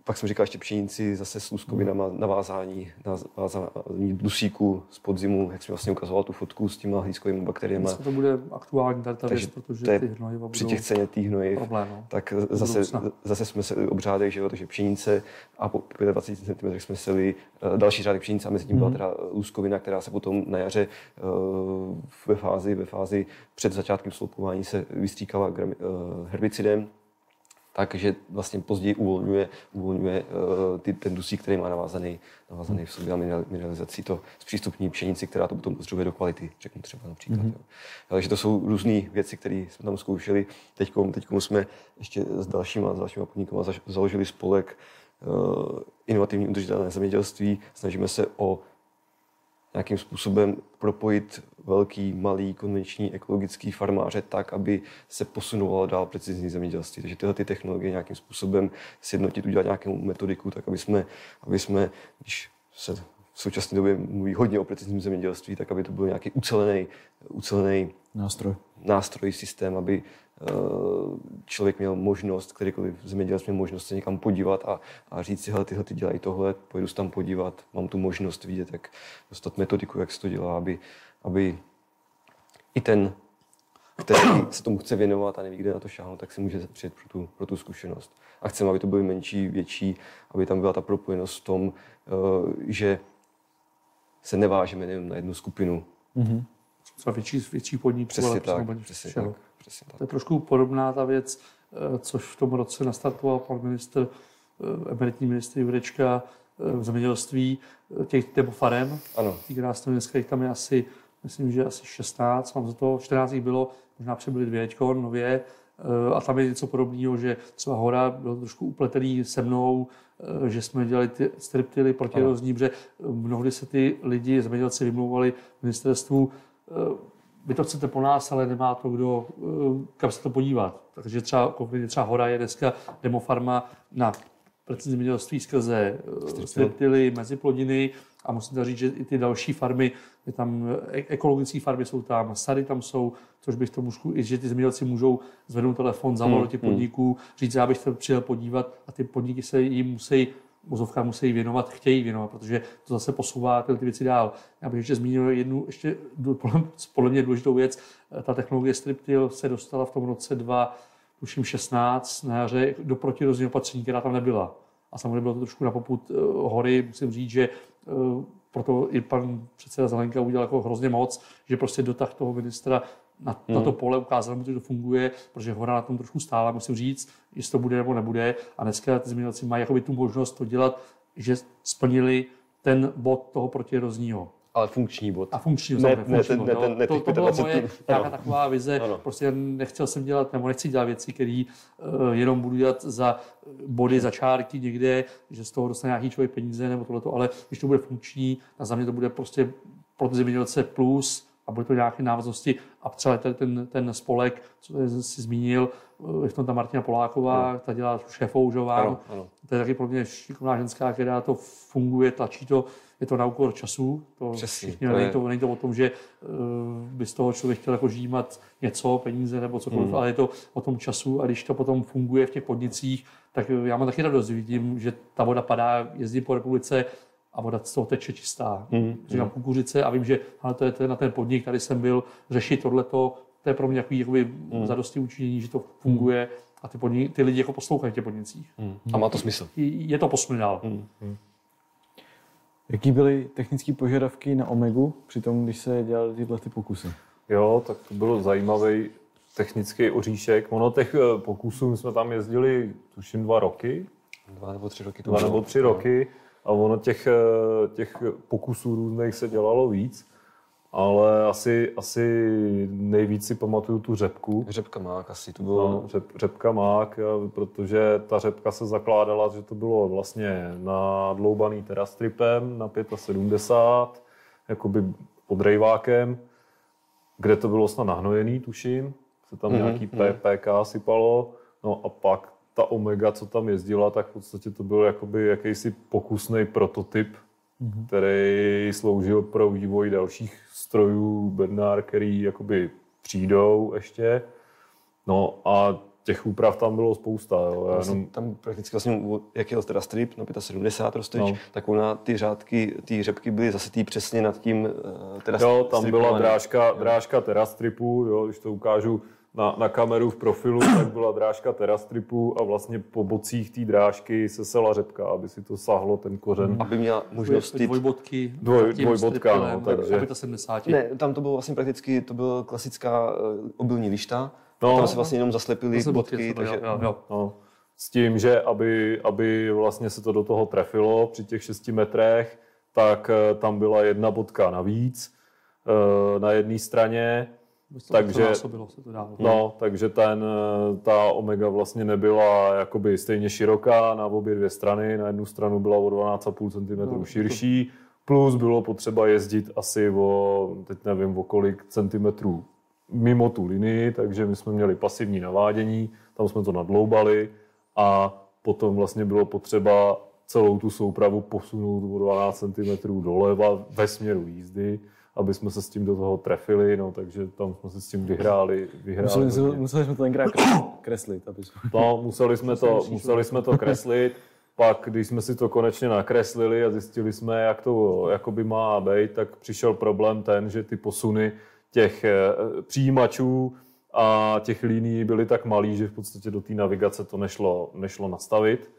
Pak jsem říkal ještě pšenici, zase s luskovinama, navázání, navázání dusíku z podzimu, jak jsem vlastně ukazoval tu fotku s těma hlízkovými bakteriemi. To bude aktuální tady ta věc, protože to je ty hnojiva Při těch ceně těch hnojiv, problém. No. tak zase, zase jsme se obřádek, že jo, takže pšenice a po 25 cm jsme seli eh, další řádek pšenice a mezi tím byla teda luskovina, která se potom na jaře eh, ve fázi, ve fázi před začátkem sloupování se vystříkala gram- herbicidem takže vlastně později uvolňuje, uvolňuje uh, ty, ten dusík, který má navázaný, navázaný v sobě a mineralizací to zpřístupní pšenici, která to potom potřebuje do kvality, řeknu třeba například. Mm-hmm. Jo. Takže to jsou různé věci, které jsme tam zkoušeli. Teď jsme ještě s dalšíma, s dalšíma podnikama založili spolek uh, inovativní udržitelné zemědělství. Snažíme se o nějakým způsobem propojit velký, malý, konvenční ekologický farmáře tak, aby se posunovalo dál precizní zemědělství. Takže tyhle ty technologie nějakým způsobem sjednotit, udělat nějakou metodiku, tak aby jsme, aby jsme když se v současné době mluví hodně o precizním zemědělství, tak aby to byl nějaký ucelený, ucelený nástroj. nástroj, systém, aby Eh, člověk měl možnost, kterýkoliv zemědělec měl možnost se někam podívat a, a říct si, hele, tyhle ty dělají tohle, pojedu se tam podívat, mám tu možnost vidět, jak dostat metodiku, jak se to dělá, aby, aby i ten, který se tomu chce věnovat a neví, kde na to šáhnout, tak si může přijet pro tu, pro tu zkušenost. A chceme, aby to byly menší, větší, aby tam byla ta propojenost v tom, eh, že se nevážeme jenom na jednu skupinu. Mm-hmm. Třeba větší, větší podnik. Přesně tak, přesně tak. Přesně tak. To je trošku podobná ta věc, eh, což v tom roce nastartoval pan minister, eh, emeritní ministr Jurečka v zemědělství těch nebo farem. Ano. Tí krásné dneska jich tam je asi, myslím, že asi 16, mám za to, 14 jich bylo, možná přibyly dvě nově. A tam je něco podobného, že třeba hora byl trošku upletený se mnou, že jsme dělali ty striptily proti protože mnohdy se ty lidi, zemědělci vymlouvali ministerstvu, vy to chcete po nás, ale nemá to kdo, eh, kam se to podívat. Takže třeba, konkrétně třeba Hora je dneska demofarma na precizní zemědělství skrze eh, striptily, meziplodiny a musím říct, že i ty další farmy, je tam e-, ekologické farmy jsou tam, sady tam jsou, což bych to můžu, i že ty zemědělci můžou zvednout telefon, zavolat hmm, těch hmm. podniků, říct, já bych se přijel podívat a ty podniky se jim musí mozovka musí věnovat, chtějí věnovat, protože to zase posouvá ty, ty věci dál. Já bych ještě zmínil jednu ještě podle mě důležitou věc. Ta technologie Striptil se dostala v tom roce 2, tuším 16 na jaře do protirozního opatření, která tam nebyla. A samozřejmě bylo to trošku na poput uh, hory. Musím říct, že uh, proto i pan předseda Zelenka udělal jako hrozně moc, že prostě dotah toho ministra na, hmm. na to pole, ukázal mu, že to funguje, protože hora na tom trošku stála, musím říct, jestli to bude nebo nebude. A dneska ty zemědělci mají jakoby tu možnost to dělat, že splnili ten bod toho protierozního. Ale funkční bod. A funkční, ne, ne, funkční ne, ne, ne, to, to byla moje nějaká taková vize. Ano. Prostě nechtěl jsem dělat, nebo nechci dělat věci, které uh, jenom budu dělat za body, za čárky někde, že z toho dostane nějaký člověk peníze nebo tohleto, ale když to bude funkční, a za mě to bude prostě pro ty zemědělce plus, a bude to nějaké návaznosti a třeba ten, ten spolek, co jsi zmínil, je v tom ta Martina Poláková, no. ta dělá šéfou ano, ano. To je taky pro mě šikovná ženská, která to funguje, tlačí to, je to na úkor času. To Přesně, všichni, to není, to, není to o tom, že uh, by z toho člověk chtěl jako žímat něco, peníze nebo cokoliv, hmm. ale je to o tom času a když to potom funguje v těch podnicích, tak já mám taky radost, vidím, že ta voda padá, jezdí po republice a voda z toho teče čistá. Mm, Říkám mm. kukuřice a vím, že ale to je, to je na ten podnik, tady jsem byl řešit tohleto, to je pro mě takový jakoby, mm. zadosti učinění, že to funguje mm. a ty, podnik, ty lidi jako poslouchají těch podnicích. Mm. A má to smysl. Je to posun dál. Mm. Jaký byly technické požadavky na Omegu při tom, když se dělaly tyhle ty pokusy? Jo, tak to bylo zajímavý technický oříšek. Ono těch eh, pokusů jsme tam jezdili, tuším, dva roky. Dva nebo tři roky. To dva nebo tři roky. A ono těch, eh, těch pokusů různých se dělalo víc, ale asi, asi nejvíc si pamatuju tu řepku. Řepka mák asi to bylo. No, řep, řepka mák, protože ta řepka se zakládala, že to bylo vlastně na dloubaný terastripem na 75, jakoby pod rejvákem, kde to bylo snad nahnojený, tuším, se tam mm-hmm. nějaký mhm. PPK sypalo, no a pak ta Omega, co tam jezdila, tak v podstatě to byl jakoby jakýsi pokusný prototyp, mm-hmm. který sloužil pro vývoj dalších strojů Bernard, který jakoby přijdou ještě. No a těch úprav tam bylo spousta. Jo. Já jenom... Tam prakticky vlastně, jak je teda strip na 75 rozteč, no. tak ona ty řádky, ty řepky byly zase tý přesně nad tím eh, teda Jo, tam byla drážka, drážka terastripu, jo, když to ukážu, na, na kameru v profilu, tak byla drážka terastripu a vlastně po bocích té drážky se sela řepka, aby si to sahlo ten kořen. Mm. Aby měla možnost... Dvoj, dvojbodky. Dvoj, dvojbodka, no, takže... 70. Ne, tam to bylo vlastně prakticky, to byla klasická uh, obilní lišta. No, tam se vlastně jenom zaslepily bodky, takže... Jo, jo. No. s tím, že aby, aby vlastně se to do toho trefilo při těch 6 metrech, tak eh, tam byla jedna bodka navíc eh, na jedné straně. Takže, se to no, takže ten, eh, ta omega vlastně nebyla jakoby stejně široká na obě dvě strany. Na jednu stranu byla o 12,5 cm No, širší, plus bylo potřeba jezdit asi o, teď nevím, o kolik centimetrů mimo tu linii, takže my jsme měli pasivní navádění, tam jsme to nadloubali a potom vlastně bylo potřeba celou tu soupravu posunout o 12 cm doleva ve směru jízdy, aby jsme se s tím do toho trefili, no, takže tam jsme se s tím vyhráli. vyhráli Museli, hodně. museli jsme to tenkrát kreslit, kreslit aby jsme... No, museli jsme, to, museli jsme to kreslit, pak když jsme si to konečně nakreslili a zjistili jsme, jak to jakoby má být, tak přišel problém ten, že ty posuny těch eh, přijímačů a těch líní byly tak malý, že v podstatě do té navigace to nešlo, nešlo nastavit,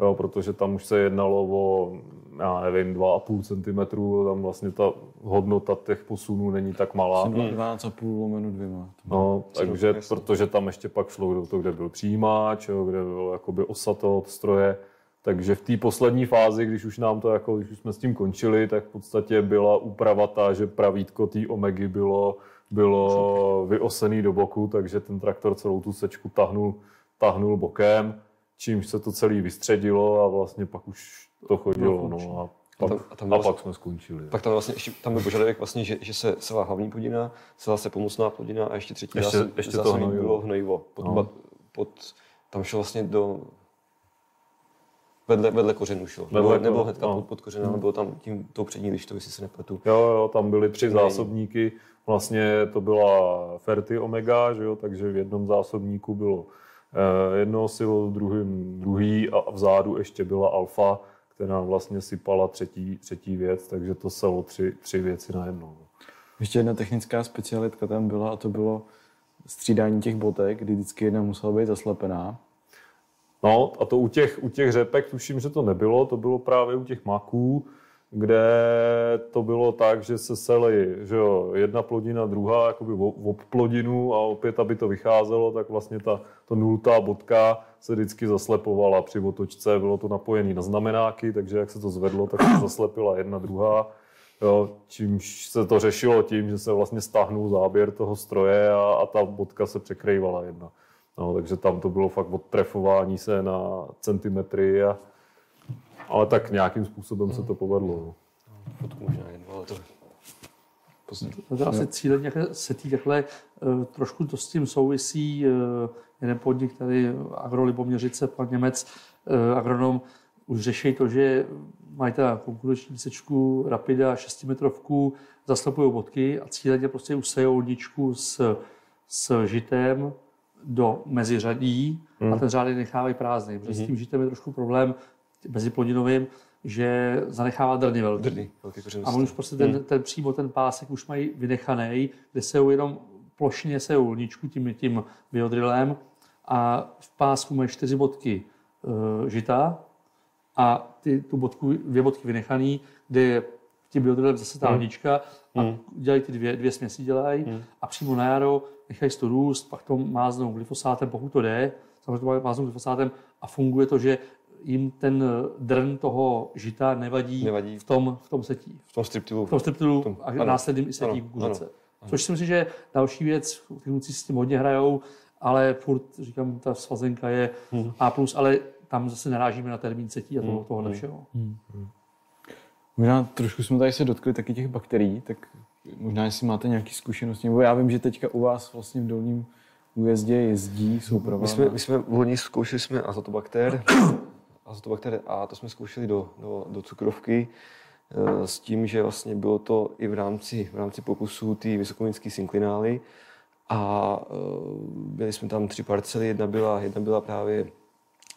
jo, protože tam už se jednalo o, já nevím, 2,5 cm, tam vlastně ta hodnota těch posunů není tak malá. 12,5 lomeno dvěma. No, takže, jasně. protože tam ještě pak šlo do toho, kde byl přijímač, jo, kde byl jakoby osa toho stroje. Takže v té poslední fázi, když už nám to jako, když už jsme s tím končili, tak v podstatě byla úprava ta, že pravítko té Omegy bylo, bylo vyosený do boku, takže ten traktor celou tu sečku tahnul, tahnul bokem, čímž se to celé vystředilo a vlastně pak už to chodilo. No, a, pak, tam- a tam a vlastně- pak jsme skončili. Pak tam vlastně ještě, tam byl požadavek vlastně, že, že se celá hlavní plodina, celá se pomocná plodina a ještě třetí Ještě- zásob- ještě to hnojivo. bylo hnojivo. Pod, No. no. pod, tam šlo vlastně do vedle, vedle kořenů šlo. Vedle Nebo, nebo hnedka no. pod, pod kořenem, ale bylo tam tím, tou přední lištou, jestli se nepletu. Jo, jo, tam byly tři Nejméně. zásobníky. Vlastně to byla Ferty Omega, že jo, takže v jednom zásobníku bylo jedno silo, v druhém druhý a vzadu ještě byla Alfa, která vlastně sypala třetí, třetí věc, takže to selo tři, tři věci na jednou. Ještě jedna technická specialitka tam byla a to bylo střídání těch botek, kdy vždycky jedna musela být zaslepená. No a to u těch, u těch řepek tuším, že to nebylo, to bylo právě u těch maků, kde to bylo tak, že se sely, že jo, jedna plodina, druhá jakoby ob ob plodinu a opět, aby to vycházelo, tak vlastně ta, ta nultá bodka se vždycky zaslepovala při otočce, bylo to napojené na znamenáky, takže jak se to zvedlo, tak se zaslepila jedna, druhá. Jo, čímž se to řešilo tím, že se vlastně stáhnul záběr toho stroje a, a ta bodka se překrývala jedna. No, takže tam to bylo fakt odtrefování se na centimetry, a, ale tak nějakým způsobem se to povedlo. No. Fotku možná jednu, ale to... To asi cíle nějaké setí takhle eh, trošku to s tím souvisí. eh, Jeden podnik tady, Agro Liboměřice, pan Němec, eh, agronom, už řeší to, že mají teda konkurenční sečku Rapida 6 metrovku, zaslepují bodky a cíleně prostě usejou lničku s, s žitem do meziřadí a ten řádek nechávají prázdný. Protože s tím žitem je trošku problém meziplodinovým, že zanechává drny velký. Drny, kořeny. A oni už prostě ten, ten přímo ten pásek už mají vynechaný, kde se jenom plošně se lničku tím, tím biodrillem a v pásku mají čtyři bodky e, žita a ty, tu bodku, dvě bodky vynechaný, kde je tím biodrillem zase ta lnička a dělají ty dvě, dvě směsi dělají a přímo na jaro nechají to růst, pak to máznou glyfosátem, pokud to jde, samozřejmě to máznou glyfosátem a funguje to, že jim ten drn toho žita nevadí, Nevadí. v tom, v tom setí V tom striptilu. v tom striptilu tom- a ano, následným i setí kukuřice. Což si myslím, že je další věc, ty kluci si s tím hodně hrajou, ale furt, říkám, ta svazenka je Hmm. A+, ale tam zase narážíme na termín setí a toho, tohle všeho. Možná trošku jsme tady se dotkli taky těch bakterií, tak možná jestli máte nějaké zkušenosti, nebo já vím, že teďka u vás vlastně v dolním újezdě jezdí souprava. My jsme, my jsme v loni zkoušeli jsme azotobakter, azotobakter A, to jsme zkoušeli do, do, do cukrovky, eh, s tím, že vlastně bylo to i v rámci, v rámci pokusů ty vysokovinské synklinály a eh, byli jsme tam tři parcely, jedna byla, jedna byla právě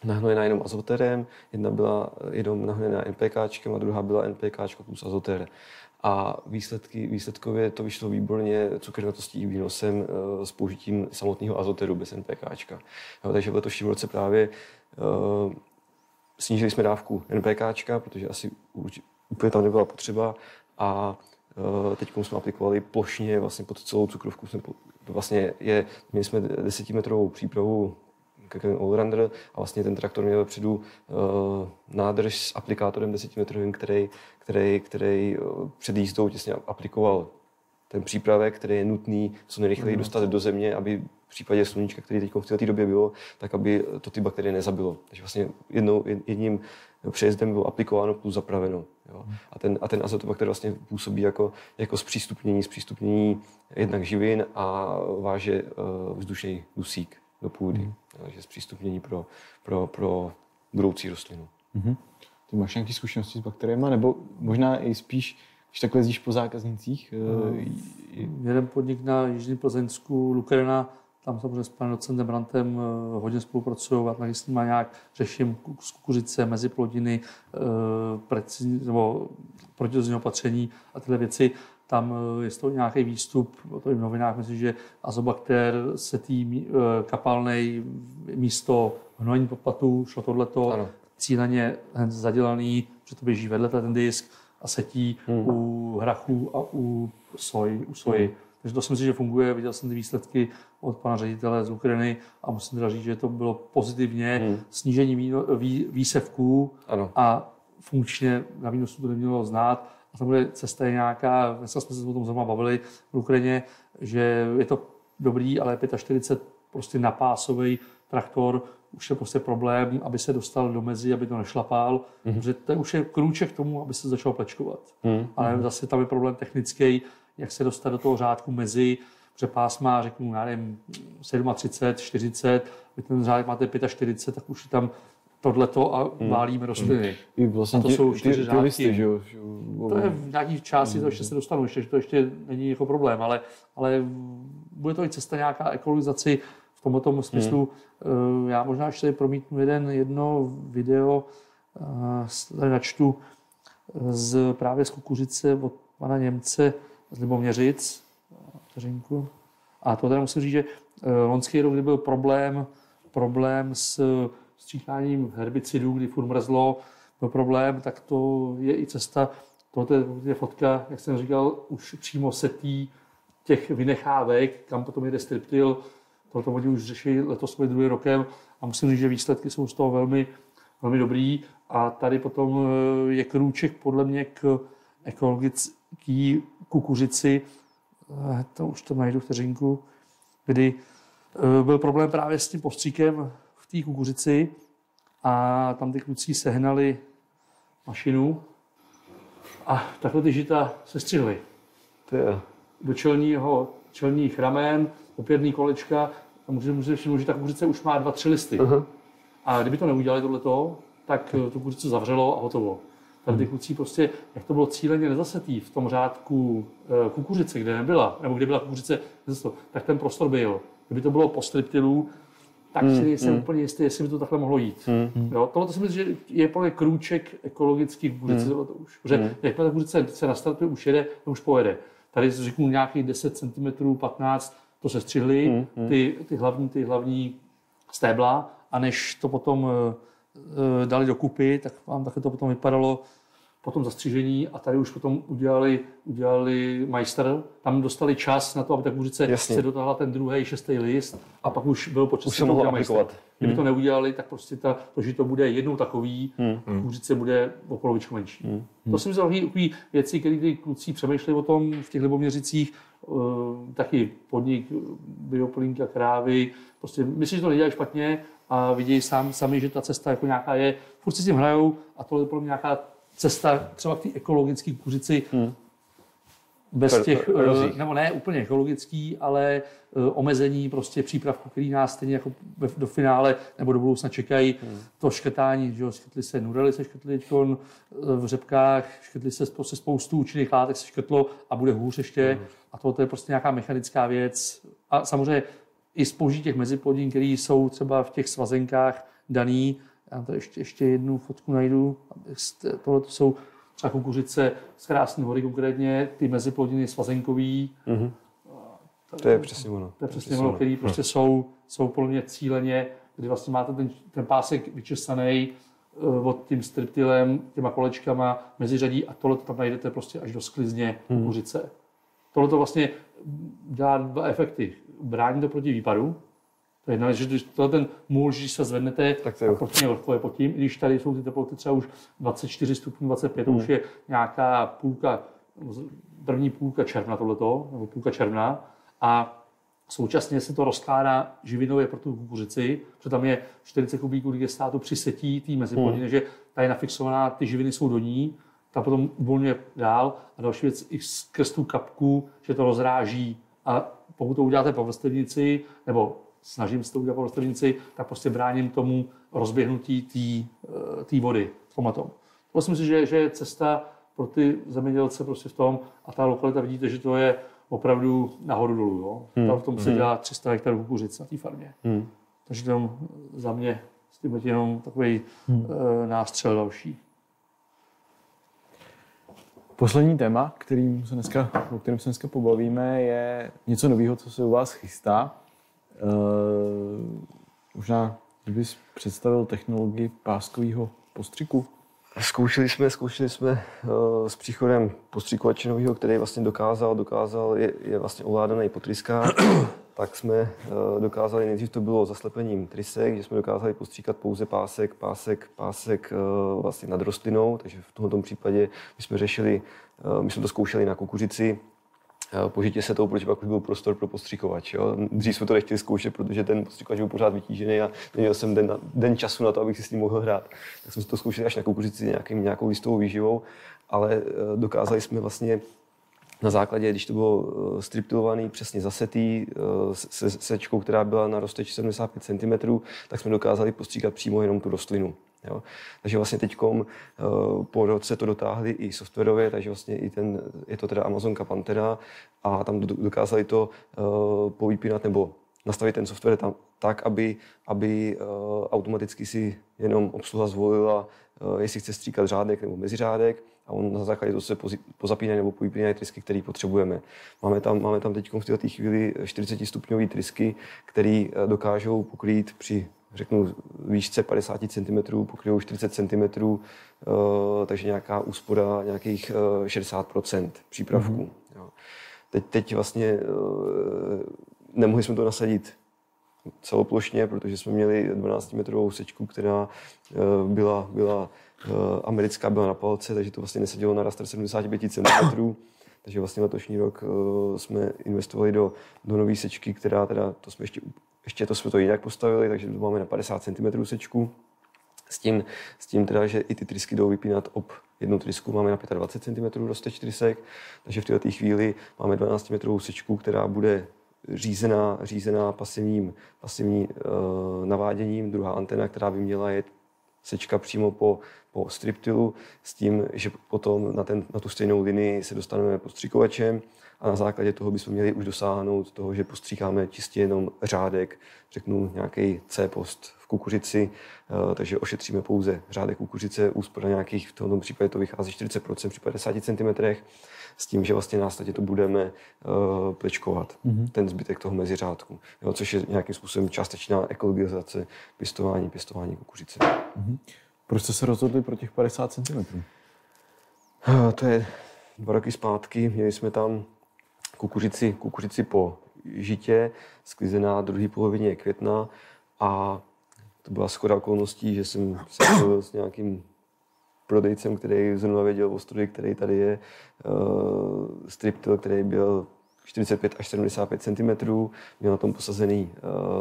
nahnojená jenom azoterem, jedna byla jenom nahnojená NPKčkem a druhá byla NPKčko plus azoter. A výsledky, výsledkově to vyšlo výborně cukernatostí výnosem eh, s použitím samotného azoteru bez NPKčka. Jo, takže v letošním roce právě snížili jsme dávku NPKčka, protože asi úplně tam nebyla potřeba a teď jsme aplikovali plošně vlastně pod celou cukrovku. Jsme vlastně je, měli jsme desetimetrovou přípravu takový allrounder a vlastně ten traktor měl vepředu uh, nádrž s aplikátorem 10 metrovým, který, který, který uh, před jízdou těsně aplikoval ten přípravek, který je nutný co nejrychleji mm. dostat do země, aby v případě sluníčka, který teď v té době bylo, tak aby to ty bakterie nezabilo. Takže vlastně jednou, jedním přejezdem bylo aplikováno plus zapraveno. Jo. A, ten, a ten azotobakter vlastně působí jako, jako zpřístupnění, zpřístupnění jednak živin a váže uh, vzdušný dusík do půdy. Mm. Takže zpřístupnění pro, pro, pro budoucí rostlinu. Mm-hmm. Ty máš nějaké zkušenosti s bakteriemi, nebo možná i spíš, když takhle jezdíš po zákaznicích? No, jeden podnik na Jižní Plzeňsku, Lukerna, tam samozřejmě s panem docentem Brantem eh, hodně spolupracují a taky s nimi nějak řeším z kukuřice, mezi plodiny, eh, precizní, nebo protidozní opatření a tyhle věci. Tam je to nějaký výstup, to i v novinách, myslím, že azobakter se tý kapalnej místo hnojení poplatu, šlo tohleto, cíleně zadělaný, že to běží vedle ten disk a setí hmm. u hrachu a u soji. U soji. Hmm. Takže to si myslím, že funguje. Viděl jsem ty výsledky od pana ředitele z Ukrajiny a musím teda říct, že to bylo pozitivně hmm. snížení víno, vý, výsevků ano. a funkčně na výnosu to nemělo znát. A bude cesta je nějaká, dneska jsme se o tom zrovna bavili v Ukrajině, že je to dobrý, ale 45 prostě napásový traktor už je prostě problém, aby se dostal do mezi, aby to nešlapal, mm. protože to už je krůček k tomu, aby se začal plečkovat. Mm. Ale zase tam je problém technický, jak se dostat do toho řádku mezi, protože pásma, řeknu, já nevím, 37, 40, vy ten řádek máte 45, tak už je tam tohleto a hmm. válíme rostliny. Hmm. Vlastně a to jsou čtyři řádky. Listy, že jo? To je v nějaký části, to ještě se dostanu, ještě, že to ještě není jako problém, ale, ale bude to i cesta nějaká ekologizaci v tomto smyslu. Hmm. Já možná ještě promítnu jeden, jedno video, eh, načtu eh, z, právě z kukuřice od pana Němce z Liboměřic, vteřinku. A to tady musím říct, že loňský rok, kdy byl problém, problém s stříkáním herbicidů, kdy furt mrzlo, byl problém, tak to je i cesta, tohle je fotka, jak jsem říkal, už přímo setí těch vynechávek, kam potom jede striptil, tohle oni už řeší letos svůj druhý rokem a musím říct, že výsledky jsou z toho velmi, velmi dobrý a tady potom eh, je krůček podle mě k ekologický kukuřici, eh, to už to najdu vteřinku, kdy eh, byl problém právě s tím postříkem v té kukuřici a tam ty kluci sehnali mašinu a takhle ty žita se střihly. Do čelního, čelních ramen, opěrný kolečka a můžete, můžete všimnout, že ta kukuřice už má dva, tři listy. Uh-huh. A kdyby to neudělali tohleto, tak tu kukuřici zavřelo a hotovo. Tady ty hmm. kluci prostě, jak to bylo cíleně nezasetý v tom řádku eh, kukuřice, kde nebyla, nebo kde byla kukuřice, tak ten prostor byl. Kdyby to bylo po striptilu, tak si hmm, jsem hmm. úplně jistý, jestli by to takhle mohlo jít. Hmm. Jo, tohle si myslím, že je plně krůček ekologických kukuřice. Hmm. To už. Protože jakmile ta kukuřice se nastartuje, už jede, to už pojede. Tady řeknu nějakých 10 cm, 15 to se střihly, hmm, hmm. ty, ty, hlavní, ty hlavní stébla, a než to potom uh, dali dokupy, tak vám takhle to potom vypadalo po tom zastřižení a tady už potom udělali, udělali majster, tam dostali čas na to, aby ta kuřice Jasně. se dotáhla ten druhý šestý list a pak už byl počas už se mohlo aplikovat. Kdyby hmm. to neudělali, tak prostě ta, to, že to bude jednou takový, hmm. kuřice bude o polovičku menší. Hmm. To si myslím, takové věci, které ty kluci přemýšleli o tom v těch liboměřicích, taky podnik bioplínka krávy, prostě myslím, že to nedělají špatně a vidějí sám, sami, že ta cesta jako nějaká je, furt si s tím hrajou a tohle je podle mě nějaká cesta třeba k té ekologické kuřici. Hmm. Bez těch, uh, nebo ne úplně ekologický, ale uh, omezení prostě přípravku, který nás stejně jako do finále nebo do budoucna čekají. Hmm. To škrtání, že jo, škrtli se nudely, se škrtli uh, v řepkách, škrtli se prostě spoustu účinných látek, se škrtlo a bude hůř ještě. Hmm. A to je prostě nějaká mechanická věc. A samozřejmě i z těch meziplodin, které jsou třeba v těch svazenkách daný, já to ještě, ještě jednu fotku najdu. Tohle to jsou třeba kukuřice z Krásné hory konkrétně, ty meziplodiny svazenkový. Mm-hmm. To je přesně ono. To je přesně ono, který prostě jsou, jsou podle mě cíleně, kdy vlastně máte ten, ten pásek vyčesaný uh, od tím striptilem, těma kolečkama, meziřadí a tohle tam najdete prostě až do sklizně mm. kukuřice. Tohle to vlastně dělá dva efekty. Brání to proti výpadu, To je jedna že když tohle ten můl, když se zvednete, tak, to je- prostě je pod tím. I když tady jsou ty teploty třeba už 24 stupňů, 25, to už je nějaká půlka, první půlka června tohleto, nebo půlka června. A současně se to rozkládá živinově pro tu kukuřici, protože tam je 40 kubíků digestátu při setí té meziplodiny, hmm. že ta je nafixovaná, ty živiny jsou do ní, ta potom uvolňuje dál a další věc i skrz tu kapku, že to rozráží a pokud to uděláte po vrstevnici, nebo snažím se to udělat po vrstevnici, tak prostě bráním tomu rozběhnutí té eh, vody v tomhle. Myslím si, že, že je cesta pro ty zemědělce prostě v tom a ta lokalita vidíte, že to je opravdu nahoru dolů. Jo? Hmm. Tam v tom se dělá 300 hektarů kukuřic na té farmě. Hmm. Takže tam za mě s tím je jenom takový hmm. nástřel další. Poslední téma, kterým se dneska, o kterém se dneska pobavíme, je něco nového, co se u vás chystá. Uh, možná, kdybys představil technologii páskového postřiku. Zkoušeli jsme, zkoušeli jsme uh, s příchodem postřikovače nového, který vlastně dokázal, dokázal, je, je vlastně ovládaný po tryskách, tak jsme uh, dokázali, nejdřív to bylo zaslepením trysek, že jsme dokázali postříkat pouze pásek, pásek, pásek uh, vlastně nad rostlinou, takže v tomto případě my jsme řešili, my jsme to zkoušeli na kukuřici, požitě se toho, protože pak už byl prostor pro postřikovač. Jo. Dřív jsme to nechtěli zkoušet, protože ten postřikovač byl pořád vytížený a neměl jsem den, den času na to, abych si s ním mohl hrát. Tak jsme to zkoušeli až na kukuřici nějakým, nějakou listovou výživou, ale eh, dokázali jsme vlastně na základě, když to bylo eh, striptilovaný, přesně zasetý, se sečkou, která byla na rozteč 75 cm, tak jsme dokázali postříkat přímo jenom tu rostlinu. Jo. Takže vlastně teď uh, po roce to dotáhli i softwarově, takže vlastně i ten, je to teda Amazonka Pantera a tam dokázali to uh, povypínat nebo nastavit ten software tam tak, aby, aby uh, automaticky si jenom obsluha zvolila, uh, jestli chce stříkat řádek nebo meziřádek a on na základě toho se pozapínají nebo povypínají trysky, které potřebujeme. Máme tam, máme tam teď v této chvíli 40 stupňové trysky, které dokážou pokrýt při řeknu, výšce 50 cm, pokryjou 40 cm, takže nějaká úspora nějakých uh, 60% přípravků. Mm-hmm. Jo. Teď, teď vlastně uh, nemohli jsme to nasadit celoplošně, protože jsme měli 12-metrovou sečku, která uh, byla, byla americká, byla na palce, takže to vlastně nesadilo na raster 75 cm. Takže vlastně letošní rok jsme investovali do, do nové sečky, která teda, to jsme ještě ještě to jsme to jinak postavili, takže to máme na 50 cm sečku. S tím, s tím teda, že i ty trysky jdou vypínat ob jednu trysku, máme na 25 cm rozteč trysek, takže v této chvíli máme 12 metrovou sečku, která bude řízená, řízená pasivním, pasivní uh, naváděním. Druhá antena, která by měla jet sečka přímo po, po striptilu s tím, že potom na, ten, na tu stejnou linii se dostaneme postřikovačem a na základě toho bychom měli už dosáhnout toho, že postříkáme čistě jenom řádek, řeknu nějaký C-post v kukuřici, eh, takže ošetříme pouze řádek kukuřice, úspora nějakých, v tomto případě to vychází 40% při 50 cm, s tím, že vlastně následně to budeme uh, plečkovat, mm-hmm. ten zbytek toho meziřádku, jo, což je nějakým způsobem částečná ekologizace pěstování, pěstování kukuřice. Mm-hmm. Proč jste se rozhodli pro těch 50 cm? Uh, to je dva roky zpátky, měli jsme tam kukuřici, kukuřici po žitě, sklizená druhé polovině května. A to byla schoda okolností, že jsem se s nějakým prodejcem, který zrovna věděl o studii, který tady je, uh, striptil, který byl 45 až 75 cm, měl na tom posazený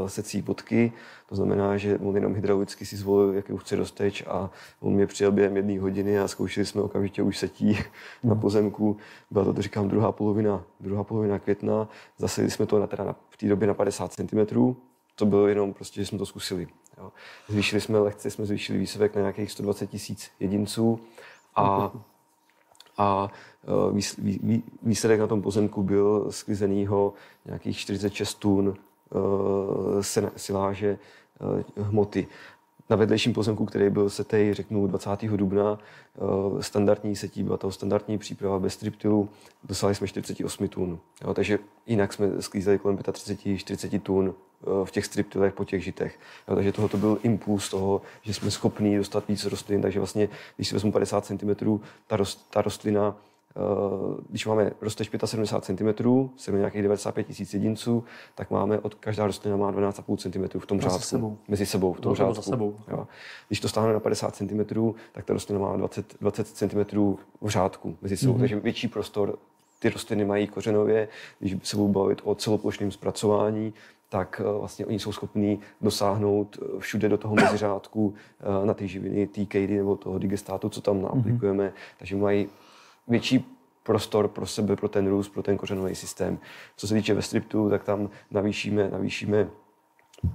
uh, secí bodky, to znamená, že on jenom hydraulicky si zvolil, jaký chce rozteč a on mě přijel během jedné hodiny a zkoušeli jsme okamžitě už setí mm. na hmm. pozemku. Byla to, to říkám, druhá polovina, druhá polovina května, zasedli jsme to na, teda na, v té době na 50 cm, to bylo jenom prostě, že jsme to zkusili. Jo. Zvýšili jsme lehce, jsme zvýšili výsevek na nějakých 120 tisíc jedinců a a e, výsledek na tom pozemku byl sklizenýho nějakých 46 tun e, siláže e, hmoty. Na vedlejším pozemku, který byl setej, řeknu, 20. dubna, standardní setí, byla to standardní příprava bez striptilu, dosáhli jsme 48 tun. Jo, takže jinak jsme sklízeli kolem 35-40 tun v těch striptilech po těch žitech. Jo, takže tohle to byl impuls toho, že jsme schopni dostat víc rostlin, takže vlastně, když si vezmu 50 cm, ta, rost, ta rostlina když máme rosteš 75 cm, jsme nějakých 95 tisíc jedinců, tak máme od každá rostlina má 12,5 cm v tom řádku. Mezi sebou. Mezi sebou, v tom řádku. za sebou. Jo. Když to stáhne na 50 cm, tak ta rostlina má 20, 20 cm v řádku mezi sebou, mm-hmm. takže větší prostor ty rostliny mají kořenově, když se budu bavit o celoplošném zpracování, tak eh, vlastně oni jsou schopní dosáhnout eh, všude do toho meziřádku eh, na ty živiny, TKD nebo toho digestátu, co tam naaplikujeme, mm-hmm. takže mají větší prostor pro sebe, pro ten růst, pro ten kořenový systém. Co se týče ve striptu, tak tam navýšíme, navýšíme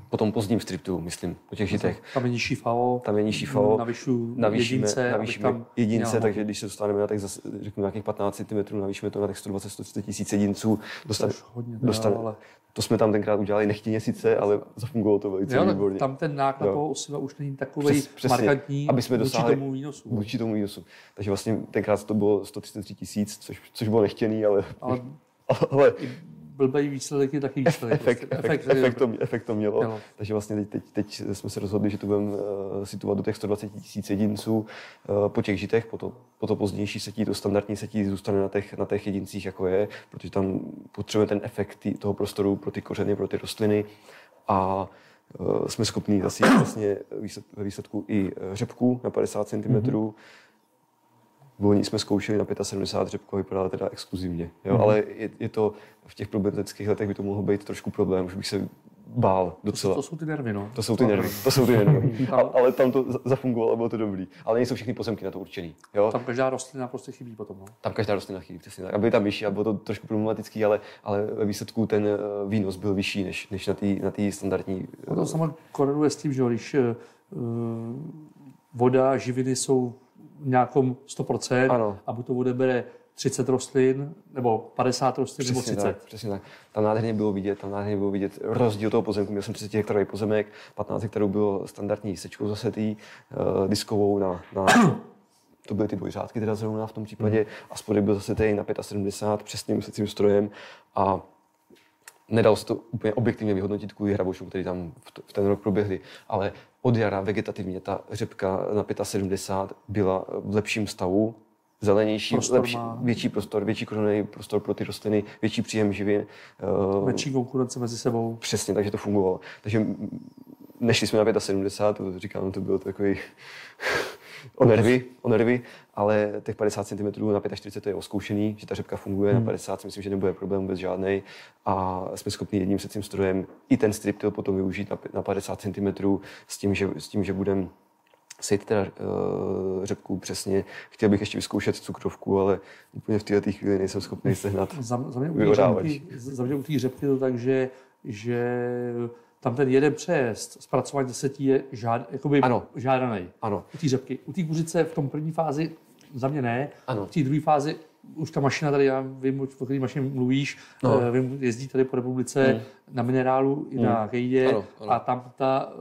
po tom pozdním striptu, myslím, po těch žitech. Tam je nižší FAO, Tam je nižší FAO, navyšu navýšíme, jedince, navýšíme tam jedince, takže když se dostaneme na těch, řeknu, nějakých 15 cm, navýšíme to na těch 120-130 tisíc jedinců. Dostane, Což hodně teda, dostane, ale- To jsme tam tenkrát udělali nechtěně sice, ale zafungovalo to velice Jo, výborně. tam ten náklad toho osiva už není takový Přes- přesně, markantní aby jsme dosáhli- tomu výnosu. Vůči tomu výnosu. Takže vlastně tenkrát to bylo 133 tisíc, což, což bylo nechtěný, ale, Ale ale i blbý výsledek je taky výsledek. efekt, prostě. efekt, je efekt, to, efekt to mělo. Jo. Takže vlastně teď, teď, teď jsme se rozhodli, že to budeme uh, situovat do těch 120 tisíc jedinců uh, po těch žitech, po to, po to pozdější setí, to standardní setí zůstane na těch, na těch jedincích, jako je, protože tam potřebujeme ten efekt tý, toho prostoru pro ty kořeny, pro ty rostliny a uh, jsme schopni zase vlastně ve výsledku i řepku na 50 cm. Mm-hmm. V loni jsme zkoušeli na 75 řepku a vypadala teda exkluzivně. Jo? Mm-hmm. Ale je, je, to v těch problematických letech by to mohlo být trošku problém, už bych se bál To, docela. to jsou ty nervy, no. To jsou ty nervy, to jsou ty nervy. A, ale tam to za- zafungovalo bylo to dobrý. Ale nejsou všechny pozemky na to určený. Jo? Tam každá rostlina prostě chybí potom, no. Tam každá rostlina chybí, přesně tak. A byly tam vyšší a bylo to trošku problematický, ale, ale ve výsledku ten eh, výnos byl vyšší než, než na té na tý standardní. eh, No to samozřejmě koreluje s tím, že když uh, voda, živiny jsou nějakom 100% Ano. a buď to odebere 30 rostlin, nebo 50 rostlin, nebo Přesně 30. tak, přesně tak. Tam nádherně bylo vidět, tam nádherně bylo vidět rozdíl toho pozemku. Měl jsem 30 hektarový pozemek, 15 hektarů bylo standardní sečkou zasetý, uh, diskovou na, na to byly ty dvojřádky teda zrovna v tom případě a spodek byl zase na 75 přesným secím strojem a nedalo se to úplně objektivně vyhodnotit kvůli hrabošům, který tam v, ten rok proběhly, ale od jara vegetativně ta řepka na 75 byla v lepším stavu, zelenější, Prostor lepší, má. větší prostor, větší kořenový prostor pro ty rostliny, větší příjem živin. eh, Větší konkurence mezi sebou. Přesně, takže to fungovalo. Takže nešli jsme na 75, to říkám, to bylo takový o nervy, o nervy, ale těch 50 cm na 45 to je oskoušený, že ta řepka funguje, hmm. na 50 si myslím, že nebude problém vůbec žádný a jsme schopni jedním secím strojem i ten striptil potom využít na, na 50 cm s tím, že, s tím, že budeme sejít teda uh, řepku přesně. Chtěl bych ještě vyzkoušet cukrovku, ale úplně v této chvíli nejsem schopný sehnat. Za, za mě u té řepky to tak, že, že tam ten jeden přejezd zpracování desetí je žád, jakoby Ano. žádaný. Ano. U té řepky. U té kuřice v tom první fázi za mě ne. Ano. V té druhé fázi už ta mašina tady, já vím, o které mašině mluvíš, No. no. vím, jezdí tady po republice na minerálu i na kejdě ano. a tam ta, eh,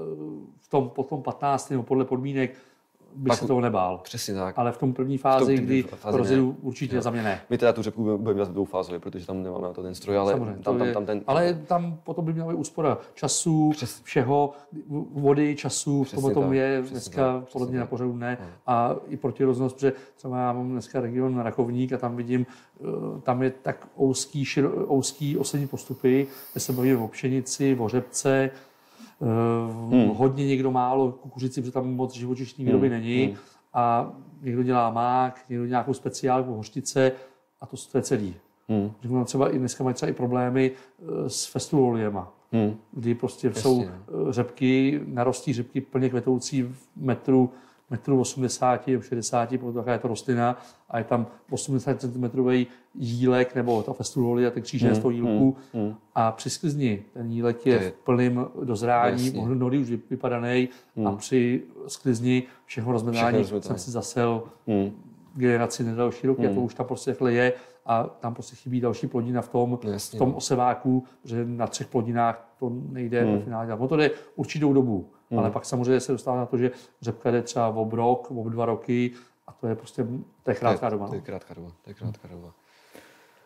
v tom, po tom 15. nebo podle podmínek bych Pak- se toho nebál. Přesně tak. Ale v tom první fázi, kdy fázi rozjedu, určitě za mě ne. My teda tu řepku budeme- dělat dvoufázově, protože tam nemáme na to ten stroj, ale Samozřejmě, tam, tam, je- tam ten... ale tam potom by měla být úspora času, Přes- všeho, vody, času, v Přesně tomhle tomu tak, je přesně dneska tak, podle mě na pořadu ne. A i protiroznost, protože třeba já mám dneska region Rakovník a tam vidím, eh, tam je tak úzký, širo, úzký oslední postupy, kde se bavíme o pšenici, o řepce, hmm. hodně někdo málo kukuřici, protože tam moc živočišní výroby Hmm, není. hmm. A někdo dělá mák, někdo nějakou speciálku, hořtice a to, to je celý. Hmm. Řeknu třeba i dneska mají třeba i problémy eh, s festuoliema, Hmm. kdy prostě Jasně, jsou eh, řepky, narostí řepky plně kvetoucí v metru, metru 80, 60, podle toho, jaká je to rostlina, a je tam 80 cm jílek nebo ta festuolia, ten kříženec Hmm, toho jílku hmm, hmm. a při sklizni ten jílek je je- v plném dozrání, mnohdy už vypadaný a při sklizni všeho rozmedání rozmetání. jsem si zasel Hmm. generaci na další roky a to už tam prostě takhle je a tam prostě chybí další plodina v tom, jasně, v tom oseváku, protože na třech plodinách to nejde hmm. ve finále dělat. No to jde určitou dobu, hmm. ale pak samozřejmě se dostává na to, že řepka jde třeba ob rok, ob dva roky a to je prostě, to je krátká doba. To je No. krátká doba, to je krátká doba.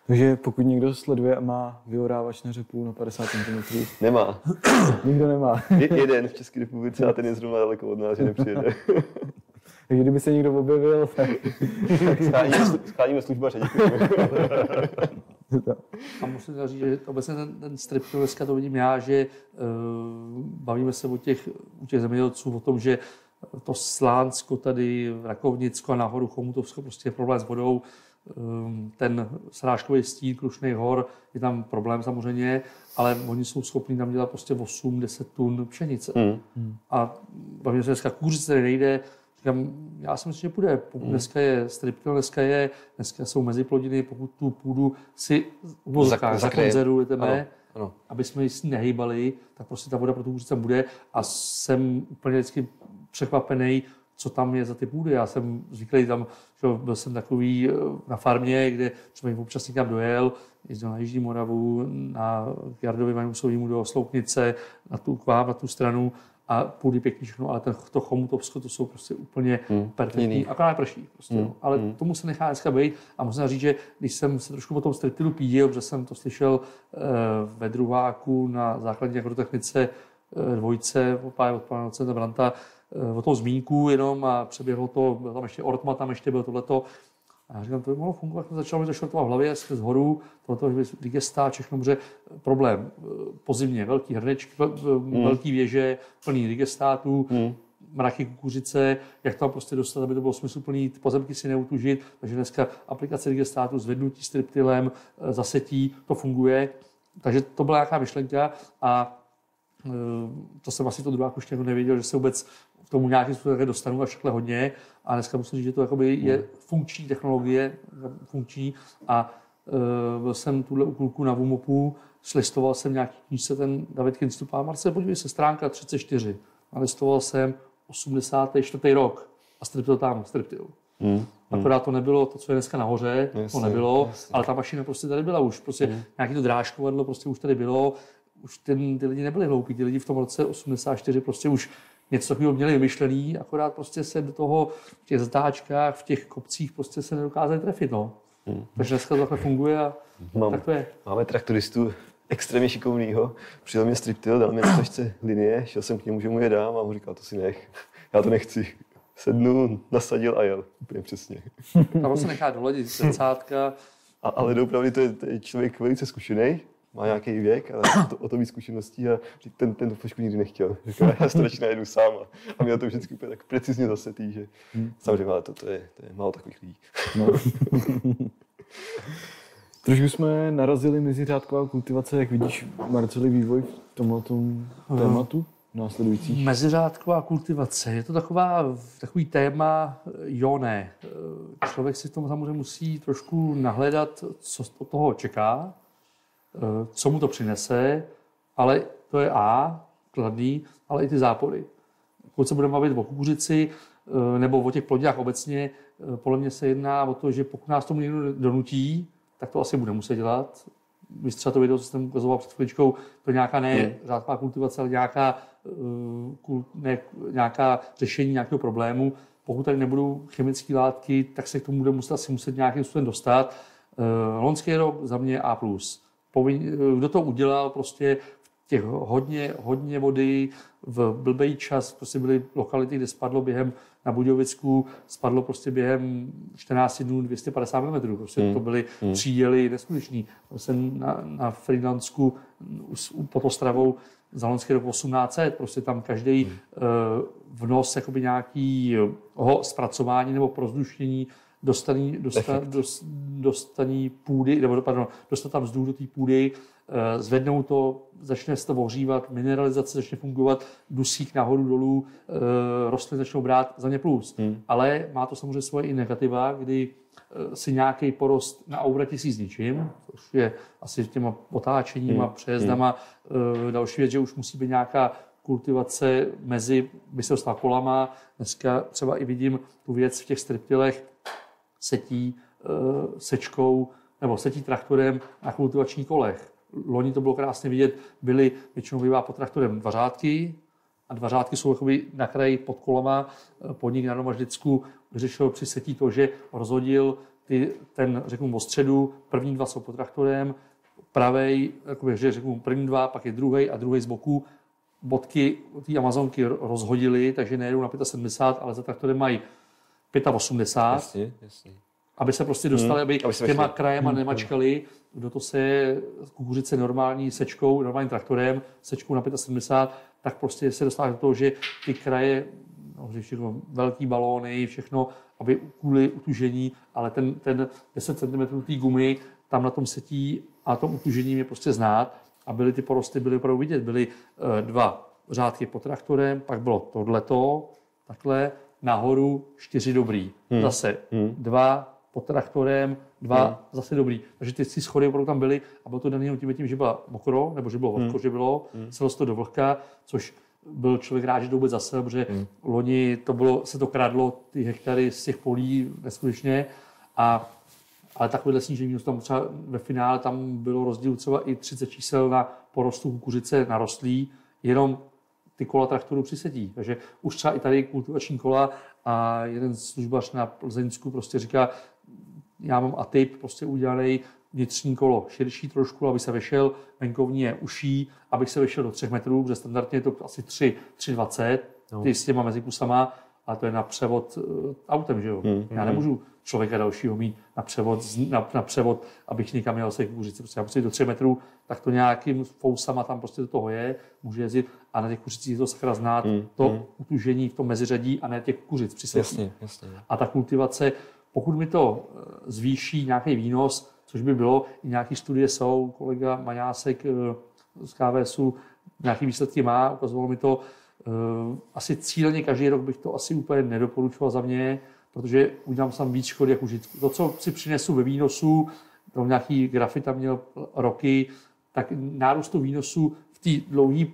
Takže pokud někdo sleduje a má vyorávač na řepu na 50 cm, Nemá. nikdo nemá. Je, jeden v České republice a ten je zrovna daleko od nás, že nepřijede. Takže kdyby se někdo objevil, tak... tak scháníme, scháníme službaře, děkuji. A musím říct, že obecně ten, ten strip dneska to vidím já, že uh, bavíme se o těch, u těch zemědělců o tom, že to Slánsko tady, Rakovnicko a nahoru Chomutovsko prostě je problém s vodou. Um, ten srážkový stín Krušných hor, je tam problém samozřejmě, ale oni jsou schopni tam dělat prostě 8-10 tun pšenice. Mm. A bavíme se dneska, kůřice nejde, Říkám, já si myslím, že půjde. Pokud hmm. dneska je striptil, dneska, je, dneska jsou meziplodiny, pokud tu půdu si v zakonzervujeme, ano. aby jsme ji nehýbali, tak prostě ta voda pro tu kůřice bude a jsem úplně vždycky překvapený, co tam je za ty půdy. Já jsem zvyklý tam, že byl jsem takový eh, na farmě, kde člověk občas někam dojel, jezdil na Jižní Moravu, na Jardovi Majmusovému do Sloupnice, na tu k vám, na tu stranu a půdy pěkný všechno, ale ten, to chomutovsko, to jsou prostě úplně hmm, perfektní. Jiný. Akorát prší. Prostě, hmm, ale hmm. tomu se nechá dneska být. A musím říct, že když jsem se trošku o tom striptilu pídil, protože jsem to slyšel uh, ve druháku na základní agrotechnice uh, dvojce od pana docenta Branta, uh, o tom zmínku jenom a přeběhlo to, byl tam ještě Ortma, tam ještě byl tohleto, a já říkám, to by mohlo fungovat, začalo mi to šrotovat v hlavě, z horu, tohle že digestá, všechno může problém. Pozimně velký hrnečky, mm. velký věže, plný digestátů, mm. mraky kukuřice, jak tam prostě dostat, aby to bylo smysluplný, pozemky si neutužit. Takže dneska aplikace digestátu, zvednutí striptilem, e, zasetí, to funguje. Takže to byla nějaká myšlenka a to jsem asi to druhá už nevěděl, že se vůbec k tomu nějakým způsobem dostanu až takhle hodně. A dneska musím říct, že to jakoby je hmm. funkční technologie, funkční a uh, byl jsem tuhle u kluku na Vumopu, slistoval jsem nějaký knížce, ten David Kinstup a Marce, podívej se, stránka 34. A listoval jsem 84. rok a striptil tam, striptil. Hmm. Akorát to nebylo to, co je dneska nahoře, jasně, to nebylo, jasně. ale ta mašina prostě tady byla už. Prostě hmm. nějaký to drážkovadlo prostě už tady bylo, už ten, ty lidi nebyli hloupí, ty lidi v tom roce 84 prostě už něco takového měli vymyšlený, akorát prostě se do toho v těch zatáčkách, v těch kopcích prostě se nedokázali trefit. No. Hmm. Takže dneska to takhle funguje a Mám, tak to je. Máme traktoristu extrémně šikovnýho, přijel mě striptil, dal mi na tožce linie, šel jsem k němu, že mu je dám a on říkal, to si nech, já to nechci. Sednu, nasadil a jel, úplně přesně. Tam se nechá doladit zrcátka. A, ale doopravdy to je, to je člověk velice zkušený, má nějaký věk, ale to, o to víc zkušeností a ten, ten to flašku nikdy nechtěl. Říkal, já to radši najedu sám a, a měl to vždycky úplně tak precizně zasetý, že hmm. samozřejmě, ale to, to, je, to je málo takových lidí. No. Trošku jsme narazili mezi řádková kultivace, jak vidíš Marceli vývoj v tomhle tématu následujících? Meziřádková kultivace, je to taková, takový téma, jo ne. Člověk si v tom samozřejmě musí trošku nahledat, co od toho čeká, co mu to přinese, ale to je A, kladný, ale i ty zápory. Pokud se budeme bavit o kukuřici eh, nebo o těch plodinách obecně, eh, podle mě se jedná o to, že pokud nás tomu někdo donutí, tak to asi bude muset dělat. Vy třeba to video, co jsem ukazoval před chvíličkou, to nějaká ne hmm. řádková kultivace, ale nějaká, ne, nějaká řešení nějakého problému. Pokud tady nebudou chemické látky, tak se k tomu bude muset asi muset nějakým způsobem dostat. Lonský rok za mě A+ kdo to udělal, prostě v těch hodně, hodně vody, v blbej čas, prostě byly lokality, kde spadlo během na Budějovicku, spadlo prostě během 14 dnů 250 mm. Prostě hmm. to byly hmm. příděly neskuteční. Jsem na, na Friedlandsku pod Ostravou za loňský rok 1800, prostě tam každý hmm. uh, vnos jakoby nějakého zpracování nebo prozdušnění dostaní, dosta, dost, dostaní půdy, nebo pardon, dostat tam vzduch do té půdy, eh, zvednou to, začne se to ohřívat, mineralizace začne fungovat, dusík nahoru dolů, eh, rostliny začnou brát za ně plus. Hmm. Ale má to samozřejmě svoje i negativa, kdy eh, si nějaký porost na aurati si zničím, což je asi těma otáčeníma, hmm. přejezdama. Hmm. Další věc, že už musí být nějaká kultivace mezi, by se kolama. Dneska třeba i vidím tu věc v těch striptilech, setí eh, sečkou nebo setí traktorem na kultivačních kolech. Loni to bylo krásně vidět, byly, většinou bývá pod traktorem dva řádky, a dva řádky jsou na kraji pod kolama. Eh, podnik na Domaždicku vyřešil při setí to, že rozhodil ty, ten, řeknu, o středu, první dva jsou pod traktorem, pravej, jakoby, že řeknu první dva, pak je druhý a druhý z boku. Bodky té Amazonky rozhodili, takže nejedou na 75, ale za traktorem mají 85, Jasně, jasně. aby se prostě dostali, aby, aby se těma vešli. krajema nemačkali, kdo to se kukuřice normální sečkou, normálním traktorem, sečkou na 75, tak prostě se dostává do toho, že ty kraje, no, že všechno, velký balóny, všechno, aby kvůli utužení, ale ten, ten 10 cm té gumy tam na tom setí a tom utužení je prostě znát a byly ty porosty, byly opravdu vidět. Byly eh, dva řádky pod traktorem, pak bylo tohleto, takhle, nahoru čtyři dobrý. Hmm. Zase hmm. dva pod traktorem, dva hmm. zase dobrý. Takže ty, ty schody opravdu tam byly a bylo to dané tím, tím, že byla mokro, nebo že bylo vlhko, hmm. že bylo, hmm. se to do vlhka, což byl člověk rád, že to vůbec zase, protože hmm. loni to bylo, se to kradlo, ty hektary z těch polí neskutečně a ale takovýhle snížení výnosu tam třeba ve finále tam bylo rozdíl třeba i 30 čísel na porostu kukuřice narostlý, jenom ty kola traktoru přisedí. Takže už třeba i tady kultivační kola a jeden službař na Plzeňsku prostě říká, já mám atyp prostě udělaný vnitřní kolo širší trošku, aby se vešel, venkovní je uší, abych se vešel do 3 metrů, protože standardně je to asi 3, 3,20, no. ty s těma mezikusama, a to je na převod uh, autem, že jo? Hmm. Já nemůžu člověka dalšího mít na převod, na, na převod abych někam jel se kukuřici. Prostě já prostě do 3 metrů, tak to nějakým fousama tam prostě do toho je, může jezdit a na těch kukuřicích je to sakra znát Hmm. to Hmm. utužení v tom meziřadí a ne těch kukuřic při Jasně, jasně. a ta kultivace, pokud mi to eh, zvýší nějaký výnos, což by bylo, i nějaké studie jsou, kolega Maňásek eh, z KVSu nějaké výsledky má, ukazovalo mi to, eh, asi cíleně každý rok bych to asi úplně nedoporučoval za mě, protože udělám tam víc škody jak užitku. To, co si přinesu ve výnosu, to nějaký grafy tam měl roky, tak nárůstu výnosu v té dlouhé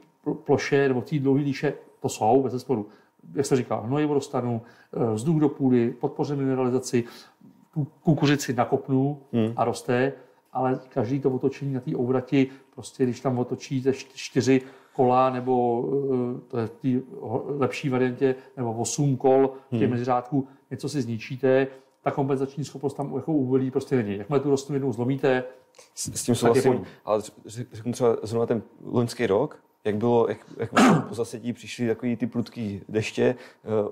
ploše nebo v té dlouhé líše, to jsou bez zesporu. Jak se říká, hnojivo dostanu, eh, vzduch do půdy, podpořím mineralizaci, tu kukuřici nakopnu Hmm. a roste, ale každý to otočení na té ouvrati, prostě když tam otočíte čty- čtyři kola, nebo eh, v lepší variantě, nebo osm kol v těch meziřádků, něco si zničíte, ta kompenzační schopnost tam jako uvolí prostě není. Jakmile tu rostlinu jednou zlomíte, S, s tím souhlasím, ale řek- řeknu třeba zrovna ten loňský rok, jak bylo, jak, jak po zasetí přišly takový ty prudký deště,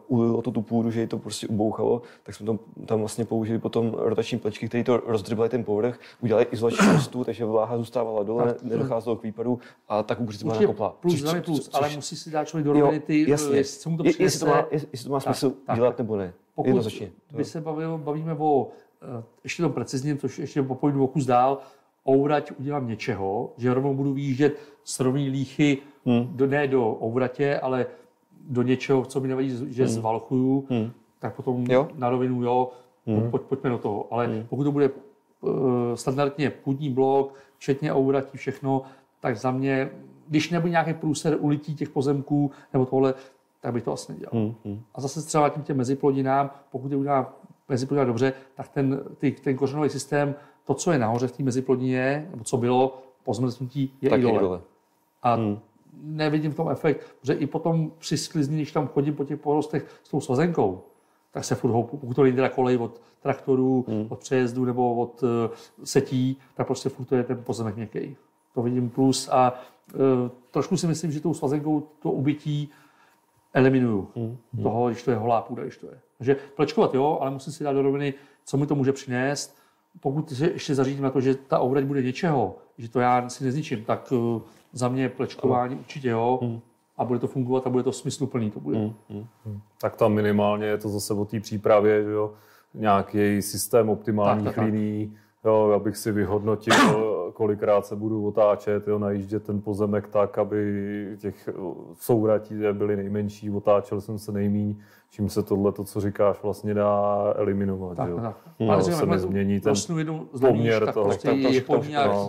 uh, ulilo to tu půdu, že ji to prostě ubouchalo, tak jsme tam, tam vlastně použili potom rotační plečky, které to rozdrbaly ten povrch, udělali izolační vrstvu, takže vláha zůstávala dole, Tak. nedocházelo k výpadu a ta kukuřice byla nakopla. plus, Což- velmi což- plus, což- ale musí si dát člověk do ty, jasně. eh, co mu to Je- jestli, to má, jestli to má Tak, smysl tak, dělat tak. nebo ne. Pokud my se bavíme, bavíme o, eh, ještě to precizně, to ještě popojdu o kus dál, ourať udělám něčeho, že rovnou budu výjíždět z rovný líchy, Hmm. do, ne do ouratě, ale do něčeho, co mi nevadí, že Hmm. zvalchuju, Hmm. tak potom Jo. na rovinu jo, Hmm. pojď, pojďme do toho. Ale Hmm. pokud to bude uh, standardně půdní blok, včetně ouratí, všechno, tak za mě, když nebude nějaký průser ulití těch pozemků nebo tohle, tak bych to asi nedělal. Hmm. Hmm. A zase třeba tím těm meziplodinám, pokud je udělá meziplodina dobře, tak ten, ty, ten kořenový systém, to, co je nahoře v té meziplodině, nebo co bylo po zmrznutí, je Tak i dole. dole. A Hmm. nevidím v tom efekt, protože i potom při sklizni, když tam chodím po těch porostech s tou svazenkou, tak se furt houpu, pokud to není teda kolej od traktorů, Hmm. od přejezdu nebo od uh, setí, tak prostě furt to je ten pozemek měkký. To vidím plus a uh, trošku si myslím, že tou svazenkou to ubytí eliminuju Hmm. toho, když to je holá půda, když to je. Takže plečkovat jo, ale musím si dát do roviny, co mi to může přinést. Pokud se ještě zařídím na to, že ta ourať bude něčeho, že to já si nezničím, tak uh, za mě plečkování určitě jo. Hmm. A bude to fungovat a bude to smysluplný. To bude. Hmm. Hmm. Tak tam minimálně je to zase o té přípravě, že jo, nějaký systém optimálních Tak, tak, tak. linií, jo, abych si vyhodnotil, kolikrát se budu otáčet, jo, najíždět ten pozemek tak, aby těch souratí byly nejmenší, otáčel jsem se nejmíň, čím se tohle, to, co říkáš, vlastně dá eliminovat. Tak, jo. tak. Hmm. Ale No, říkám, se nezmění ten jednou zlomíš, poměr tak toho. prostě Tak tam je všechno- po ní nějak no,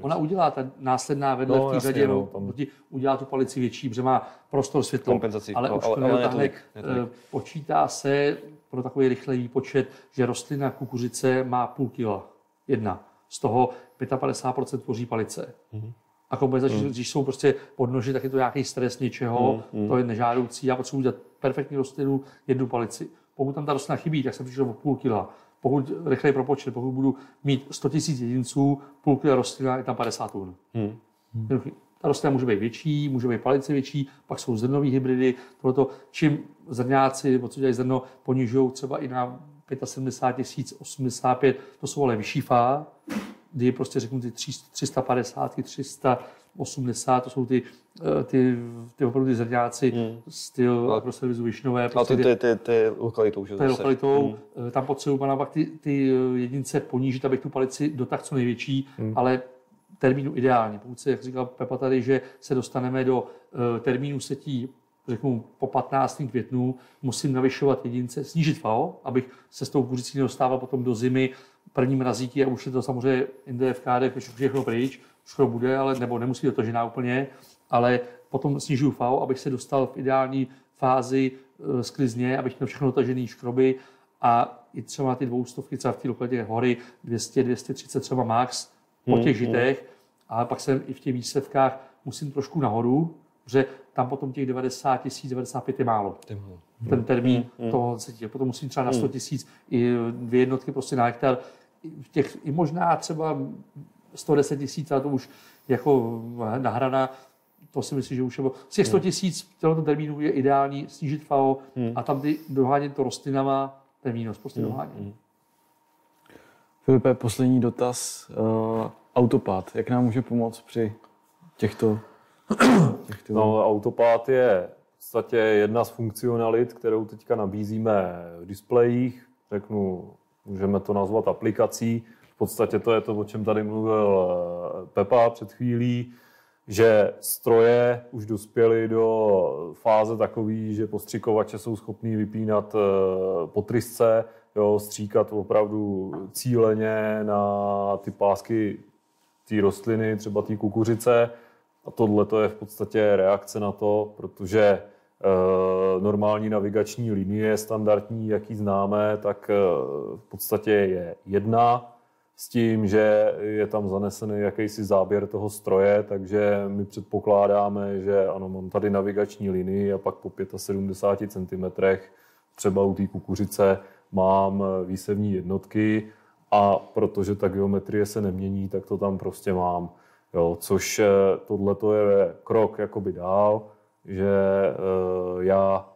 Ona udělá ta následná vedle No, v té řadě, no, no, tam- udělá tu palici větší, protože má prostor světlo. Kompenzaci, Ale no, už ale- to ale ale, tolik, eh, počítá se pro takový rychlej výpočet, že rostlina kukuřice má půl kila. Jedna. Z toho 55% tvoří palice. Mhm. A kompenzační, Hmm. když jsou prostě podnoži, tak je to nějaký stres něčeho, Mhm, to je nežádoucí. Já potřebuji udělat perfektní rostlinu, jednu palici. Pokud tam ta rostlina chybí, tak jsem přišel o půl kila. Pokud rychlej propočet, pokud budu mít 100 000 jedinců, půl kila rostlina je tam 50 tun. Hmm. Jednoduchý. Ta rostlina může být větší, může být palice větší, pak jsou zrnové hybridy. Tohleto, čím zrňáci, nebo co dělají zrno, ponižují třeba i na 75 tisíc, 85, to jsou ale vyšší fá, kdy prostě řeknu ty 350, 380, to jsou ty, eh, ty, ty opravdu ty zrňáci, hmm. styl agroservisu Višnové. Prostě a ty, ty, ty, ty lokalitou, že? Ty lokalitou, hmm. tam potřebuji naopak ty, ty jedince ponížit, abych tu palici dotáhl co největší, hmm. ale termínu ideální. Pokud se, jak říkal Pepa tady, že se dostaneme do termínu setí řeknu po 15. květnu, musím navyšovat jedince, snížit FAO, abych se s tou kuřicí nedostával potom do zimy, první mrazíky a už je to samozřejmě jinde v KD, všechno pryč, všechno bude, ale nebo nemusí toho žená úplně, ale potom snižuju FAO, abych se dostal v ideální fázi e, sklizně, abych měl všechno dotažený škroby a i třeba ty dvoustovky, třeba v té lokalitě hory 200, 230 třeba max po těch mm, žitech, ale pak jsem i v těch výsledkách musím trošku nahoru, protože tam potom těch 90 tisíc, 95 je málo. Ten termín mm, mm. toho se Potom musím třeba na 100 tisíc i dvě jednotky prostě na hektar. V těch, I možná třeba 110 tisíc, ale to už jako nahrana, to si myslím, že už je Z těch 100 tisíc tohoto termínu je ideální snížit FAO hmm. a tam ty dohánět to rostlinama, je mínus, prostě hmm. dohánět. Hmm. Filipe, poslední dotaz. Uh, autopát, jak nám může pomoct při těchto... No, autopát je v podstatě jedna z funkcionalit, kterou teďka nabízíme v displejích. Řeknu, můžeme to nazvat aplikací. V podstatě to je to, o čem tady mluvil eh, Pepa před chvílí, že stroje už dospěly do fáze takový, že postřikovače jsou schopní vypínat eh, potrysce, jo, stříkat opravdu cíleně na ty pásky té rostliny, třeba té kukuřice. A tohle to je v podstatě reakce na to, protože e, normální navigační linie, standardní, jaký známe, tak e, v podstatě je jedna s tím, že je tam zanesený jakýsi záběr toho stroje, takže my předpokládáme, že ano, mám tady navigační linii a pak po 75 cm třeba u té kukuřice mám výsevní jednotky a protože ta geometrie se nemění, tak to tam prostě mám. Jo, což eh, tohle je krok jakoby dál, že e, já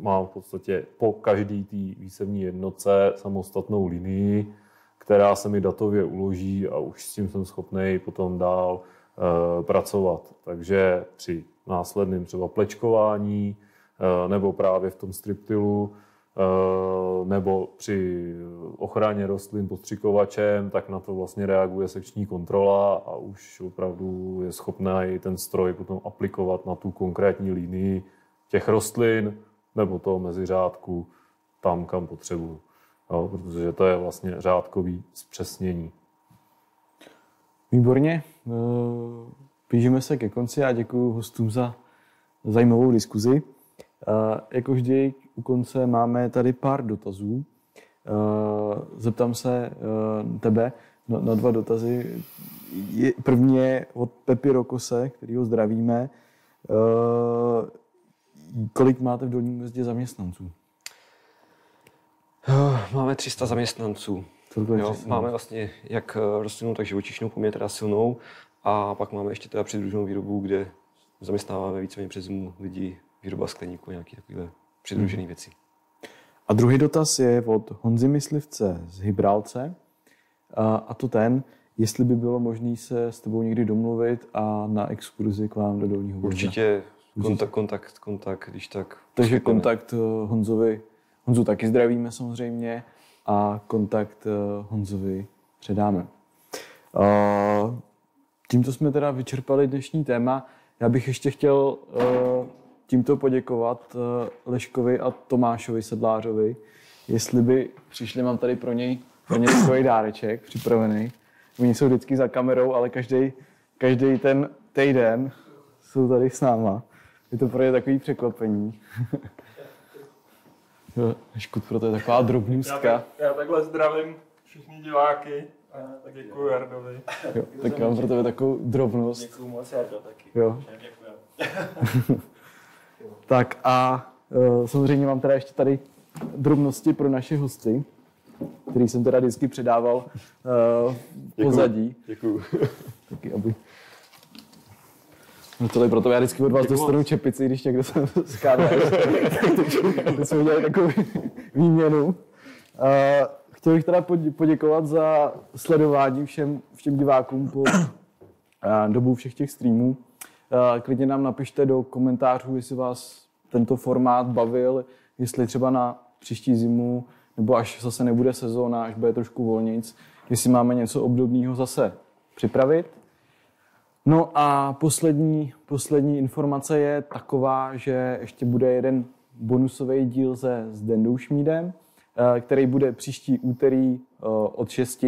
mám v podstatě po každý té výsevní jednotce samostatnou linii, která se mi datově uloží a už s tím jsem schopný potom dál e, pracovat. Takže při následném třeba plečkování nebo právě v tom striptilu Eh, nebo při ochraně rostlin postřikovačem, tak na to vlastně reaguje sekční kontrola a už opravdu je schopná i ten stroj potom aplikovat na tu konkrétní linii těch rostlin nebo toho meziřádku tam, kam potřebuju. Jo, protože to je vlastně řádkový zpřesnění. Výborně. Eh, blížíme se ke konci a děkuji hostům za zajímavou diskuzi. Eh, jako vždy u konce máme tady pár dotazů. Eh, zeptám se eh, tebe na, dva dotazy. První je od Pepi Rokose, ho zdravíme. Kolik máte v Dolním městě zaměstnanců? Máme 300 zaměstnanců. Jo, máme vlastně jak rostlinnou, tak živočišnou poměr teda silnou a pak máme ještě teda přidruženou výrobu, kde zaměstnáváme víceméně přes zimu lidi výroba skleníku, nějaké takové přidružené hmm. věci. A druhý dotaz je od Honzy Myslivce z Hybrálce. A, a to ten, jestli by bylo možné se s tebou někdy domluvit a na exkurzi k vám do Dolního Určitě, kontakt, kontakt, kontakt, když tak. Takže skupíme. kontakt eh, Honzovi, Honzu taky zdravíme samozřejmě a kontakt eh, Honzovi předáme. A, tímto jsme teda vyčerpali dnešní téma. Já bych ještě chtěl uh, tímto poděkovat eh, Leškovi a Tomášovi Sedlářovi, jestli by přišli, mám tady pro něj, pro něj svůj dáreček připravený. Oni jsou vždycky za kamerou, ale každý, každý ten týden jsou tady s náma. Je to pro ně takový překvapení. Škut, pro to je taková drobnůstka. Já, já takhle zdravím všichni diváky. A tak děkuji Jardovi. Jo, tak mám pro tebe takovou drobnost. Děkuji moc Jardo taky. Jo. Děkuji. Tak a uh, samozřejmě mám teda ještě tady drobnosti pro naše hosty, který jsem teda vždycky předával uh, pozadí. Děkuju. Taky, aby... No tohle proto já vždycky od vás dostanu čepici, když někdo se skáže. tak jsme udělali takovou výměnu. Uh, chtěl bych teda podě- poděkovat za sledování všem, všem divákům po uh, dobu všech těch streamů. Uh, klidně nám napište do komentářů, jestli vás tento formát bavil, jestli třeba na příští zimu, nebo až zase nebude sezóna, až bude trošku volnic, jestli máme něco obdobného zase připravit. No a poslední, poslední informace je taková, že ještě bude jeden bonusový díl se s Dendou Šmídem, eh, který bude příští úterý eh, od 6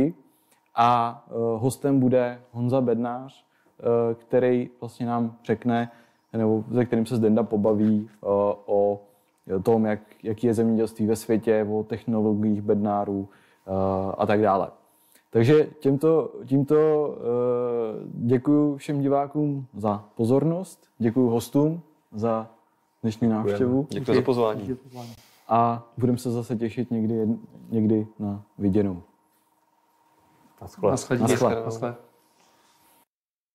a eh, hostem bude Honza Bednář, eh, který vlastně nám řekne, nebo se kterým se Zdenda pobaví eh, o tom, jak, jaký je zemědělství ve světě, o technologiích bednárů eh, a tak dále. Takže tímto, tímto děkuji všem divákům za pozornost, děkuji hostům za dnešní návštěvu Děkuji za pozvání. a budeme se zase těšit někdy, někdy na viděnou. Naschle. Naschle. Naschle. Naschle.